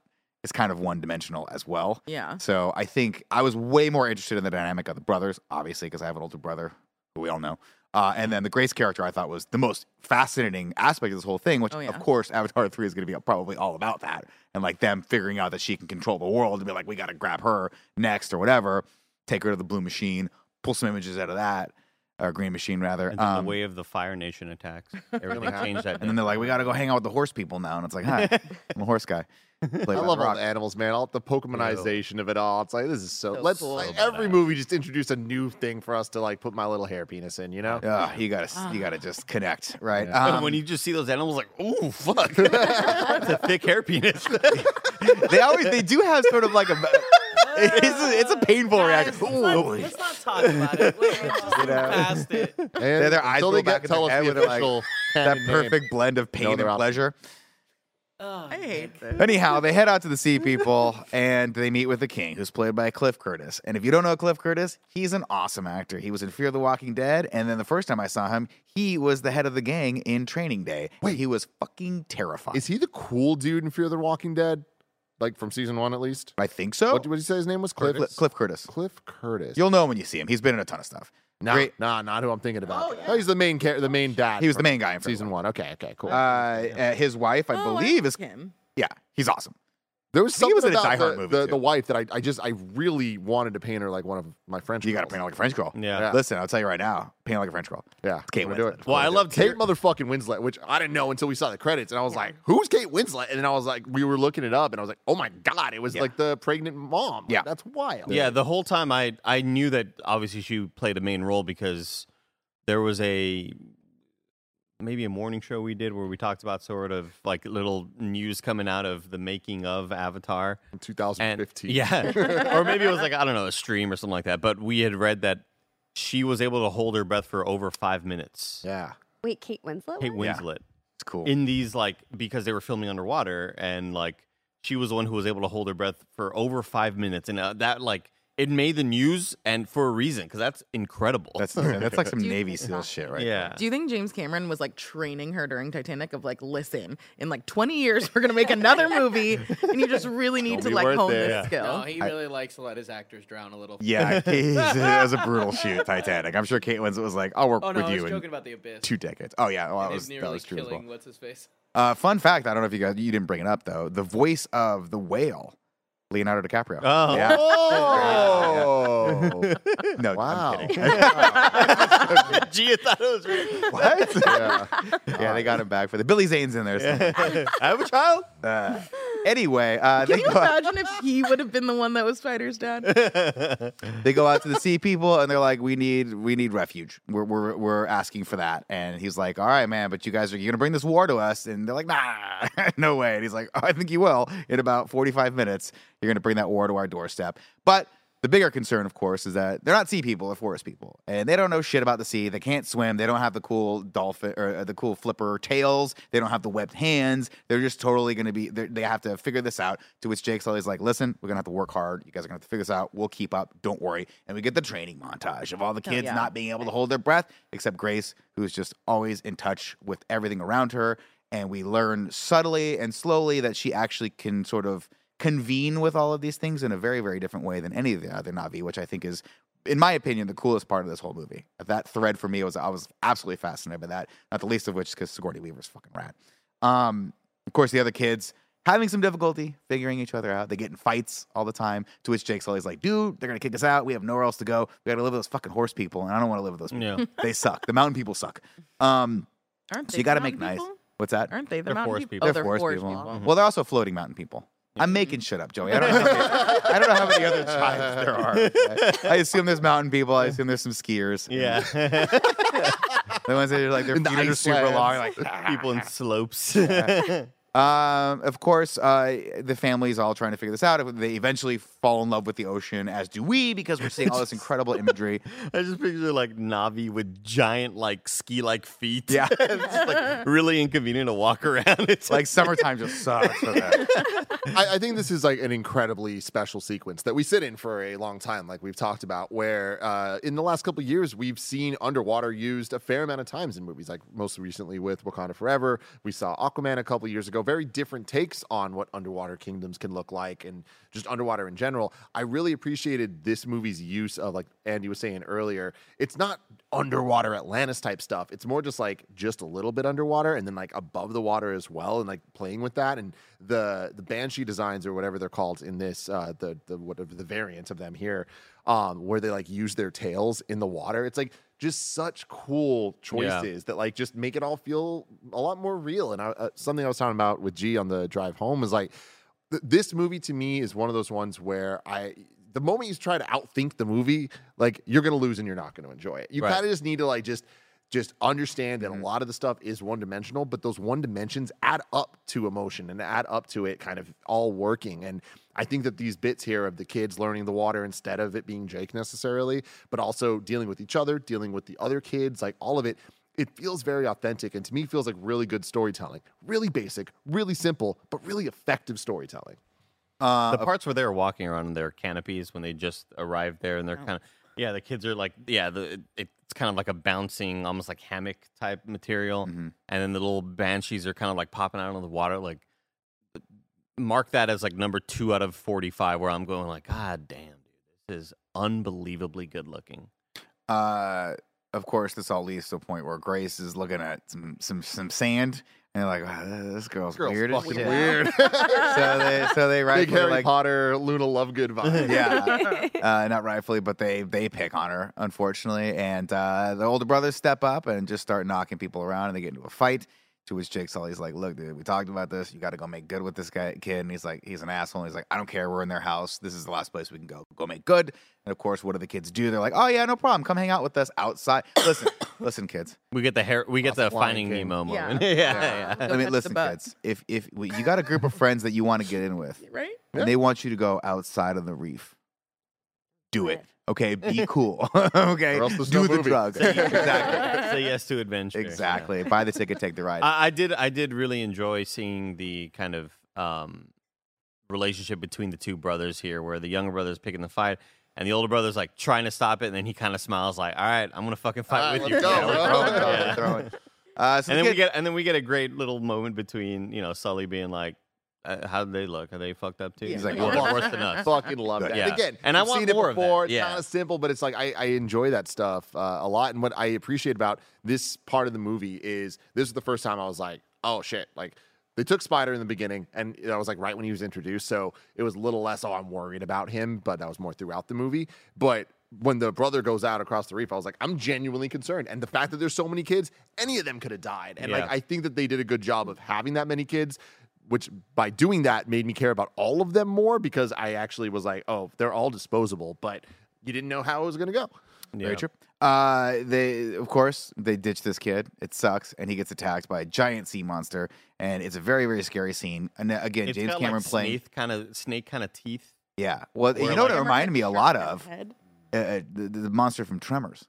is kind of one dimensional as well. Yeah. So I think I was way more interested in the dynamic of the brothers, obviously, because I have an older brother who we all know. Uh, and then the Grace character I thought was the most fascinating aspect of this whole thing, which Oh, yeah. of course Avatar 3 is going to be probably all about that. And like them figuring out that she can control the world and be like, we got to grab her next or whatever, take her to the blue machine, pull some images out of that, or green machine rather. and Um, the way of the Fire Nation attacks, everything changed that. and then they're like, we got to go hang out with the horse people now. And it's like, hi, I'm a horse guy. Played I by love all the animals, man. All the Pokemonization of it all. It's like this is so. So let's cool. like, every movie just introduce a new thing for us to like put my little hair penis in. You know? Yeah, you gotta you gotta just connect, right? Yeah. Um, when you just see those animals, like, oh fuck, that's a thick hair penis. they always they do have sort of like a it's a, it's a painful Guys, reaction. let's, not, let's not talk about it. Let's, let's just move know? past it. And their eyes until go back get in their us head the where like, that canon name. perfect blend of pain they're and out. Pleasure. Oh, I hate this. Anyhow, they head out to the sea people and they meet with the king, who's played by Cliff Curtis. And if you don't know Cliff Curtis, he's an awesome actor. He was in Fear the Walking Dead, and then the first time I saw him, he was the head of the gang in Training Day. Wait. he was fucking terrifying. Is he the cool dude in Fear the Walking Dead? Like from season one at least? I think so. What did you say his name was? Cliff? Cliff, Cliff Curtis. Cliff Curtis. You'll know him when you see him. He's been in a ton of stuff. Nah, Great. nah, not who I'm thinking about. Oh, yeah. Oh, he's the main char- the main dad. He was the main guy in season one. Okay, okay, cool. Uh, uh, his wife, I Oh, believe, is like him. yeah, he's awesome. There was I think he something was in a about the, movie, the, the wife that I, I just I really wanted to paint her like one of my French. You got to paint her like a French girl. Yeah. Yeah. Listen, I'll tell you right now, paint her like a French girl. Yeah, Kate I'm gonna do Winslet. it. well, I love Kate motherfucking Winslet, which I didn't know until we saw the credits, and I was like, "Who's Kate Winslet?" And then I was like, we were looking it up, and I was like, "Oh my god, it was Yeah. like the pregnant mom." Like, Yeah. that's wild. Yeah, the whole time I I knew that obviously she played a main role because there was a maybe a morning show we did where we talked about sort of like little news coming out of the making of Avatar. in And 2015. yeah, or maybe it was like I don't know a stream or something like that. But we had read that she was able to hold her breath for over five minutes. yeah. Wait, Kate Winslet? Kate was? Winslet It's cool. in these like because they were filming underwater and like she was the one who was able to hold her breath for over five minutes and uh, that like it made the news and for a reason because that's incredible. that's that's like some Do you- Navy SEAL shit, right? yeah. Do you think James Cameron was like training her during Titanic of like, listen, in like 20 years we're gonna make another movie, and you just really need Gonna to be like worth hone it. this Yeah. skill? No, he really likes to let his actors drown a little. Yeah, it was a brutal shoot, Titanic. I'm sure Kate Winslet was like, "I'll work Oh no, with I was you in joking about the abyss. two decades." Oh yeah, well, that was his that nearly was true as killing well. what's his face. Uh, fun fact: I don't know if you guys you didn't bring it up though. The voice of the whale, Leonardo DiCaprio. Oh. Yeah. Oh. No, Wow. I'm kidding. Gee, I thought it was real. what? yeah. yeah, they got him back for the Billy Zane's in there. somewhere. I have a child. Uh, anyway, uh, Can they you go, out, imagine if he would have been the one that was Spider's dad? they go out to the sea people, and they're like, "We need, we need refuge. We're, we're, we're asking for that." And he's like, "All right, man, but you guys are you gonna bring this war to us?" And they're like, "Nah, no way." And he's like, oh, "I think you will. In about forty-five minutes, you're gonna bring that war to our doorstep." But the bigger concern, of course, is that they're not sea people; they're forest people, and they don't know shit about the sea. They can't swim. They don't have the cool dolphin or uh, the cool flipper tails. They don't have the webbed hands. They're just totally going to be. they're- They have to figure this out. To which Jake Sully's like, "Listen, we're gonna have to work hard. You guys are gonna have to figure this out. We'll keep up. Don't worry." And we get the training montage of all the kids yeah. not being able to hold their breath, except Grace, who's just always in touch with everything around her. And we learn subtly and slowly that she actually can sort of convene with all of these things in a very, very different way than any of the other Navi, which I think is, in my opinion, the coolest part of this whole movie. That thread for me was I was absolutely fascinated by that. Not the least of which because Sigourney Weaver's fucking rad. Um, of course, the other kids having some difficulty figuring each other out. They get in fights all the time. To which Jake's always like, "Dude, they're gonna kick us out. We have nowhere else to go. We got to live with those fucking horse people, and I don't want to live with those people. Yeah. They suck. The mountain people suck. Um, Aren't so they you got to the make mountain nice. people? What's that? Aren't they the They're mountain forest people? people. Oh, They're they're forest forest people. people. Well, they're also floating mountain people. I'm making shit up, Joey. I don't, know how many, I don't know how many other tribes there are. I assume there's mountain people. I assume there's some skiers. Yeah. The ones that are like their In the feet are super Icelands. long. Like ah, People in ah, ah. slopes. Um, of course, uh, the family's all trying to figure this out. They eventually fall in love with the ocean, as do we, because we're seeing all this incredible imagery. I just picture like Navi with giant like ski like feet. Yeah. it's just, like really inconvenient to walk around. It's Like summertime just sucks for them. I, I think this is like an incredibly special sequence that we sit in for a long time, like we've talked about, where uh, in the last couple of years, we've seen underwater used a fair amount of times in movies, like most recently with Wakanda Forever. We saw Aquaman a couple years ago. Very different takes on what underwater kingdoms can look like and just underwater in general. I really appreciated this movie's use of, like Andy was saying earlier, it's not underwater Atlantis type stuff. It's more just like just a little bit underwater and then like above the water as well and like playing with that. And the the banshee designs or whatever they're called in this uh the the whatever the variant of them here um where they like use their tails in the water it's like just such cool choices that like just make it all feel a lot more real. And I, uh, something i was talking about with g on the drive home is like th- this movie to me is one of those ones where i the moment you try to outthink the movie like you're gonna lose and you're not gonna enjoy it. You Right. kind of just need to like just just understand that a lot of the stuff is one dimensional, but those one dimensions add up to emotion and add up to it kind of all working. And I think that these bits here of the kids learning the water instead of it being Jake necessarily, but also dealing with each other, dealing with the other kids, like all of it, it feels very authentic and to me feels like really good storytelling. Really basic, really simple, but really effective storytelling. Uh, the parts where they were walking around in their canopies when they just arrived there and they're kind of yeah the kids are like yeah the it, it's kind of like a bouncing almost like hammock type material Mhm. and then the little banshees are kind of like popping out of the water like mark that as like number two out of 45 where i'm going like god damn dude this is unbelievably good looking uh, of course, this all leads to a point where Grace is looking at some some some sand, and they're like, "Ah, "This girl's, Girl's weird fucking shit." weird. so they so they Big rightfully Harry like Potter, Luna Lovegood vibe. yeah, uh, not rightfully, but they they pick on her, unfortunately. And uh, the older brothers step up and just start knocking people around, and they get into a fight. To which Jake Sully's like, "Look, dude, we talked about this. You got to go make good with this guy, kid." And he's like, "He's an asshole." And he's like, "I don't care. We're in their house. This is the last place we can go. Go make good." And of course, what do the kids do? They're like, "Oh yeah, no problem. Come hang out with us outside." Listen, listen, kids. we get the hair we get the Lion finding King. nemo Yeah. moment yeah yeah, Go I mean, listen, kids. If if you got a group of friends that you want to get in with, right? and they want you to go outside of the reef. Do it. Right. Okay, be cool. okay, Or else do no the movie. drugs. exactly. say yes to adventure yeah. Exactly. Buy the ticket, take the ride. I, I did. I did really enjoy seeing the kind of um, relationship between the two brothers here, where the younger brother is picking the fight, and the older brother's like trying to stop it, and then he kind of smiles, like, "All right, I'm gonna fucking fight All right, with you." go, kid." bro. Throw it, throw it, Yeah. Uh, so And then the we get, and then we get a great little moment between you know Sully being like, uh, "How do they look? Are they fucked up too?" Yeah. He's like, like, "Well, "Well, worse than us." fucking love that. Yeah. And again, And I I've want seen more it of that. before. It's kind of simple, but it's like I, I enjoy that stuff uh, a lot. And what I appreciate about this part of the movie is this is the first time I was like, oh shit, like They took Spider in the beginning, and that was like right when he was introduced. So it was a little less, oh, I'm worried about him, but that was more throughout the movie. But when the brother goes out across the reef, I was like, I'm genuinely concerned. And the fact that there's so many kids, any of them could have died. And like, I think that they did a good job of having that many kids, which by doing that made me care about all of them more because I actually was like, oh, they're all disposable, but you didn't know how it was going to go. Yeah. Very true. Uh, they of course they ditch this kid. It sucks, and he gets attacked by a giant sea monster, and it's a very very scary scene. And uh, again, It's James Cameron like, playing. snake kind of snake kind of teeth. Yeah. Well, Where, you know what it reminded me a lot of uh, uh, the, the monster from Tremors,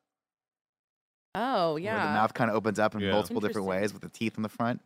Oh where yeah. the mouth kind of opens up in Yeah. multiple different ways with the teeth in the front.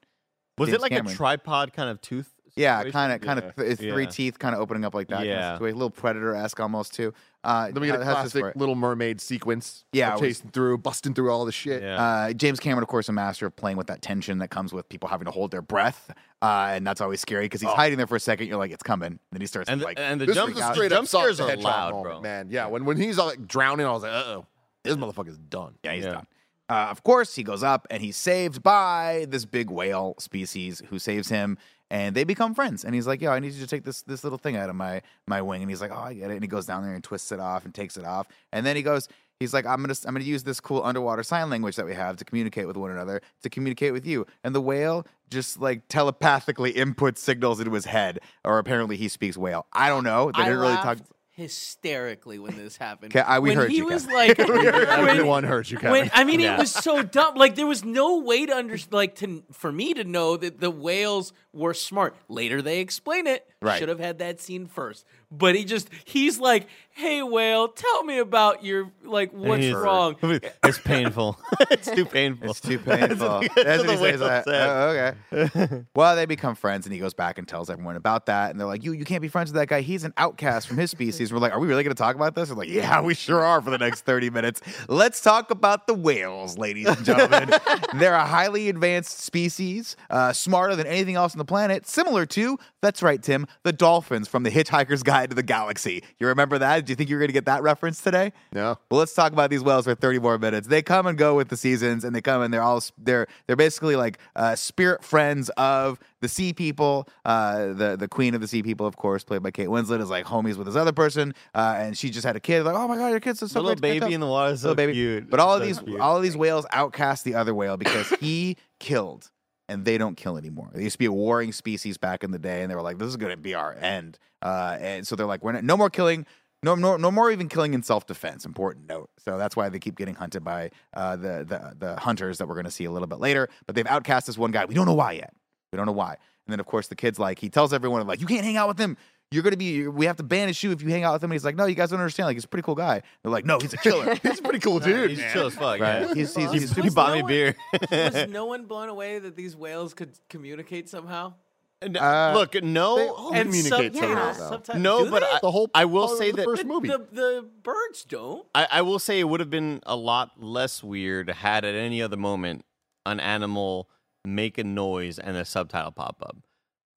Was James it like Cameron. a tripod kind of tooth? Yeah, kind of, kind of, Yeah. three Yeah. teeth, kind of opening up like that. kind of Yeah. a little predator esque almost too. Uh, Then we get a how- how's this classic? Little Mermaid sequence. Yeah, of it was- chasing through, busting through all the shit. Yeah. Uh, James Cameron, of course, a master of playing with that tension that comes with people having to hold their breath, uh, and that's always scary because he's hiding there for a second. You're like, it's coming, And then he starts and the, like, and the jump, was a straight jump up Sonic scares the are loud, moment, bro. man. Yeah, when when he's all like drowning, I was like, uh oh, this motherfucker's done. yeah, he's Yeah. done. Uh, of course, he goes up and he's saved by this big whale species who saves him, and they become friends. And he's like, "Yo, I need you to take this this little thing out of my my wing." And he's like, "Oh, I get it." And he goes down there and twists it off and takes it off. And then he goes, he's like, "I'm gonna I'm gonna use this cool underwater sign language that we have to communicate with one another to communicate with you." And the whale just like telepathically inputs signals into his head, or apparently he speaks whale. I don't know. They I didn't really talk. Laughed hysterically when this happened. 'Kay, I- we when heard he you, was Kevin. like, when, Everyone heard you, Kevin. when I mean, Yeah. it was so dumb. Like there was no way to under like to for me to know that the whales were smart. Later they explain it. Right. Should have had that scene first. But he just he's like, "Hey whale, tell me about your like what's he's- wrong." It's painful. it's too painful. It's too painful. That's That's what what he says. whale that. Oh, okay. well, they become friends, and he goes back and tells everyone about that. And they're like, "You, you can't be friends with that guy. He's an outcast from his species." We're like, "Are we really going to talk about this?" We're like, "Yeah, we sure are." For the next thirty minutes, let's talk about the whales, ladies and gentlemen. they're a highly advanced species, uh, smarter than anything else on the planet. Similar to, that's right, Tim, the dolphins from the Hitchhiker's Guide to the Galaxy. You remember that? Do you think you're going to get that reference today? no. Well, let's talk about these whales for 30 more minutes. They come and go with the seasons, and they come and they're all they're they're basically like uh, spirit friends of the sea people. Uh, the the queen of the sea people, of course, played by Kate Winslet, is like homies with this other person, uh, and she just had a kid. Like, oh my god, your kid's are so The great little baby in the water is so Little baby. cute. But all of these cute. all of these whales outcast the other whale because he killed. And they don't kill anymore. They used to be a warring species back in the day, and they were like, "This is going to be our end." Uh, and so they're like, "We're not, no more killing, no, no, no more even killing in self defense. Important note. So that's why they keep getting hunted by uh, the, the the hunters that we're going to see a little bit later. But they've outcast this one guy. We don't know why yet. We don't know why. And then of course the kid's like he tells everyone like you can't hang out with him. You're gonna be. We have to ban his shoe if you hang out with him. And he's like, no, you guys don't understand. Like he's a pretty cool guy. They're like, no, he's a killer. He's a pretty cool dude. He's man. chill as fuck. right? Yeah. He's, he's, He- he's He bought no me one- beer. Was no one blown away that these whales could communicate somehow? Uh, Look, no, And communicate subtitles, somehow, Yeah. though. no, do but? I, The whole I will part of say the that first the, movie. The, the birds don't. I, I will say it would have been a lot less weird had at any other moment an animal make a noise and a subtitle pop up.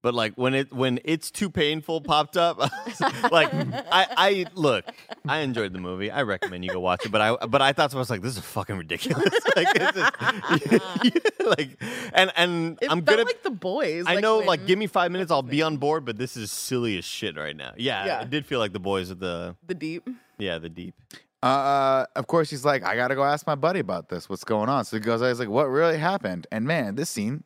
But like when it when it's too painful popped up, like I I look, I enjoyed the movie. I recommend you go watch it. But I but I thought to myself like this is fucking ridiculous. like this is, like and and It I'm felt gonna like the boys. I know, when- like, give me five minutes, I'll be on board. But this is silly as shit right now. Yeah, Yeah. it did feel like the boys at the the deep. yeah the deep. Uh, of course, he's like, I gotta go ask my buddy about this. What's going on? So he goes, I was like, what really happened? And man, this scene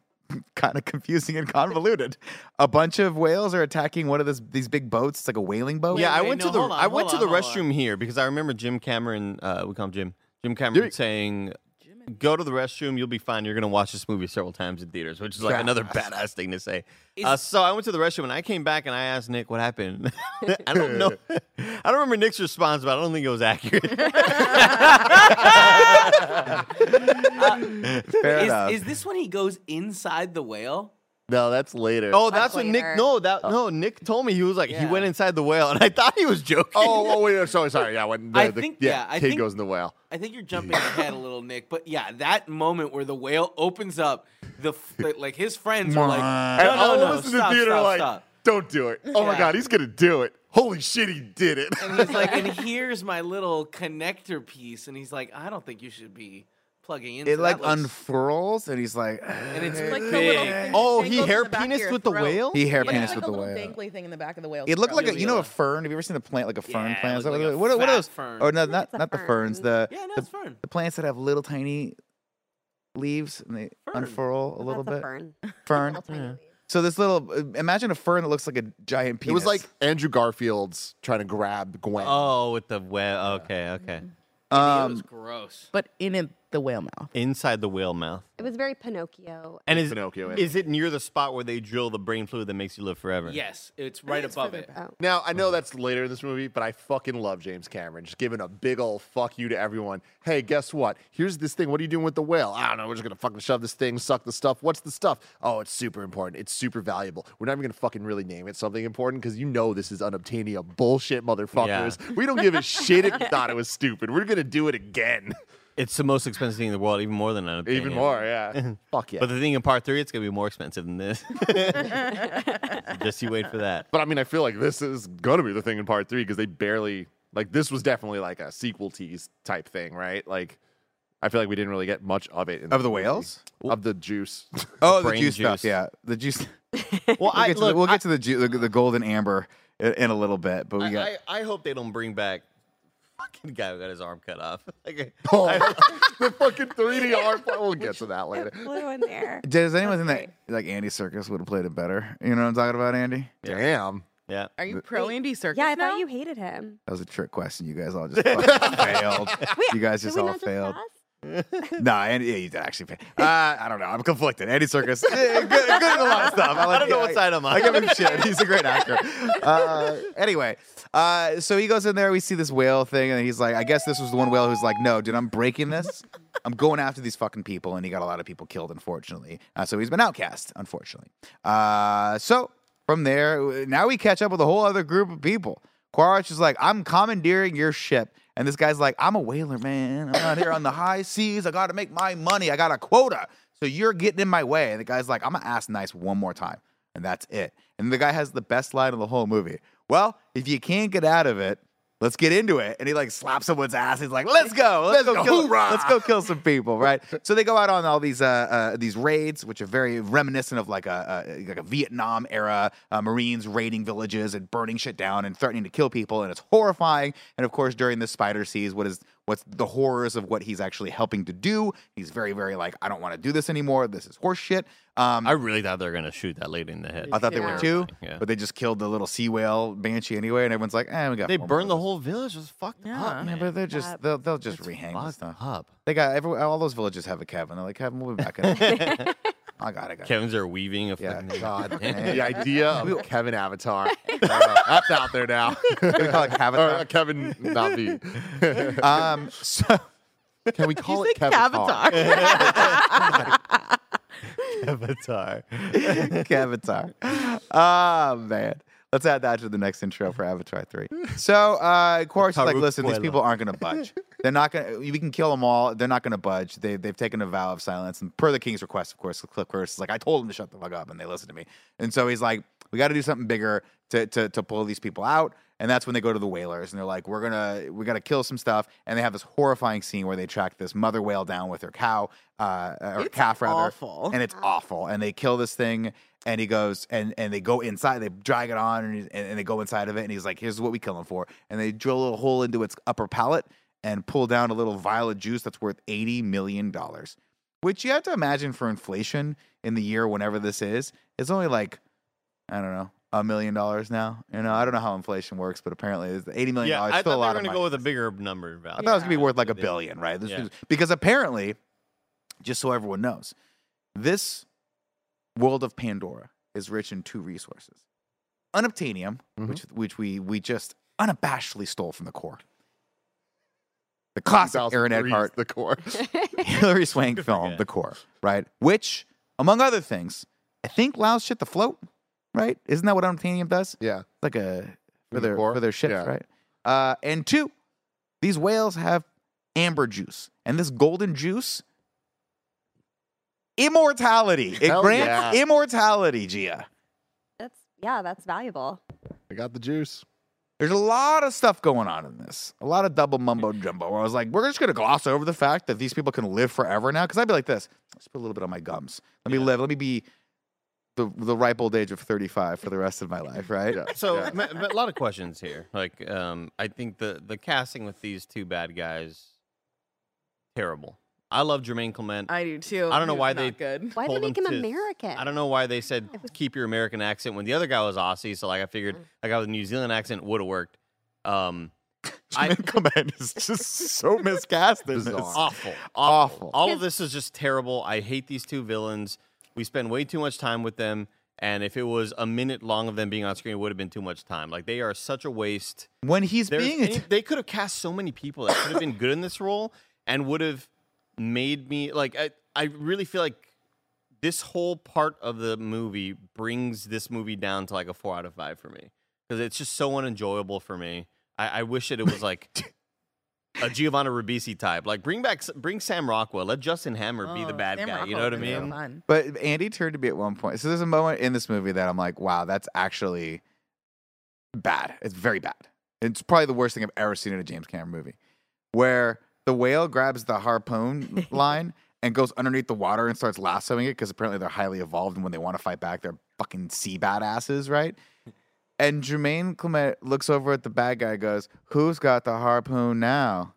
kind of confusing and convoluted. a bunch of whales are attacking one of this, these big boats. It's like a whaling boat. yeah, I wait, went no, to the hold on, I went to the on, hold on. restroom here because I remember Jim Cameron. Uh, we call him Jim. Jim Cameron Jimmy. saying, "Go to the restroom. You'll be fine. You're gonna watch this movie several times in theaters," which is like Yeah. another badass thing to say. Uh, so I went to the restroom and I came back and I asked Nick what happened. I don't know. I don't remember Nick's response, but I don't think it was accurate. Fair Is, enough. is this when he goes inside the whale? No, that's later. oh, That's that's what Nick. No, that oh. no. Nick told me he was like he went inside the whale, and I thought he was joking. Oh, oh, wait, no, sorry, sorry. Yeah, when the, I the- think- yeah, yeah, I kid think- goes in the whale. I think you're jumping ahead a little, Nick. But yeah, that moment where the whale opens up, the, like his friends are like, And no, all no, of no, us in stop, the theater stop, like, stop. don't do it. Oh my god, he's gonna do it. Holy shit, he did it. And he's like, and here's my little connector piece, and he's like, I don't think you should be plugging into. it like that looks- unfurls, and he's like, and it's Like the big. little Oh, he hair the penis with the throat. whale? he hair Like, penis it's with like the a little whale. dangly thing in the back of the whale. It looked like a, you know a fern. Have you ever seen a plant like a fern Yeah, plant? it What, like a what, what are those? fern. Oh no, not not the ferns. The Yeah, no, the, it's fern. the plants that have little tiny leaves and they Fern. unfurl a little bit. fern. Fern. Little tiny leaves. So this little, uh, imagine a fern that looks like a giant penis. It was like Andrew Garfield's trying to grab Gwen. Oh, with the whale. Okay, okay. it was um, gross. but in it, the whale mouth. Inside the whale mouth. It was very Pinocchio. And is Pinocchio, is it near the spot where they drill the brain fluid that makes you live forever? Yes, it's right above further it. back. Now I know that's later in this movie, but I fucking love James Cameron just giving a big old fuck you to everyone. Hey, guess what? Here's this thing. What are you doing with the whale? I don't know. We're just gonna fucking shove this thing, suck the stuff. What's the stuff? Oh, it's super important. It's super valuable. We're not even gonna fucking really name it something important because you know this is unobtainium bullshit, motherfuckers. We don't give a shit if you thought it was stupid. We're gonna do it again, It's the most expensive thing in the world, even more than an even more. Yeah. Fuck yeah. But the thing in part three, it's gonna be more expensive than this. Just you wait for that. But I mean, I feel like this is gonna be the thing in part three because they barely like this was definitely like a sequel tease type thing, right? Like, I feel like we didn't really get much of it in Of the movie. whales? of the juice. oh, the brain juice, stuff. juice. Yeah, the juice. Well, We'll I get to, look. the, we'll I- get to the, ju- the the golden amber in, in a little bit, but we I, got. I, I hope they don't bring back fucking guy who got his arm cut off. Like, oh, the fucking 3D art. We'll get to that later. Flew in there. Does anyone think that like Andy Serkis would have played it better? You know what I'm talking about, Andy? Damn. yeah. Are you pro Andy Serkis? Yeah, I now? thought you hated him. That was a trick question. You guys all just fucking failed. You guys Did just we all not just failed. pass? No, Andy, yeah, you did actually fail. Uh, I don't know. I'm conflicted. Andy Serkis, eh, good, good at a lot of stuff. I, like, I don't know what side I'm on. I give him shit. He's a great actor. Uh, anyway, uh, so he goes in there. We see this whale thing, and he's like, I guess this was the one whale who's like, no, dude, I'm breaking this. I'm going after these fucking people, and he got a lot of people killed, unfortunately. Uh, so he's been outcast, unfortunately. Uh, so from there, now we catch up with a whole other group of people. Quaritch is like, I'm commandeering your ship. And this guy's like, I'm a whaler, man. I'm out here on the high seas. I got to make my money. I got a quota. So you're getting in my way. And the guy's like, I'm going to ask nice one more time. And that's it. And the guy has the best line of the whole movie. Well, if you can't get out of it, let's get into it. And he like slaps someone's ass. He's like, let's go. Let's, go, kill, hoorah." let's go kill some people, right? so they go out on all these uh, uh, these raids, which are very reminiscent of like a, a like a Vietnam era uh, Marines raiding villages and burning shit down and threatening to kill people, and it's horrifying. And of course, during the Spider sees what is what's the horrors of what he's actually helping to do. He's very very like, I don't want to do this anymore. This is horse shit. Um, I really thought they were gonna shoot that lady in the head. I thought they were too, Yeah. but they just killed the little sea whale banshee anyway, and everyone's like, "Eh, we got." They four more burned the whole village. It was fucked Yeah. up, Yeah, man. but they're just they'll they'll just It's rehang the fucked stuff. up. They got every all those villages have a cabin. They're like Kevin, we'll be back. In I got it. Got it. Kevin's are weaving a Yeah, fucking God, Man. the idea of Kevin Avatar. I. That's out there now. We call it or Avatar? uh, Kevin Navi. Um, so Can we call You it Kevin? Cavatar. avatar. Avatar. Oh man. Let's add that to the next intro for Avatar 3. So, uh, Quaritch's like, listen, these people aren't going to budge. They're not going to, we can kill them all. They're not going to budge. They, they've taken a vow of silence. And per the king's request, of course, Cliff Curtis is like, I told them to shut the fuck up, and they listened to me. And so he's like, we got to do something bigger to, to, to pull these people out. And that's when they go to the whalers and they're like, we're going to, we got to kill some stuff. And they have this horrifying scene where they track this mother whale down with her cow, uh, or It's calf rather. awful. And it's awful. And they kill this thing and he goes and and they go inside they drag it on and, and, they go inside of it and he's like here's what we kill him for and they drill a little hole into its upper palate and pull down a little vial of juice that's worth 80 million dollars which you have to imagine for inflation in the year whenever this is it's only like i don't know a million dollars now you know i don't know how inflation works but apparently it's 80 million Yeah, dollars I still thought they were of gonna go with a bigger number value. I thought it was gonna be worth like a billion, right? This Yeah. was- because apparently, just so everyone knows, this world of Pandora is rich in two resources: unobtainium, Mhm. which which we we just unabashedly stole from the core. The classic Aaron 2003 is Eckhart, The core. Hilary Swank film, forget. The Core, right? Which, among other things, I think allows shit to float, right? Isn't that what unobtainium does? Yeah. like a for In the their for their ships, Yeah. right? Uh, and two, these whales have amber juice, and this golden juice, immortality. It Hell grants yeah. immortality, Gia. That's yeah, that's valuable. I got the juice. There's a lot of stuff going on in this, a lot of double mumbo jumbo. Where I was like, we're just gonna gloss over the fact that these people can live forever now. Because I'd be like this, let's put a little bit on my gums. Let me live. Let me be the the ripe old age of 35 for the rest of my life, right? So ma- ma- a lot of questions here. Like, um, I think the the casting with these two bad guys, terrible. I love Jermaine Clement. I do too. I don't know He why was they good. Why told they make him to- American? I don't know why they said keep your American accent when the other guy was Aussie. So like I figured a guy with a New Zealand accent would have worked. Um, I Command is just so miscast in this. Bizarre. awful, Awful. All of this is just terrible. I hate these two villains. We spend way too much time with them. And if it was a minute long of them being on screen, it would have been too much time. Like they are such a waste. When he's There's being, any- they could have cast so many people that could have been good in this role and would have made me like I, I really feel like this whole part of the movie brings this movie down to like a four out of five for me because it's just so unenjoyable for me. I, I wish that it was like a Giovanni Ribisi type. Like bring back bring Sam Rockwell. Let Justin Hammer be the Oh, bad Sam guy. You know what I mean? fun. But Andy turned to me at one point. So there's a moment in this movie that I'm like, wow, that's actually bad. It's very bad. It's probably the worst thing I've ever seen in a James Cameron movie. Where the whale grabs the harpoon line and goes underneath the water and starts lassoing it because apparently they're highly evolved and when they want to fight back, they're fucking sea badasses, right? And Jermaine Clement looks over at the bad guy and goes, Who's got the harpoon now?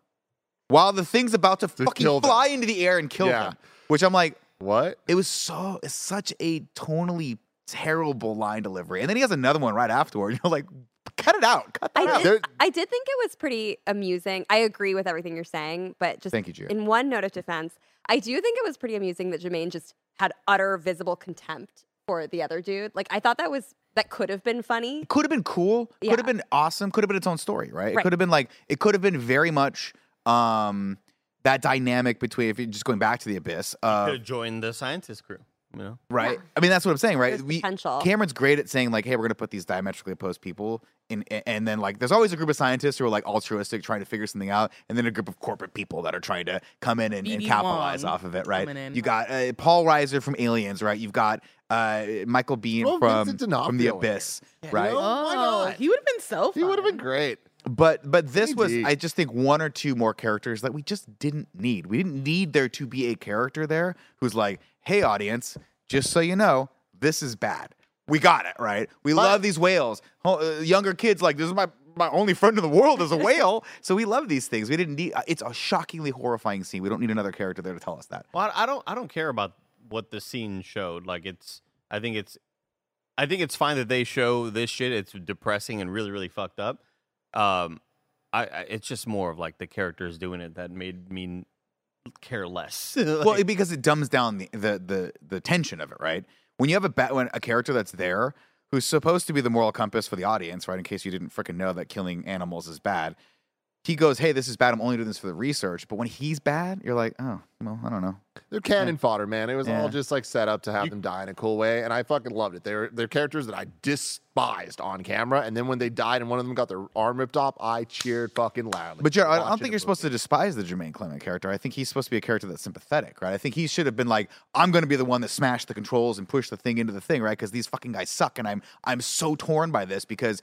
While the thing's about to To fucking kill them. fly into the air and kill Yeah. them. Which I'm like, What? it was so it's such a tonally terrible line delivery. And then he has another one right afterward. You're like, cut it out. Cut that I out. Did, I did think it was pretty amusing. I agree with everything you're saying, but just Thank you, Gia. in one note of defense, I do think it was pretty amusing that Jermaine just had utter visible contempt for the other dude. Like I thought that was that could have been funny. Could have been cool. Yeah. Could have been awesome. Could have been its own story, right? right. It could have been like it could have been very much um that dynamic between if you're just going back to the abyss Could of have joined the scientist crew. You know? right? I mean, that's what I'm saying, right? There's potential. Cameron's great at saying like, "Hey, we're going to put these diametrically opposed people in," and then like, there's always a group of scientists who are like altruistic, trying to figure something out, and then a group of corporate people that are trying to come in and, and capitalize Wong off of it, right? You got uh, Paul Reiser from Aliens, right? You've got uh, Michael Biehn Throw from from The in there. Abyss, right? know? Why Oh, not? he would have been so fun. He would have been great. But but this was I just think one or two more characters that we just didn't need. We didn't need there to be a character there who's like, "Hey audience, just so you know, this is bad. We got it, right? We love these whales. Uh, younger kids like this is my my only friend in the world is a whale. so we love these things. We didn't need uh, it's a shockingly horrifying scene. We don't need another character there to tell us that. Well, I don't. I don't care about what the scene showed. Like it's. I think it's. I think it's fine that they show this shit. It's depressing and really, really fucked up. Um, I, I it's just more of like the characters doing it that made me care less. well, Like, it- because it dumbs down the, the the the tension of it, right? When you have a ba- when a character that's there who's supposed to be the moral compass for the audience, right? In case you didn't freaking know that killing animals is bad, he goes, "Hey, this is bad. I'm only doing this for the research." But when he's bad, you're like, "Oh, well, I don't know." They're cannon fodder, man. It was Yeah. all just like set up to have them die in a cool way, and I fucking loved it. They're they're characters that I despised on camera, and then when they died and one of them got their arm ripped off, I cheered fucking loudly. But Jared, I don't think you're supposed to despise the Jermaine Clement character. I think he's supposed to be a character that's sympathetic, right? I think he should have been like, "I'm going to be the one that smashed the controls and pushed the thing into the thing," right? Because these fucking guys suck, and I'm I'm so torn by this because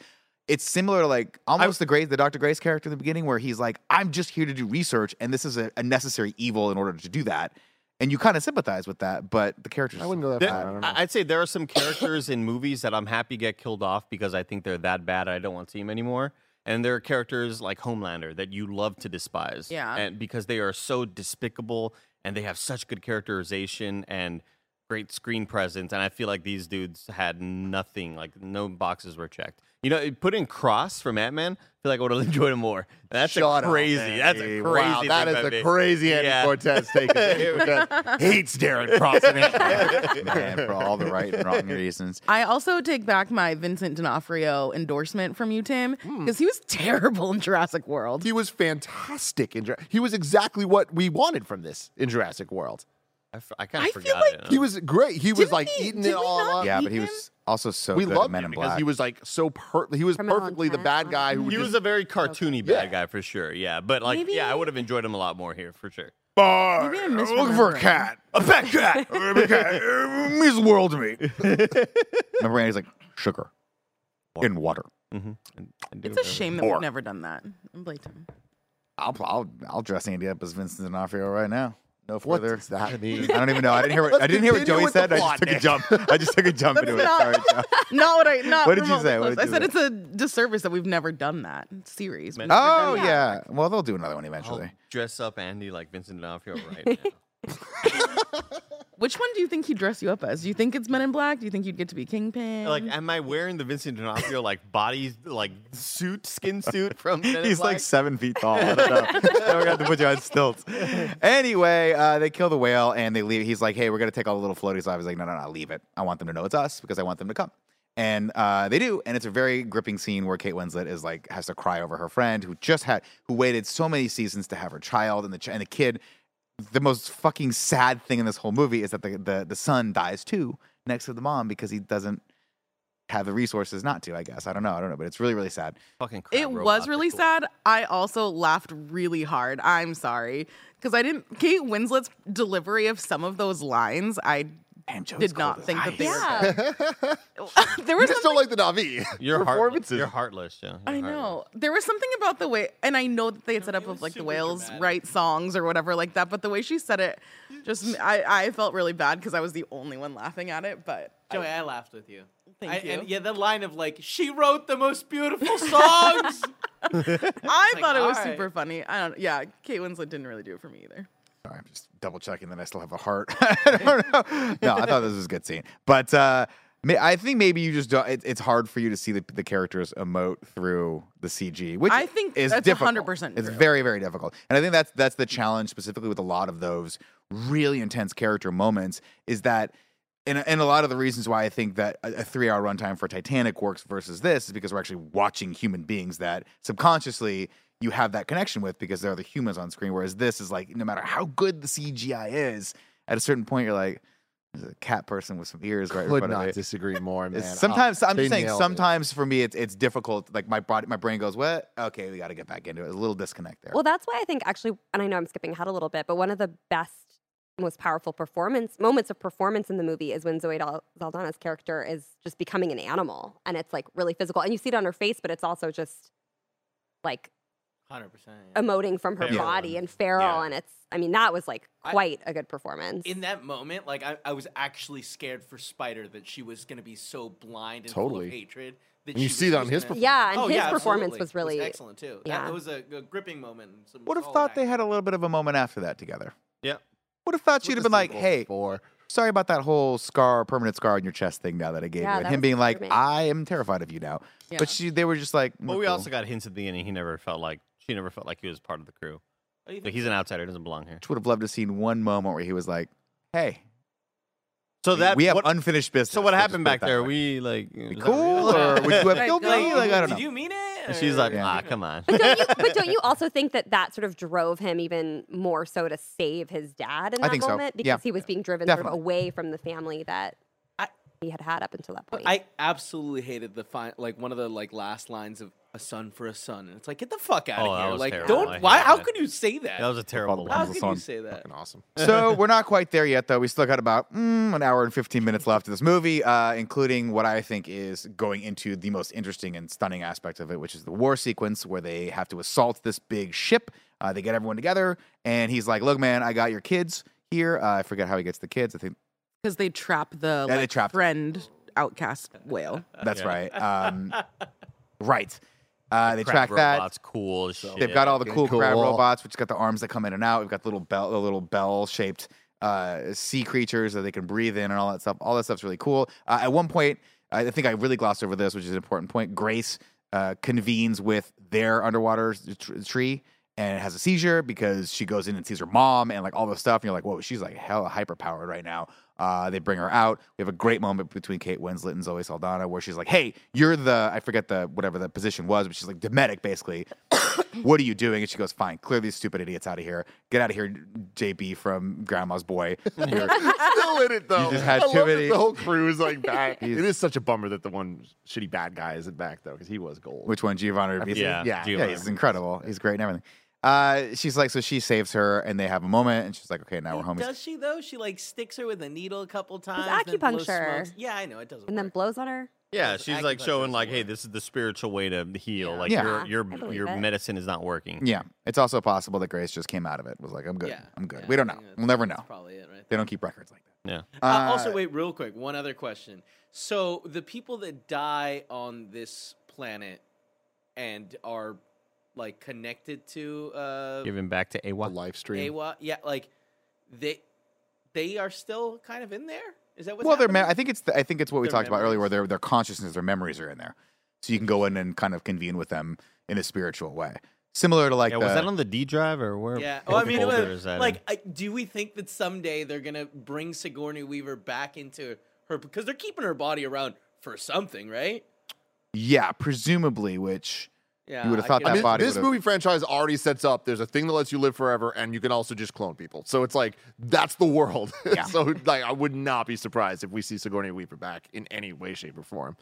it's similar to like almost the Grace, the Dr. Grace character in the beginning, where he's like, "I'm just here to do research, and this is a, a necessary evil in order to do that." And you kind of sympathize with that, but the characters. I wouldn't go that there- far. I don't know. I'd say there are some characters in movies that I'm happy get killed off because I think they're that bad. I don't want to see them anymore. And there are characters like Homelander that you love to despise. Yeah. And because they are so despicable and they have such good characterization and great screen presence. And I feel like these dudes had nothing, like no boxes were checked. You know, put in Cross from Ant Man, I feel like I would have enjoyed him more. That's Shut a up, crazy. that's a crazy. Wow, that thing is about a me. crazy Andy Yeah. Cortez take. Because hates Darren Cross and Ant-Man. man, for all the right and wrong reasons. I also take back my Vincent D'Onofrio endorsement from you, Tim, Hmm. because he was terrible in Jurassic World. He was fantastic in. Jura- He was exactly what we wanted from this in Jurassic World. I, f- I kind I of feel forgot like it. He was great. He was like he- eating it all not up. Yeah, but he can- was also so we good at loved Men him in because Black. he was like so per. He was Criminal perfectly the intent, bad guy who He just was a very cartoony Yeah. bad guy for sure. Yeah, but like, Maybe- yeah, I would have enjoyed him a lot more here for sure. Bar. Maybe I'm looking for a misremembering. cat. A pet cat. a cat. Means the world to me. Remember, Andy's like sugar in water. Mhm. I- I do It's a remember. shame that More. we've never done that. I'm blatant. I'll, I'll I'll dress Andy up as Vincent D'Onofrio right now. No What further. does that mean? I don't even know. I didn't hear what Let's I didn't hear what Joey said. I just took a jump. I just took a jump into it. not- Sorry, Joe. Not what I not. What did you say? What close. did I said say? it's a disservice that we've never done that series. Oh done that. yeah. Well, they'll do another one I'll eventually. dress up Andy like Vincent D'Onofrio right now. Which one do you think he'd dress you up as? Do you think it's Men in Black? Do you think you'd get to be Kingpin? like, am I wearing the Vincent D'Onofrio like body like suit, skin suit from? Men in He's like seven feet tall. I don't know. now we're gonna have to put you on stilts. Anyway, uh, they kill the whale and they leave. He's like, "Hey, we're gonna take all the little floaties off." He's like, "No, no, no, leave it. I want them to know it's us because I want them to come." And uh, they do, and it's a very gripping scene where Kate Winslet is like has to cry over her friend who just had who waited so many seasons to have her child, and the ch- and the kid. The most fucking sad thing in this whole movie is that the, the the son dies too next to the mom because he doesn't have the resources not to. I guess I don't know. I don't know, but it's really really sad. Fucking crab it was really cool. sad. I also laughed really hard. I'm sorry because I didn't. Kate Winslet's delivery of some of those lines, I Damn, Joey's did not think that they ice. were. Yeah. there You just don't like the Navi You're heartless. performances. You're heartless, yeah. You're I heartless. know. There was something about the way, and I know that they had set up it of like the whales dramatic. write songs or whatever like that, but the way she said it, just I, I felt really bad because I was the only one laughing at it. But Joey, I laughed with you. Thank I, you. And yeah, the line of like, she wrote the most beautiful songs. I like, thought it was all right. super funny. I don't. Yeah, Kate Winslet didn't really do it for me either. Sorry, I'm just double checking that I still have a heart. I. No, I thought this was a good scene, but uh, I think maybe you just don't. It, it's hard for you to see the, the characters emote through the CG, which I think is that's difficult. 100% It's very very difficult, and I think that's that's the challenge specifically with a lot of those really intense character moments is that. And, and a lot of the reasons why I think that a, a three hour runtime for Titanic works versus this is because we're actually watching human beings that subconsciously you have that connection with because they're the humans on screen. Whereas this is like, no matter how good the CGI is, at a certain point, you're like, there's a cat person with some ears right in Could front of not disagree more, man. It's- sometimes ah, I'm just saying. nailed it. Sometimes for me, it's it's difficult. Like my body, my brain goes, "What? Okay, we got to get back into it." There's a little disconnect there. Well, that's why I think actually, and I know I'm skipping ahead a little bit, but one of the best, most powerful performance moments of performance in the movie is when Zoe Dal- Saldana's character is just becoming an animal, and it's like really physical, and you see it on her face, but it's also just like 100%. Yeah. emoting from her Feral body and- and feral, yeah. and it's. I mean, that was like I- quite a good performance. In that moment, like I, I was actually scared for Spider that she was gonna be so blind and Totally. full of hatred that And you she see was that on just his gonna- performance. yeah, and Oh, his yeah, performance absolutely. was really. excellent too. yeah. That, it was a, a gripping moment. and Some would have solid thought they acting. had a little bit of a moment after that together. Yeah. Would have thought With she'd have the been like, sequel "Hey, before. sorry about that whole scar, permanent scar on your chest thing now that I gave Yeah, you," and that him was being like, disturbing. "I am terrified of you now." Yeah. But she, they were just like, But "We're we cool." also got hints at the beginning. He never felt like she never felt like he was part of the crew. Oh, Like he's an outsider. Doesn't belong here. would have loved to have seen one moment where he was like, "Hey, So that we have what, unfinished business." So what We'll happened back there? way." We like Be was that cool, or would you have Like, killed me? Like, Like I don't did you mean it? And she's like, Yeah. ah, come on. But don't, you, but don't you also think that that sort of drove him even more so to save his dad in I that think so. moment because Yeah. he was being driven sort of away from the family that I- he had had up until that point. I absolutely hated the fine, like one of the like last lines of "a son for a son," and it's like, get the fuck out Oh, of that here! was like, terrible. I don't. Why? How that. could you say that? That was a terrible Father how line. Brown's could you say that? Fucking awesome. so we're not quite there yet, though. We still got about mm, an hour and 15 minutes left of this movie, uh, including what I think is going into the most interesting and stunning aspect of it, which is the war sequence where they have to assault this big ship. Uh, they get everyone together, and he's like, "Look, man, I got your kids here." Uh, I forget how he gets the kids. I think because they trap the Yeah, they like, trapped- friend outcast whale. that's Yeah. right. Um, right. Uh, they Crab track that. robots, cool as shit. They've got all the cool, crab robots, which got the arms that come in and out. We've got the little bell, the little bell-shaped uh, sea creatures that they can breathe in, and all that stuff. All that stuff's really cool. Uh, at one point, I think I really glossed over this, which is an important point. Grace uh, convenes with their underwater s- tr- tree and has a seizure because she goes in and sees her mom and like all this stuff. And you're like, whoa, she's like hella hyper powered right now. Uh, they bring her out. We have a great moment between Kate Winslet and Zoe Saldana where she's like, hey, you're the, I forget the, whatever the position was, but she's like, Dometic basically. what are you doing? And she goes, fine, clear these stupid idiots out of here. Get out of here, JB from Grandma's Boy. You're- Still in it though. just had I too love many- The whole crew is like back. It is such a bummer that the one shitty bad guy isn't back though, because he was gold. Which one, Giovanni Ribisi? Yeah, yeah, yeah, he's incredible. He's great and everything. Uh, she's like, so she saves her, and they have a moment, and she's like, okay, now we're homies. Does she though? She like sticks her with a needle a couple times. then blows acupuncture. smokes. Yeah, I know it doesn't. and then work. blows on her. Yeah, Those she's like acupuncturists showing like, hey, work. this is the spiritual way to heal. Yeah. Like Yeah. your I your believe your it. medicine is not working. Yeah, it's also possible that Grace just came out of it. Was like, I'm good. Yeah, I'm good. yeah, we don't I know. think We'll never that's know. Probably it, right? They don't keep records like that. Yeah. Uh, also, Uh, wait, real quick, one other question. So the people that die on this planet and are like connected to uh Giving back to The Awa. live stream. Awa, yeah, like they they are still kind of in there. Is that what? well, they're. Me- I think it's. The, I think it's what we Their talked about earlier, where their their consciousness, their memories are in there, so you can go in and kind of convene with them in a spiritual way, similar to like. Yeah, the, was that on the D drive or where? Yeah. what Oh, I mean, it was- is that like, I, do we think that someday they're gonna bring Sigourney Weaver back into her because they're keeping her body around for something, right? Yeah, presumably, which Yeah. You would've thought could- I that mean, body this would've- movie franchise already sets up. There's a thing that lets you live forever, and you can also just clone people. So it's like that's the world. Yeah. so like, I would not be surprised if we see Sigourney Weaver back in any way, shape, or form.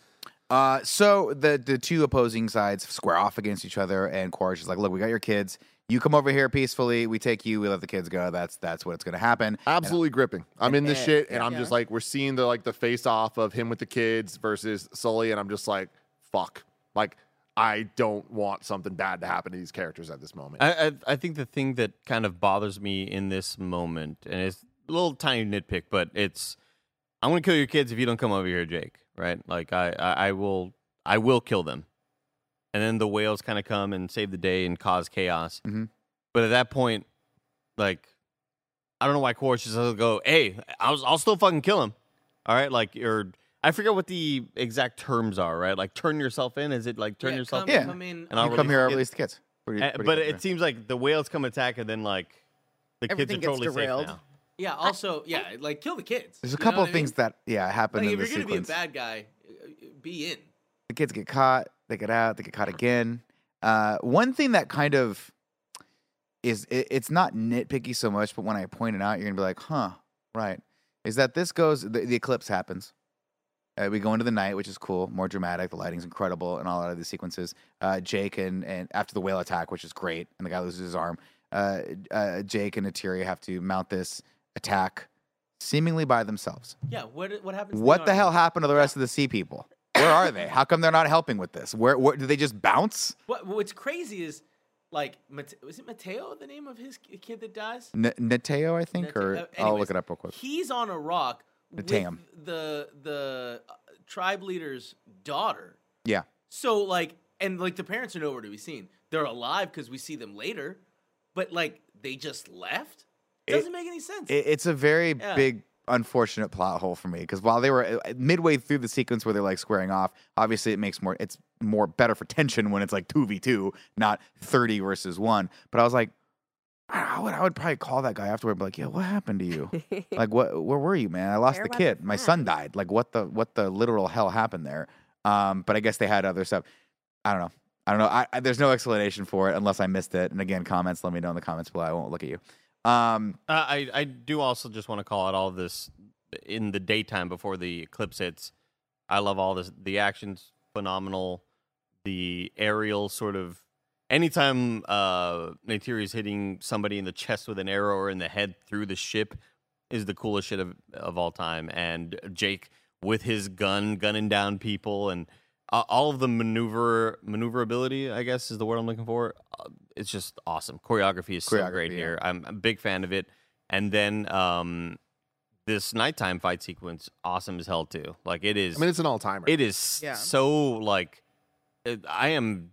Uh, so the the two opposing sides square off against each other, and Quaritch is like, "Look, we got your kids. You come over here peacefully. We take you. We let the kids go. That's that's what's going to happen." Absolutely gripping. I'm in this and- shit, and I'm yeah. just like, we're seeing the like the face off of him with the kids versus Sully, and I'm just like, fuck. Like, I don't want something bad to happen to these characters at this moment. I, I I think the thing that kind of bothers me in this moment, and it's a little tiny nitpick, but it's I'm gonna kill your kids if you don't come over here, Jake. Right? Like I I, I will I will kill them, and then the whales kind of come and save the day and cause chaos. Mhm. But at that point, like I don't know why Quaritch just doesn't go, hey, I'll I'll still fucking kill him. All right, like or I forget what the exact terms are. Right? Like turn yourself in. Is it like turn Yeah, yourself? come, in? Yeah. come in. And I'll you come release here, the I'll release the kids. What do you- Uh, what do you but think it there? seems like the whales come attack and then like the kids Everything are gets totally derailed. safe now. Yeah. Also, yeah, like kill the kids. there's a You know couple what of I things mean? that yeah happen Like, in if the you're gonna be a bad guy, uh, be in. the kids get caught, they get out, they get caught again. Uh, one thing that kind of is it, it's not nitpicky so much, but when I point it out, you're gonna be like, "Huh, right." Is that this goes? The, the eclipse happens. Uh, we go into the night, which is cool, more dramatic. The lighting's incredible, and all out of these sequences. Uh, Jake and and after the whale attack, which is great, and the guy loses his arm. Uh, uh, Jake and Neytiri have to mount this attack, seemingly by themselves. Yeah. What what happens? to What the army? hell happened to the rest of the sea people? Where are they? How come they're not helping with this? Where, where do they just bounce? What What's crazy is like, Mate- was it Mateo the name of his kid that dies? N- Nateo, I think, Nate- or uh, I'll look it up real quick. He's on a rock with Neteyam. the the uh, tribe leader's daughter. Yeah, So like, and like the parents are nowhere to be seen. They're alive because we see them later, but like they just left. It- Doesn't make any sense. it, it's a very Yeah. big, unfortunate plot hole for me because while they were uh, midway through the sequence where they're like squaring off, obviously it makes more, it's more better for tension when it's like two v two, not thirty versus one. But I was like, I would, I would probably call that guy afterward, and be like, "Yo, what happened to you? like, what, where were you, man? I lost Where the kid. My son son?" died. Like, what the, what the literal hell happened there? Um, but I guess they had other stuff. I don't know. I don't know. I, I, there's no explanation for it unless I missed it. And again, comments. Let me know in the comments below. I won't look at you. Um, Uh, I I do also just want to call out all of this in the daytime before the eclipse hits. I love all this. The action's phenomenal. The aerial sort of anytime uh Neytiri is hitting somebody in the chest with an arrow or in the head through the ship is the coolest shit of of all time. And Jake with his gun gunning down people and uh, all of the maneuver maneuverability, I guess is the word I'm looking for. Uh, it's just awesome. Choreography is so great yeah. here. I'm a big fan of it. And then um this nighttime fight sequence, awesome as hell too. Like it is. I mean, it's an all timer. It is Yeah. so like it, I am.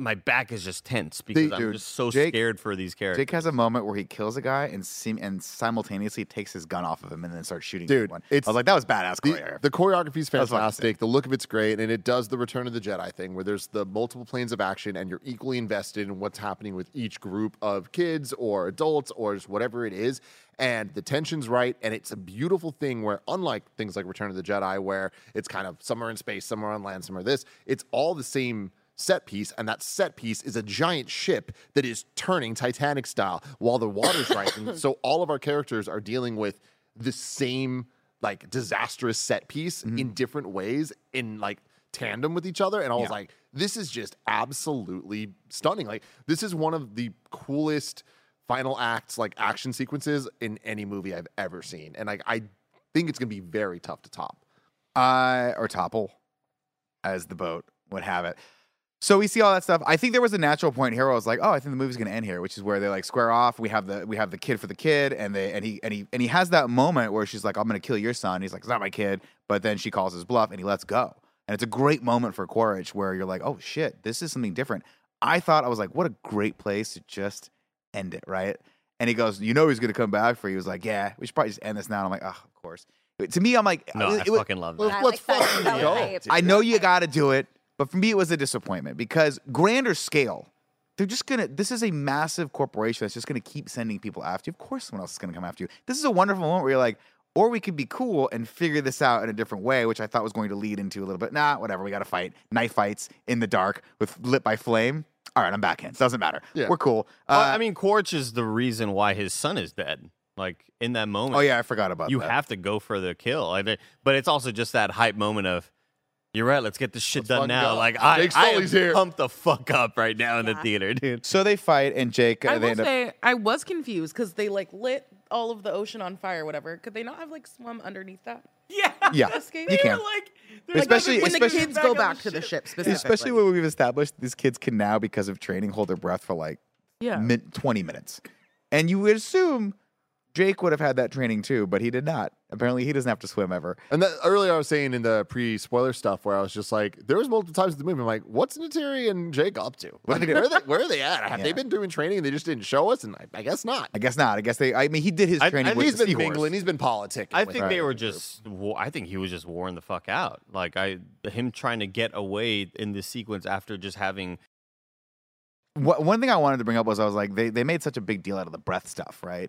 My back is just tense because I'm dude, just so Jake- scared for these characters. Jake has a moment where he kills a guy and seem, and simultaneously takes his gun off of him and then starts shooting. Dude, one. it's- I was like, that was badass. The, choreography. the choreography is fantastic. The look of it's great, and it does the Return of the Jedi thing, where there's the multiple planes of action, and you're equally invested in what's happening with each group of kids or adults or just whatever it is. And the tension's right, and it's a beautiful thing where, unlike things like Return of the Jedi, where it's kind of somewhere in space, somewhere on land, somewhere this, it's all the same set piece, and that set piece is a giant ship that is turning Titanic style while the water's rising. So all of our characters are dealing with the same like disastrous set piece in different ways in like tandem with each other. And I was Yeah. like, this is just absolutely stunning. Like, this is one of the coolest final acts, like action sequences in any movie I've ever seen. And like, I think it's gonna be very tough to top. uh, or topple. as the boat would have it. So we see all that stuff. I think there was a natural point here where I was like, oh, I think the movie's gonna end here, which is where they like square off. We have the we have the kid for the kid, and they and he and he and he has that moment where she's like, I'm gonna kill your son. He's like, it's not my kid, but then she calls his bluff and he lets go. And it's a great moment for Quaritch where you're like, oh shit, this is something different. I thought I was like, what a great place to just end it, right? And he goes, you know he's gonna come back for you. He was like, yeah, we should probably just end this now. And I'm like, oh, of course. To me, I'm like, No, it- I it was- fucking love Well, that. I let's like that. fucking That go. I know you got to do it, but for me, it was a disappointment because grander scale, they're just gonna. This is a massive corporation that's just gonna keep sending people after you. Of course, someone else is gonna come after you. This is a wonderful moment where you're like, or we could be cool and figure this out in a different way, which I thought was going to lead into a little bit. Nah, whatever. We got to fight knife fights in the dark with lit by flame. All right, I'm back in. Doesn't matter. Yeah. We're cool. Well, Uh, I mean, Quaritch is the reason why his son is dead. Like in that moment. oh yeah, I forgot about that. you that. have to go for the kill. I mean, but it's also just that hype moment of, you're right. Let's get this shit Let's done now. go. Like I, Jake I am here. pumped the fuck up right now in the theater, dude. so they fight, and Jake. Uh, I they will end up- say I was confused because they like lit all of the ocean on fire, whatever. Could they not have like swum underneath that? Yeah. yeah, Escape? you They were can. like, Especially- like, when the especially- kids go on back to the ship. ship specifically. Especially when we've established these kids can now, because of training, hold their breath for like yeah. min- 20 minutes. And you would assume Jake would have had that training too, but he did not. Apparently, he doesn't have to swim ever. And that earlier, I was saying in the pre-spoiler stuff where I was just like, there was multiple times in the movie. I'm like, what's Neytiri and Jake up to? Like, where, are they, where are they at? Have they been doing training and they just didn't show us? And I, I guess not. I guess not. I guess they. I mean, he did his I- training I with he's the been seahorse. mingling. He's been politicking. I think they were group. just. wa- I think he was just worn the fuck out. Like I, him trying to get away in this sequence after just having. One thing I wanted to bring up was I was like, they, they made such a big deal out of the breath stuff, right?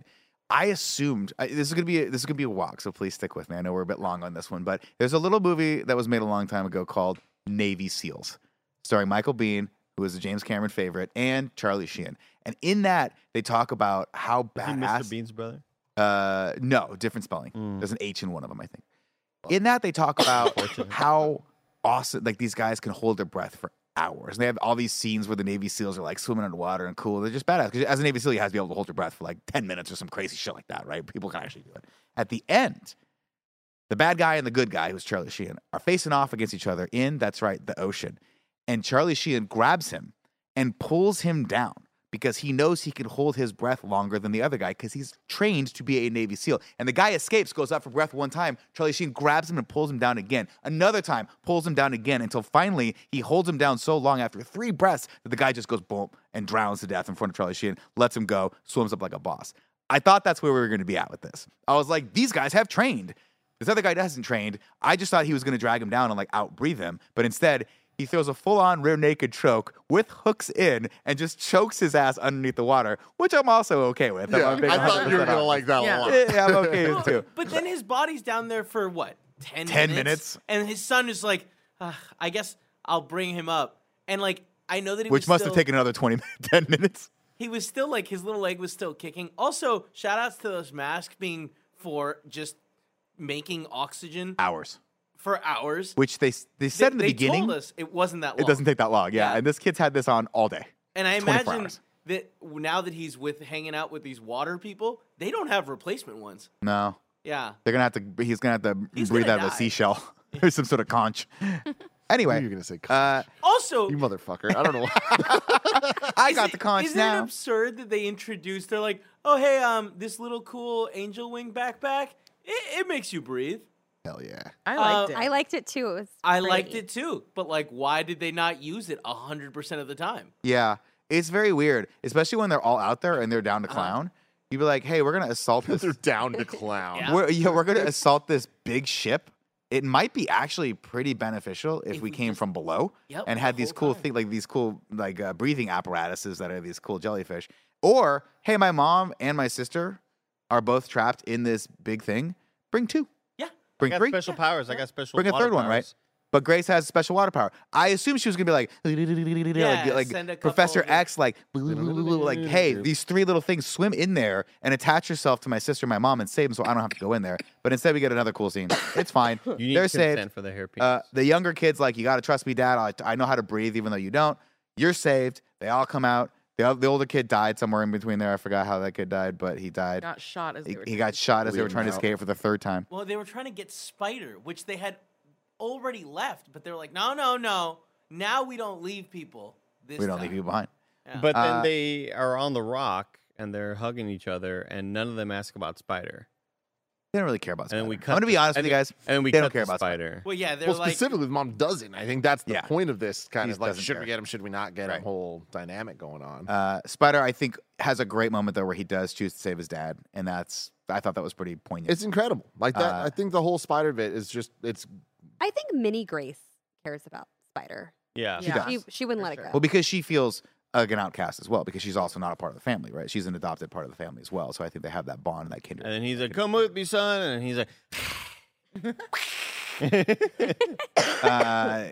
I assumed I, this is gonna be a, this is gonna be a walk, so please stick with me. I know we're a bit long on this one, but there's a little movie that was made a long time ago called Navy SEALs, starring Michael Biehn, who is a James Cameron favorite, and Charlie Sheen. And in that, they talk about how badass. Mr. Bean's brother? Uh, no, different spelling. Mm. There's an H in one of them, I think. In that, they talk about how awesome, like these guys can hold their breath for hours. And they have all these scenes where the Navy SEALs are like swimming underwater and cool. They're just badass. Because as a Navy SEAL, you have to be able to hold your breath for like 10 minutes or some crazy shit like that, right? People can actually do it. At the end, the bad guy and the good guy, who's Charlie Sheen, are facing off against each other in, that's right, the ocean. And Charlie Sheen grabs him and pulls him down because he knows he can hold his breath longer than the other guy because he's trained to be a Navy SEAL. And the guy escapes, goes up for breath one time. Charlie Sheen grabs him and pulls him down again. Another time, pulls him down again until finally he holds him down so long after three breaths that the guy just goes boom and drowns to death in front of Charlie Sheen, lets him go, swims up like a boss. I thought that's where we were going to be at with this. I was like, these guys have trained. This other guy hasn't trained. I just thought he was going to drag him down and like outbreathe him, but instead he throws a full-on rear naked choke with hooks in and just chokes his ass underneath the water, which I'm also okay with. I'm Yeah, I thought you were gonna like that Yeah. one. Yeah, I'm okay with too. But then his body's down there for what? 10, 10 minutes? And his son is like, "Ah, I guess I'll bring him up. And like, I know that he Which was must still, have taken another 20 minutes, 10 minutes. He was still like, his little leg was still kicking. Also, shout outs to those masks being for just making oxygen Hours. For hours. Which they they said they, in the they beginning told us it wasn't that long. it doesn't take that long. Yeah. Yeah. and this kid's had this on all day. And I imagine hours. that now that he's with hanging out with these water people, they don't have replacement ones. No. Yeah. They're gonna have to. He's gonna have to He's breathe gonna out of a seashell or some sort of conch. Anyway, you're gonna say, uh, Also, you motherfucker. I don't know. why. I got it- the conch isn't now. it absurd that they introduced? They're like, oh hey, um, this little cool angel wing backpack. It, it makes you breathe. Hell yeah. I liked Uh, it. I liked it too. It was I liked it too, but like, why did they not use it hundred percent of the time? Yeah, it's very weird, especially when they're all out there and they're down to clown. You'd be like, "Hey, we're gonna assault this. They're down to clown. Yeah. We're, yeah, we're gonna assault this big ship. It might be actually pretty beneficial if, If we we came just- from below Yep, and the had these cool things, like these cool like uh, breathing apparatuses that are these cool jellyfish. Or, hey, my mom and my sister are both trapped in this big thing. Bring two. Yeah. I Bring got three. special powers. I got special. Bring a water third one, right? But Grace has special water power. I assume she was gonna be like, Yeah, like, like Professor X, like, like, hey, these three little things swim in there and attach yourself to my sister, and my mom, and save them, so I don't have to go in there. But instead, we get another cool scene. It's fine. You need They're consent saved. for the hairpiece. Uh, the younger kids, like, you got to trust me, Dad. I, I know how to breathe, even though you don't. You're saved. They all come out. The, the older kid died somewhere in between there. I forgot how that kid died, but he died. got shot as they He, were he trying got to- shot as they were Bleed him trying to escape for the third time. Well, they were trying to get Spider, which they had already left, but they're like, no, no, no. Now we don't leave people. This We don't time. leave you behind. Yeah. But then Uh, they are on the rock and they're hugging each other, and none of them ask about Spider. They don't really care about And Spider. then we I'm gonna be to- honest with you guys. And then we they don't care to about Spider. Spider. well, yeah, they're Well, like, specifically, the mom doesn't. I think that's the Yeah. point of this kind He of like, doesn't should care. we get him? Should we not get him? Whole dynamic going on. Uh, Spider, I think, has a great moment though where he does choose to save his dad, and that's I thought that was pretty poignant. it's incredible. Like that. Uh, I think the whole spider bit is just. It's I think Minnie Grace cares about Spider. Yeah. Yeah. She, she wouldn't for let sure. it go. well because she feels like an outcast as well because she's also not a part of the family, right? She's an adopted part of the family as well. So I think they have that bond and that kindred. And then he's like, "Come with me, son," and he's like, uh,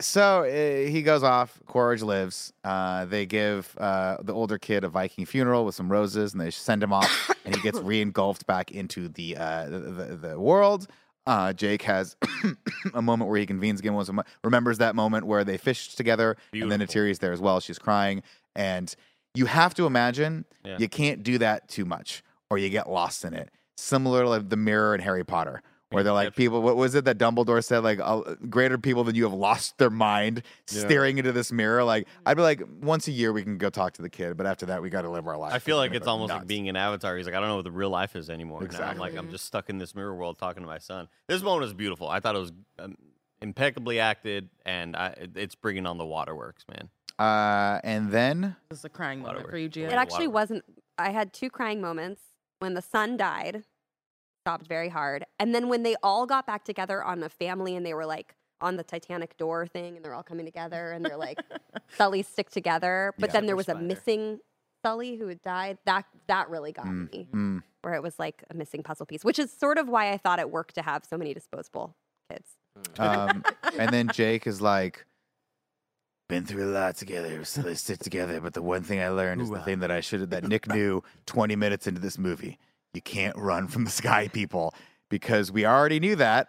so uh, he goes off. Quaritch lives. Uh, they give uh, the older kid a Viking funeral with some roses, and they send him off, and he gets re-engulfed back into the uh, the, the, the world. Uh, Jake has a moment where he convenes again. Once remembers that moment where they fished together, and then Beautiful. Neytiri's there as well. She's crying, and you have to imagine Yeah. you can't do that too much, or you get lost in it. Similar to like the mirror in Harry Potter, where they're like Inception. people. What was it that Dumbledore said? Like uh, greater people than you have lost their mind Yeah. staring into this mirror. Like I'd be like, once a year we can go talk to the kid, but after that we got to live our life. I feel like it's gonna go almost like being an avatar. He's like, I don't know what the real life is anymore. Now I'm Exactly. like, I'm just stuck in this mirror world talking to my son. This moment is beautiful. I thought it was um, impeccably acted, and I, it's bringing on the waterworks, man. Uh, and then This is a crying moment Whatever. for you, Gia. It actually Waterworks. wasn't. I had two crying moments when the son died, sobbed very hard, and then when they all got back together on the family and they were like on the Titanic door thing and they're all coming together and they're like Sully stick together, but Yeah. then there was a Spider. missing Sully who had died. That that really got Mm, me, mm, where it was like a missing puzzle piece, which is sort of why I thought it worked to have so many disposable kids. um, and then Jake is like, been through a lot together, so they stick together. But the one thing I learned is the thing that I should have, that Nick knew 20 minutes into this movie. You can't run from the sky people because we already knew that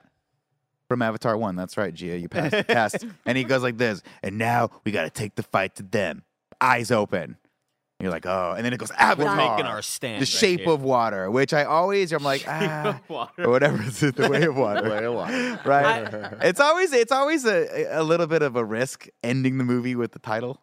from Avatar 1. That's right, Gia. You passed the test. And he goes like this, and now we got to take the fight to them. Eyes open. You're like, oh. And then it goes, Avatar. making our stand The right shape here. of water, which I always, I'm like, ah, or whatever. It's the way of water. Way of water. right? it's always it's always a, a little bit of a risk ending the movie with the title.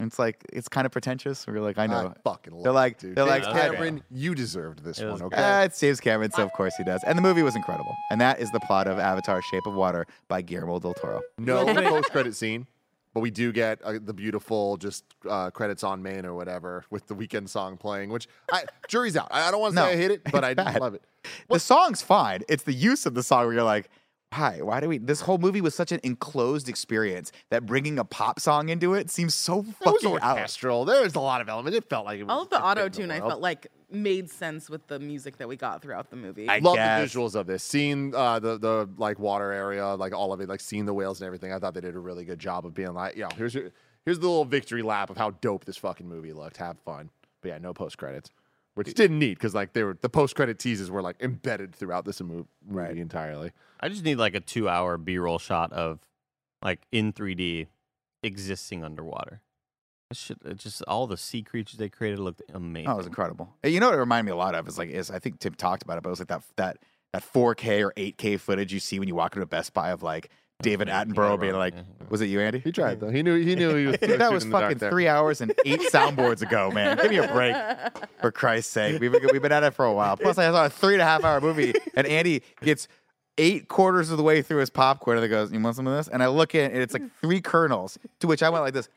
It's like it's kind of pretentious. We're like, I know. I fucking love They're like- it, dude. they're James like, okay. Cameron, you deserved this It one, okay? Ah, it's James Cameron, so of course he does. And the movie was incredible. And that is the plot of Avatar: Shape of Water by Guillermo del Toro. No post credit scene, but we do get uh, the beautiful just uh, credits on main or whatever with the Weeknd song playing. Which I jury's out. I, I don't want to No, say I hate it, but I it's bad. love it. The song's fine. It's the use of the song where you're like, why? Why do we? This whole movie was such an enclosed experience that bringing a pop song into it seems so It was fucking out. orchestral. There's a lot of elements. It felt like it was All of the auto tune, I felt like made sense with the music that we got throughout the movie. I Love guess. the visuals of this. Seeing uh, the the like water area, like all of it, like seeing the whales and everything. I thought they did a really good job of being like, yeah, here's your, here's the little victory lap of how dope this fucking movie looked. Have fun. But yeah, no post credits, which didn't need because like they were the post credit teases were like embedded throughout this movie Right. entirely. I just need like a two-hour B-roll shot of like in 3D existing underwater. That shit, it just all the sea creatures they created looked amazing. Oh, it was incredible. You know what it reminded me a lot of is like is I think Tim talked about it, but it was like that that that 4K or 8K footage you see when you walk into a Best Buy of like David Attenborough yeah, being like, yeah. was it you, Andy? He tried though. He knew he knew he was. that was fucking three hours and eight soundboards ago, man. Give me a break, for Christ's sake. We've been, we've been at it for a while. Plus, I saw a three and a half hour movie, and Andy gets eight quarters of the way through his popcorn, and he goes, "You want some of this?" And I look at it, and it's like three kernels. To which I went like this,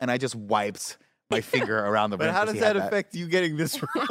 and I just wiped my finger around the. But how does he had that affect you getting this wrong?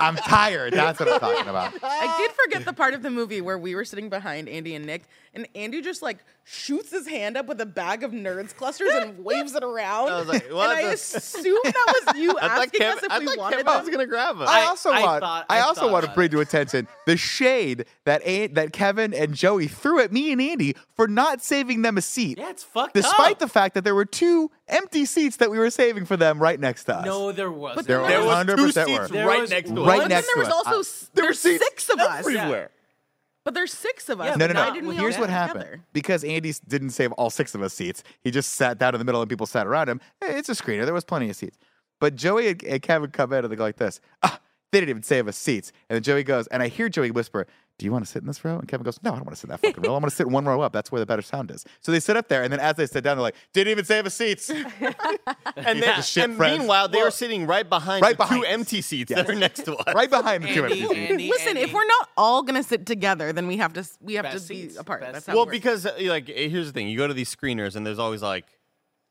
I'm tired. That's what I'm talking about. I did forget the part of the movie where we were sitting behind Andy and Nick, and Andy just like shoots his hand up with a bag of nerds clusters and waves it around. I was like, and what I the- assumed that was you I asking Kevin, us if I we thought wanted Kevin was gonna grab us. I I- also I want. thought- I, I also want to bring to attention the shade that An- that Kevin and Joey threw at me and Andy for not saving them a seat, Yeah, it's fucked despite up. the fact that there were two empty seats that we were saving for them right next to us. No, there was. But there, there were was 100 two percent seats were. There right was next to one- Right But next then there to was us. also I- there were there's seats six of us. everywhere. But there's six of us. Yeah, No, no, but no. Why not didn't we Here's all what happened. together? Because Andy s- didn't save all six of us seats. He just sat down in the middle and people sat around him. Hey, it's a screener. There was plenty of seats. But Joey and, and Kevin come in and they go like this. Ah, they didn't even save us seats. And then Joey goes, and I hear Joey whisper, do you want to sit in this row? And Kevin goes, no, I don't want to sit in that fucking row. I'm going to sit one row up. That's where the better sound is. So they sit up there, and then as they sit down, they're like, didn't even save us seats. And, Yeah. then, Shit and friends. meanwhile, they Well, were sitting right behind right the two us. empty seats Yes. that are next to us. right behind the two empty seats. Andy, Listen, if Andy. we're not all gonna sit together, then we have to s- we have Best to be apart. best That's how Well, it works. because uh, like eh, here's the thing: you go to these screeners, and there's always like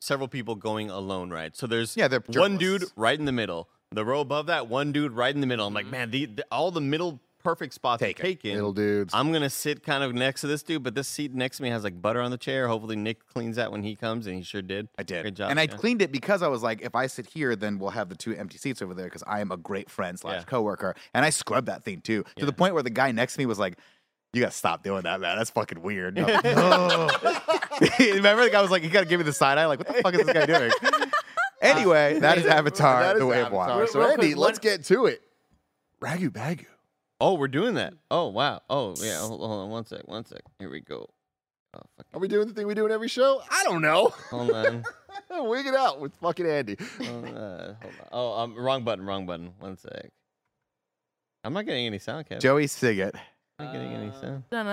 several people going alone, right? So there's Yeah, they're one dude journalists. right in the middle, the row above that, one dude right in the middle. I'm like, man, the, the, all the middle perfect spots are Taken. taken. Middle dudes. I'm gonna sit kind of next to this dude, but this seat next to me has like butter on the chair. Hopefully, Nick cleans that when he comes, and he sure did. I did. Great job. and I yeah. cleaned it because I was like, if I sit here, then we'll have the two empty seats over there because I am a great friend slash Yeah. coworker. And I scrubbed that thing too, to Yeah. the point where the guy next to me was like, you gotta stop doing that, man. That's fucking weird. Like, no. Remember the guy was like, you gotta give me the side eye. Like, what the fuck is this guy doing? anyway, that is Avatar, That is the way of water. So Real Andy, let's get to it. Ragu bagu. Oh, we're doing that. Oh wow. Oh yeah. Hold, hold on one sec. One sec. Here we go. Oh fuck. Are we doing the thing we do in every show? I don't know. Hold on. Wig it out with fucking Andy. Hold on. Hold on. Oh, um, wrong button. Wrong button. One sec. I'm not getting any sound, Kevin. Joey Siggett, I'm not getting any sound. dun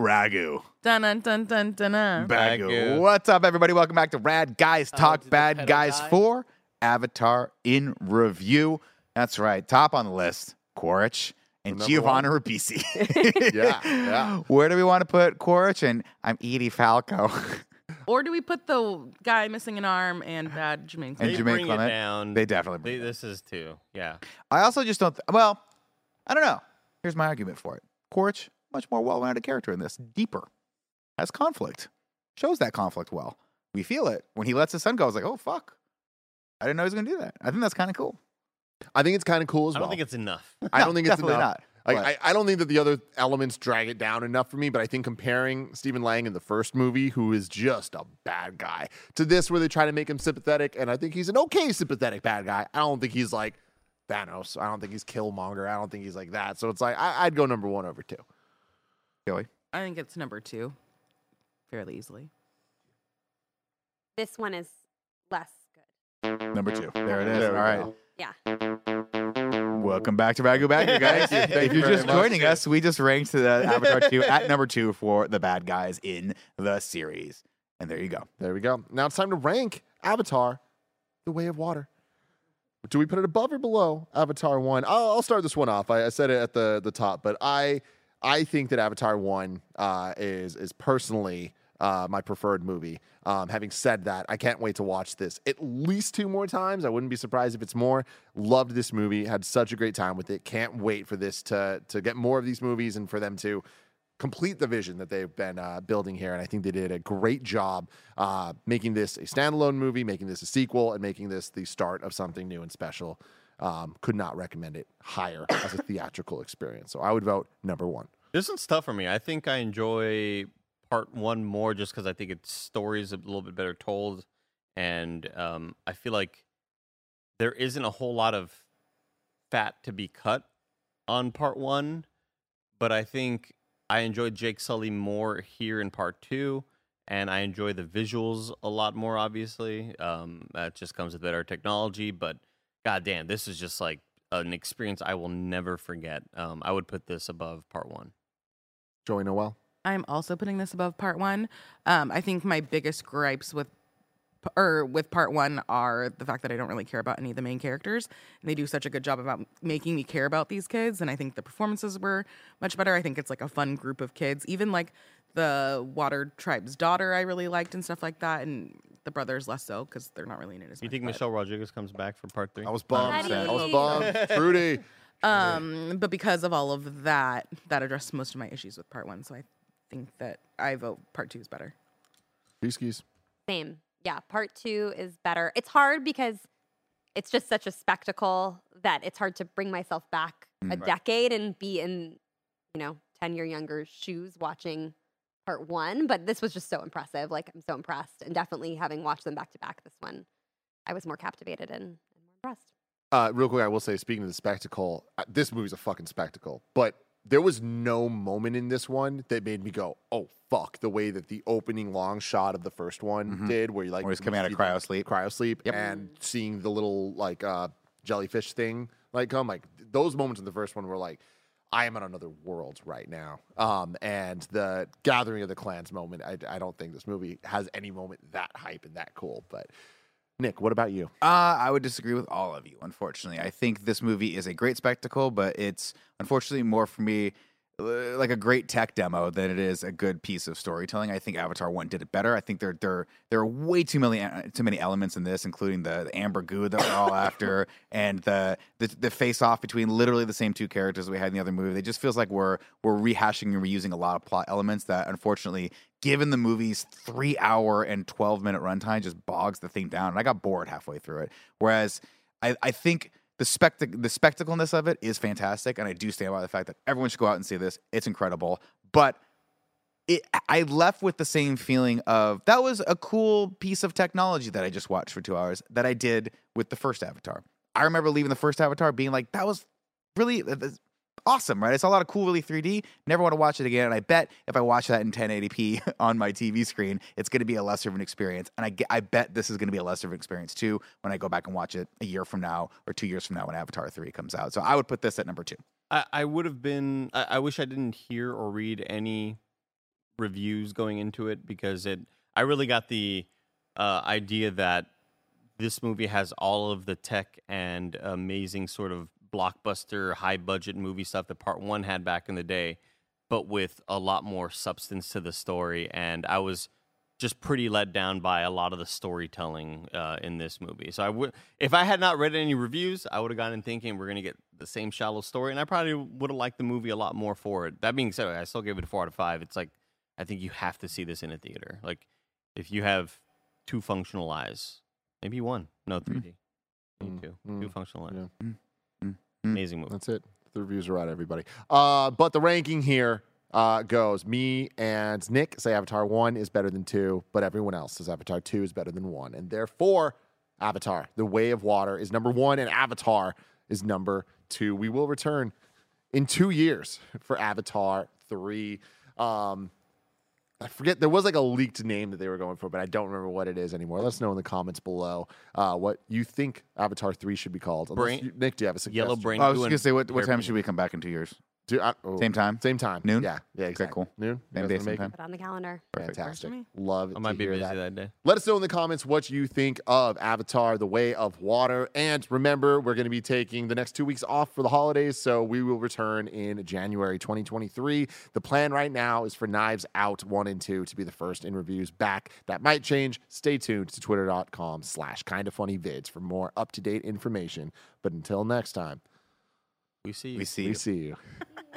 Ragu. Bagu. Bagu. What's up, everybody? Welcome back to Rad Guys Oh, Talk did the Bad pedo Guys die? 4 Avatar in Review. That's right. Top on the list, Quaritch and Number Giovanni Ribisi. Yeah, yeah. Where do we want to put Quaritch? And I'm Edie Falco. Or do we put the guy missing an arm and bad Jemaine And They Jemaine bring Clement, it down. they definitely They, bring it. this is too. Yeah. I also just don't. Th- well, I don't know. Here's my argument for it. Quaritch, much more well-rounded character in this, deeper, has conflict, shows that conflict well. We feel it when he lets his son go. I was like, oh fuck, I didn't know he was gonna do that. I think that's kind of cool. I think it's kind of cool as well. I well. don't think it's enough. I don't think it's definitely enough. not. Like, but- I, I don't think that the other elements drag it down enough for me, but I think comparing Stephen Lang in the first movie, who is just a bad guy, to this where they try to make him sympathetic, and I think he's an okay sympathetic bad guy. I don't think he's like Thanos. I don't think he's Killmonger. I don't think he's like that. So it's like I, I'd go number one over two. Joey. I think it's number two, fairly easily. This one is less good. Number two. There it is. There All we right. Go. Yeah. Welcome back to Bagu Bagu, guys. Thank you. Thank if you you're just much. joining us, we just ranked the Avatar 2 at number two for the bad guys in the series. And there you go. There we go. Now it's time to rank Avatar, The Way of Water. Do we put it above or below Avatar One? I'll, I'll start this one off. I, I said it at the the top, but I I think that Avatar One uh, is is personally uh, my preferred movie. Um, having said that, I can't wait to watch this at least two more times. I wouldn't be surprised if it's more. Loved this movie. Had such a great time with it. Can't wait for this to to get more of these movies and for them to complete the vision that they've been uh, building here. And I think they did a great job uh, making this a standalone movie, making this a sequel, and making this the start of something new and special. Um, could not recommend it higher as a theatrical experience. So I would vote number one. This one's tough for me. I think I enjoy part one more just because I think its story is a little bit better told, and um, I feel like there isn't a whole lot of fat to be cut on part one, but I think I enjoyed Jake Sully more here in part two, and I enjoy the visuals a lot more. Obviously, um, that just comes with better technology, but goddamn, this is just like an experience I will never forget. Um, I would put this above part one. Joey Noelle. I'm also putting this above part one. Um, I think my biggest gripes with or with part one are the fact that I don't really care about any of the main characters, and they do such a good job about making me care about these kids. And I think the performances were much better. I think it's like a fun group of kids. Even like the Water Tribe's daughter, I really liked and stuff like that, and the brothers less so because they're not really in it as You much. think but- Michelle Rodriguez comes back for part three? I was bummed. Patty. I was bummed. Trudy. Um, but because of all of that, that addressed most of my issues with part one. So I think that I vote part two is better. Skis. Same. Yeah, part two is better. It's hard because it's just such a spectacle that it's hard to bring myself back a decade and be in, you know, 10 year younger shoes watching part one. But this was just so impressive. Like, I'm so impressed. And definitely having watched them back to back, this one, I was more captivated and, and more impressed. Uh, real quick, I will say, speaking of the spectacle, uh, this movie's a fucking spectacle. But there was no moment in this one that made me go, "Oh fuck!" The way that the opening long shot of the first one did, where you like Mm-hmm. Where he's coming out of cryo sleep. cryo sleep, Yep. and seeing the little like uh, jellyfish thing like come, like those moments in the first one were like. I am in another world right now. Um, and the gathering of the clans moment, I, I don't think this movie has any moment that hype and that cool. But Nick, what about you? Uh, I would disagree with all of you, unfortunately. I think this movie is a great spectacle, but it's unfortunately more for me like a great tech demo than it is a good piece of storytelling. I think Avatar One did it better. I think there there there are way too many uh, too many elements in this, including the, the amber goo that we're all after, and the, the the face off between literally the same two characters we had in the other movie. It just feels like we're we're rehashing and reusing a lot of plot elements that, unfortunately, given the movie's three hour and twelve minute runtime, just bogs the thing down. And I got bored halfway through it. Whereas I I think the spectac- the spectacleness of it is fantastic, and I do stand by the fact that everyone should go out and see this. It's incredible, but it, I left with the same feeling of that was a cool piece of technology that I just watched for two hours that I did with the first Avatar. I remember leaving the first Avatar being like, that was really uh, that's awesome, right? I saw a lot of cool, really 3D. Never want to watch it again. And I bet if I watch that in 1080p on my TV screen, it's going to be a lesser of an experience. And I, I bet this is going to be a lesser of an experience too when I go back and watch it a year from now or two years from now when Avatar 3 comes out. So I would put this at number two. I, I would have been. I, I wish I didn't hear or read any reviews going into it because it. I really got the uh, idea that this movie has all of the tech and amazing sort of blockbuster, high budget movie stuff that Part One had back in the day, but with a lot more substance to the story. And I was just pretty let down by a lot of the storytelling uh, in this movie. So I would, if I had not read any reviews, I would have gone in thinking we're gonna get the same shallow story, and I probably would have liked the movie a lot more for it. That being said, I still gave it a four out of five. It's like I think you have to see this in a theater. Like if you have two functional eyes, maybe one, no 3D, maybe Mm, two, mm, two functional eyes. yeah. Amazing movie. That's it. The reviews are out, everybody. Uh, but the ranking here uh, goes me and Nick say Avatar 1 is better than 2, but everyone else says Avatar 2 is better than 1. And therefore, Avatar, The Way of Water, is number 1, and Avatar is number 2. We will return in two years for Avatar 3. Um, I forget there was like a leaked name that they were going for, but I don't remember what it is anymore. Let us know in the comments below uh, what you think Avatar Three should be called. Brain- you- Nick, do you have a suggestion? Yellow brain. Oh, I was going to say, what, what time should we come back in two years? Do, I- oh, Same time? Same time. Noon? Yeah. Yeah. Exactly. cool. Noon. You Same guys day, same time. it? Put on the calendar. Perfect. Fantastic. me. Love I might to be hear busy that. that day. Let us know in the comments what you think of Avatar: The Way of Water. And remember, we're going to be taking the next two weeks off for the holidays, so we will return in January 2023. The plan right now is for Knives Out 1 and 2 to be the first in reviews back. That might change. Stay tuned to twitter.com slash kind of funny vids for more up to date information. But until next time, we see you. We see you. See you.